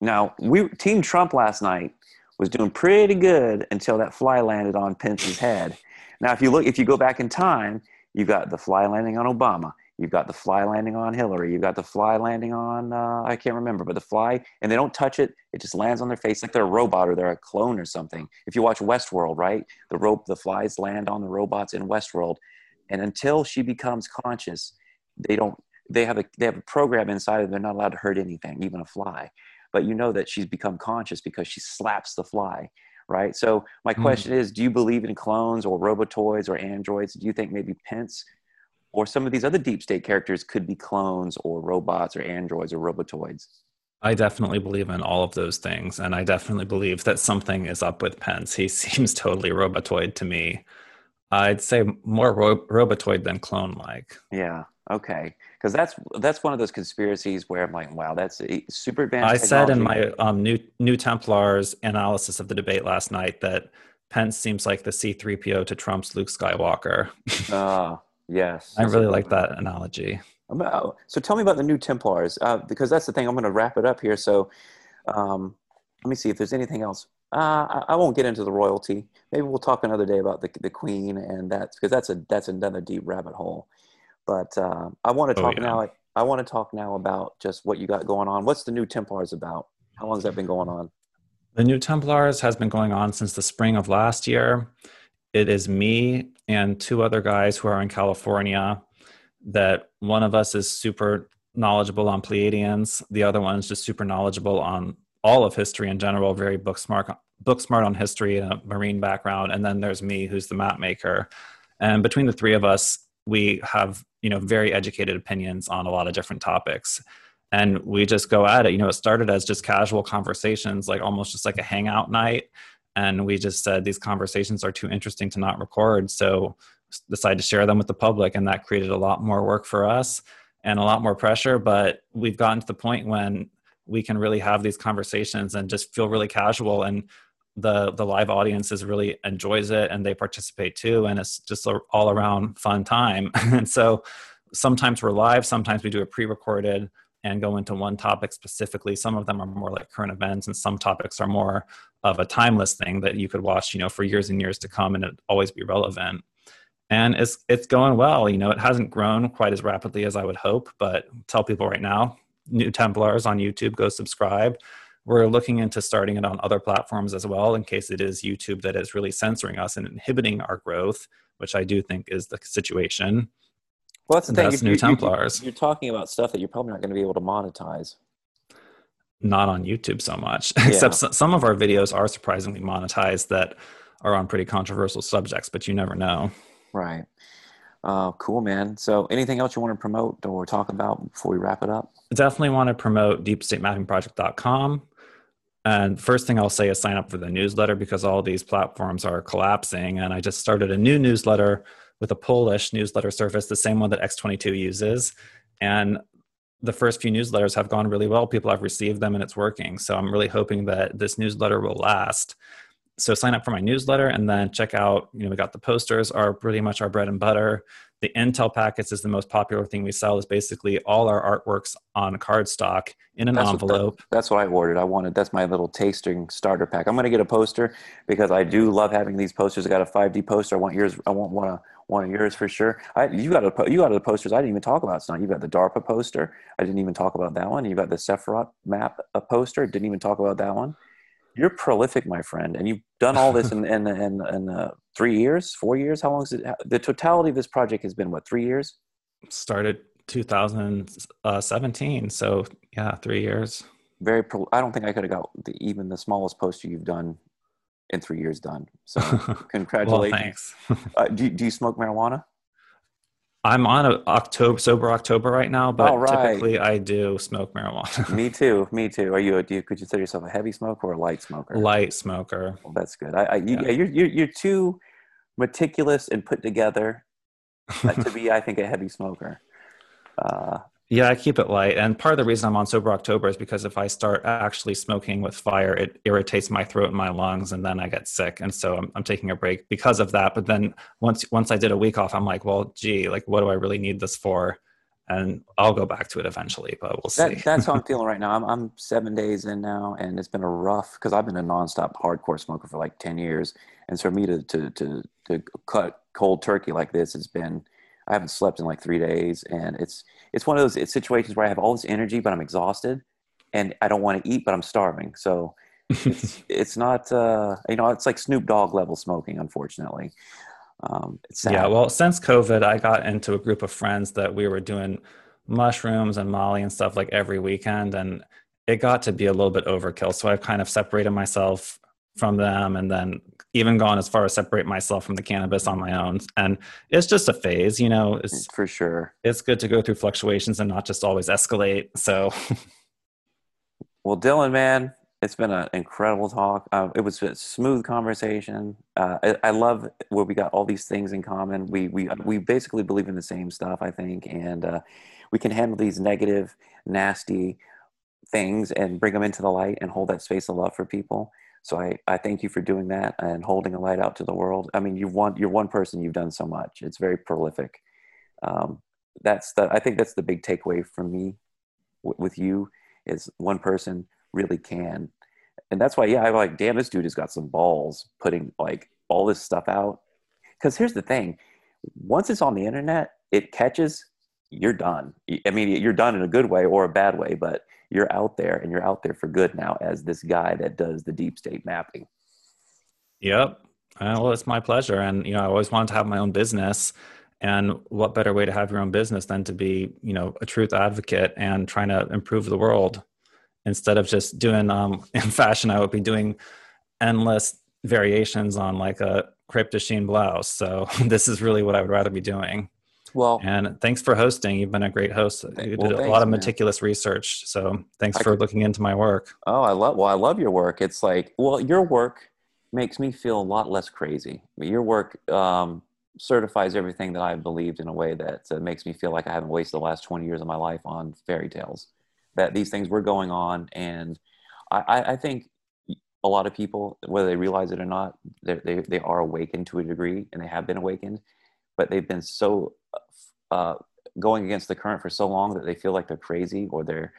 Now, we Team Trump last night was doing pretty good until that fly landed on Pence's head. Now, if you look, if you go back in time, you've got the fly landing on Obama. You've got the fly landing on Hillary. You've got the fly landing on, uh, I can't remember, but the fly, and they don't touch it. It just lands on their face like they're a robot or they're a clone or something. If you watch Westworld, right? The rope, the flies land on the robots in Westworld. And until she becomes conscious, they don't, they have a, they have a program inside of them. They're not allowed to hurt anything, even a fly. But you know that she's become conscious because she slaps the fly right? So my hmm. question mm. is, do you believe in clones or robotoids or androids? Do you think maybe Pence or some of these other deep state characters could be clones or robots or androids or robotoids? I definitely believe in all of those things, and I definitely believe that something is up with Pence. He seems totally robotoid to me. I'd say more ro- robotoid than clone-like. Yeah. Okay. Because that's that's one of those conspiracies where I'm like, wow, that's super advanced. I said in my um, new New Templars analysis of the debate last night that Pence seems like the C-3PO to Trump's Luke Skywalker. Ah, uh, yes. I really like that analogy. About, so tell me about the New Templars, uh, because that's the thing. I'm going to wrap it up here. So um, let me see if there's anything else. Uh, I, won't get into the royalty. Maybe we'll talk another day about the the Queen and that because that's a that's another deep rabbit hole. But uh, I want to oh, talk oh, yeah. now. I want to talk now about just what you got going on. What's the New Templars about? How long has that been going on? The New Templars has been going on since the spring of last year. It is me and two other guys who are in California. That one of us is super knowledgeable on Pleiadians. The other one is just super knowledgeable on all of history in general. Very book smart, book smart on history and a marine background. And then there's me, who's the map maker. And between the three of us, we have you know very educated opinions on a lot of different topics. And we just go at it you know it started as just casual conversations like almost just like a hangout night. And we just said these conversations are too interesting to not record. So decided to share them with the public and that created a lot more work for us and a lot more pressure. But we've gotten to the point when we can really have these conversations and just feel really casual. And the the live audiences really enjoys it and they participate too and it's just all around fun time. And so sometimes we're live sometimes we do a pre-recorded and go into one topic specifically. Some of them are more like current events and some topics are more of a timeless thing that you could watch you know for years and years to come and it always be relevant. And it's it's going well you know it hasn't grown quite as rapidly as i would hope but tell people right now new templars on youtube go subscribe we're looking into starting it on other platforms as well in case it is YouTube that is really censoring us and inhibiting our growth, which I do think is the situation. Well, that's the thing. That's New Templars. You're, talking about stuff that you're probably not going to be able to monetize. Not on YouTube so much, yeah. except some of our videos are surprisingly monetized that are on pretty controversial subjects, but you never know. Right. Uh, cool, man. So, anything else you want to promote or talk about before we wrap it up? Definitely want to promote deepstatemappingproject.com. And first thing I'll say is sign up for the newsletter because all these platforms are collapsing. And I just started a new newsletter with a Polish newsletter service, the same one that X22 uses. And the first few newsletters have gone really well. People have received them and it's working. So I'm really hoping that this newsletter will last. So sign up for my newsletter and then check out, you know, we got the posters are pretty much our bread and butter the intel packets is the most popular thing we sell is basically all our artworks on cardstock in an that's envelope. what, that's what i ordered. I wanted that's my little tasting starter pack. I'm going to get a poster because i do love having these posters. I got a 5d poster. I want yours i want one of one of yours for sure. I, you got a you got the posters i didn't even talk about tonight you got the darpa poster. I didn't even talk about that one. You got the sephiroth map a poster. Didn't even talk about that one you're prolific, my friend, and you've done all this in in in, in uh, three years, four years. How long is it? The totality of this project has been what? Three years. Started 2017, so yeah, three years. Very. Pro- I don't think I could have got the, even the smallest poster you've done in three years done. So congratulations. well, thanks. uh, do, do you smoke marijuana? I'm on a October sober October right now, but right. typically I do smoke marijuana. me too. Me too. Are you? A, do you could you consider yourself a heavy smoker or a light smoker? Light smoker. Well, that's good. I, I you, yeah. you're, you're you're too meticulous and put together uh, to be, I think, a heavy smoker. Uh, yeah, I keep it light. And part of the reason I'm on Sober October is because if I start actually smoking with fire, it irritates my throat and my lungs, and then I get sick. And so I'm, I'm taking a break because of that. But then once once I did a week off, I'm like, well, gee, like, what do I really need this for? And I'll go back to it eventually, but we'll see. That, that's how I'm feeling right now. I'm, I'm seven days in now, and it's been a rough because I've been a nonstop hardcore smoker for like ten years, and so for me to to to to cut cold turkey like this has been I haven't slept in like three days, and it's it's one of those it's situations where I have all this energy, but I'm exhausted, and I don't want to eat, but I'm starving. So it's, it's not uh, you know it's like Snoop Dogg level smoking, unfortunately. Um, yeah, well, since COVID, I got into a group of friends that we were doing mushrooms and Molly and stuff like every weekend, and it got to be a little bit overkill. So I've kind of separated myself from them and then even gone as far as separate myself from the cannabis on my own. And it's just a phase you know it's for sure. it's good to go through fluctuations and not just always escalate so. Well dylan man it's been an incredible talk. Uh, it was a smooth conversation. Uh, I, I, love where we got all these things in common. We we we basically believe in the same stuff i think and uh, we can handle these negative nasty things and bring them into the light and hold that space of love for people so I, I thank you for doing that and holding a light out to the world. I mean, you one you're one person. You've done so much. It's very prolific. Um, that's the I think that's the big takeaway from me w- with you is one person really can, and that's why yeah I'm like damn this dude has got some balls putting like all this stuff out. Because here's the thing, once it's on the internet, it catches. You're done. I mean, you're done in a good way or a bad way, but you're out there and you're out there for good now as this guy that does the deep state mapping. Yep. Uh, well, it's my pleasure. And, you know, I always wanted to have my own business. And what better way to have your own business than to be, you know, a truth advocate and trying to improve the world instead of just doing, um, in fashion, I would be doing endless variations on like a crepe de chine blouse. So this is really what I would rather be doing. Well, and thanks for hosting. You've been a great host. You well, did a lot of meticulous man. research. So thanks I for could, looking into my work. Oh, I love. Well, I love your work. It's like, well, your work makes me feel a lot less crazy. Your work um, certifies everything that I've believed in a way that uh, makes me feel like I haven't wasted the last twenty years of my life on fairy tales. That these things were going on, and I, I think a lot of people, whether they realize it or not, they they are awakened to a degree, and they have been awakened but they've been so uh, going against the current for so long that they feel like they're crazy or they're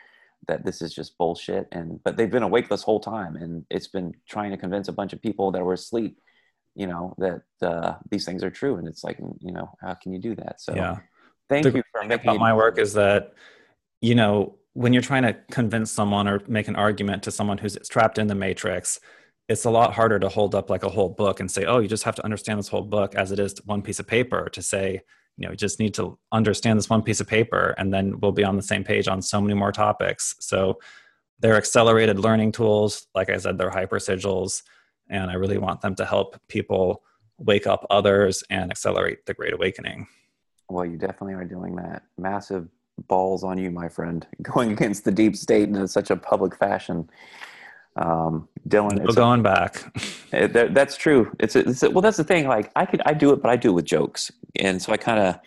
that this is just bullshit. And but they've been awake this whole time and it's been trying to convince a bunch of people that were asleep you know that uh, these things are true. And it's like you know how can you do that? So yeah. thank the you for making about my work is that you know when you're trying to convince someone or make an argument to someone who's trapped in the matrix it's a lot harder to hold up like a whole book and say oh you just have to understand this whole book as it is one piece of paper to say you know you just need to understand this one piece of paper and then we'll be on the same page on so many more topics. So they're accelerated learning tools like i said they're hyper sigils and i really want them to help people wake up others and accelerate the great awakening. Well you definitely are doing that. Massive balls on you my friend going against the deep state in such a public fashion um, Dylan, no going a, back. It, that, that's true. It's, a, it's a, well, that's the thing. Like I could, I do it, but I do it with jokes, and so I kind of,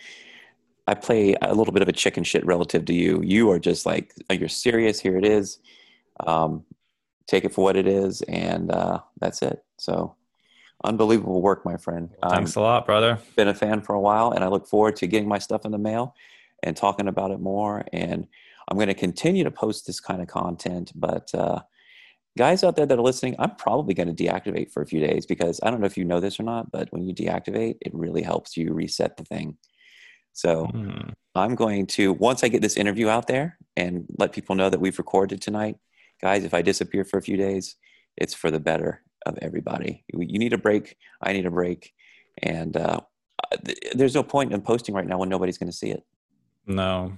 I play a little bit of a chicken shit relative to you. You are just like you're serious. Here it is. Um, take it for what it is, and uh, that's it. So, unbelievable work, my friend. Thanks um, a lot, brother. Been a fan for a while, and I look forward to getting my stuff in the mail and talking about it more. And I'm going to continue to post this kind of content, but. Uh, guys out there that are listening, I'm probably going to deactivate for a few days because I don't know if you know this or not, but when you deactivate, it really helps you reset the thing. So mm. I'm going to, once I get this interview out there and let people know that we've recorded tonight, guys, if I disappear for a few days, it's for the better of everybody. You need a break. I need a break. And uh, there's no point in posting right now when nobody's going to see it. No,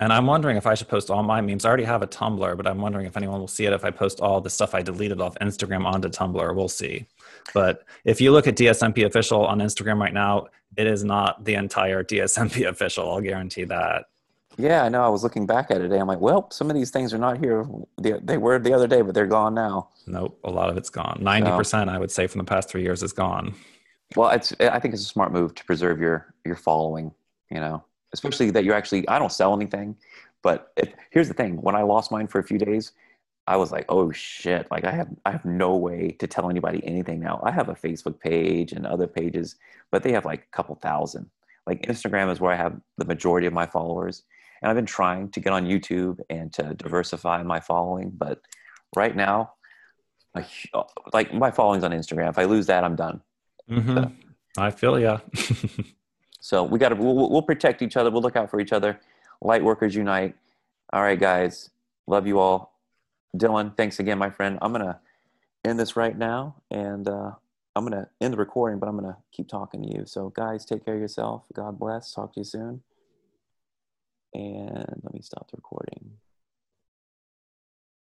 and I'm wondering if I should post all my memes. I already have a Tumblr, but I'm wondering if anyone will see it if I post all the stuff I deleted off Instagram onto Tumblr. We'll see. But if you look at DSMP official on Instagram right now, it is not the entire DSMP official. I'll guarantee that. Yeah, I know. I was looking back at it today. I'm like, well, some of these things are not here. They were the other day, but they're gone now. Nope, a lot of it's gone. Ninety percent, I would say, from the past three years is gone. Well, it's I think it's a smart move to preserve your your following. You know, especially that you're actually. I don't sell anything, but if, here's the thing: when I lost mine for a few days, I was like, oh shit! Like I have I have no way to tell anybody anything now. I have a Facebook page and other pages, but they have like a couple thousand. Like Instagram is where I have the majority of my followers, and I've been trying to get on YouTube and to diversify my following, but right now, like my following's on Instagram. If I lose that, I'm done. Mm-hmm. So, I feel ya. so we got to we'll, we'll protect each other. We'll look out for each other. Light workers unite. All right, guys. Love you all. Dylan, thanks again, my friend. I'm gonna end this right now, and uh, I'm gonna end the recording, but I'm gonna keep talking to you. So, guys, take care of yourself. God bless. Talk to you soon. And let me stop the recording.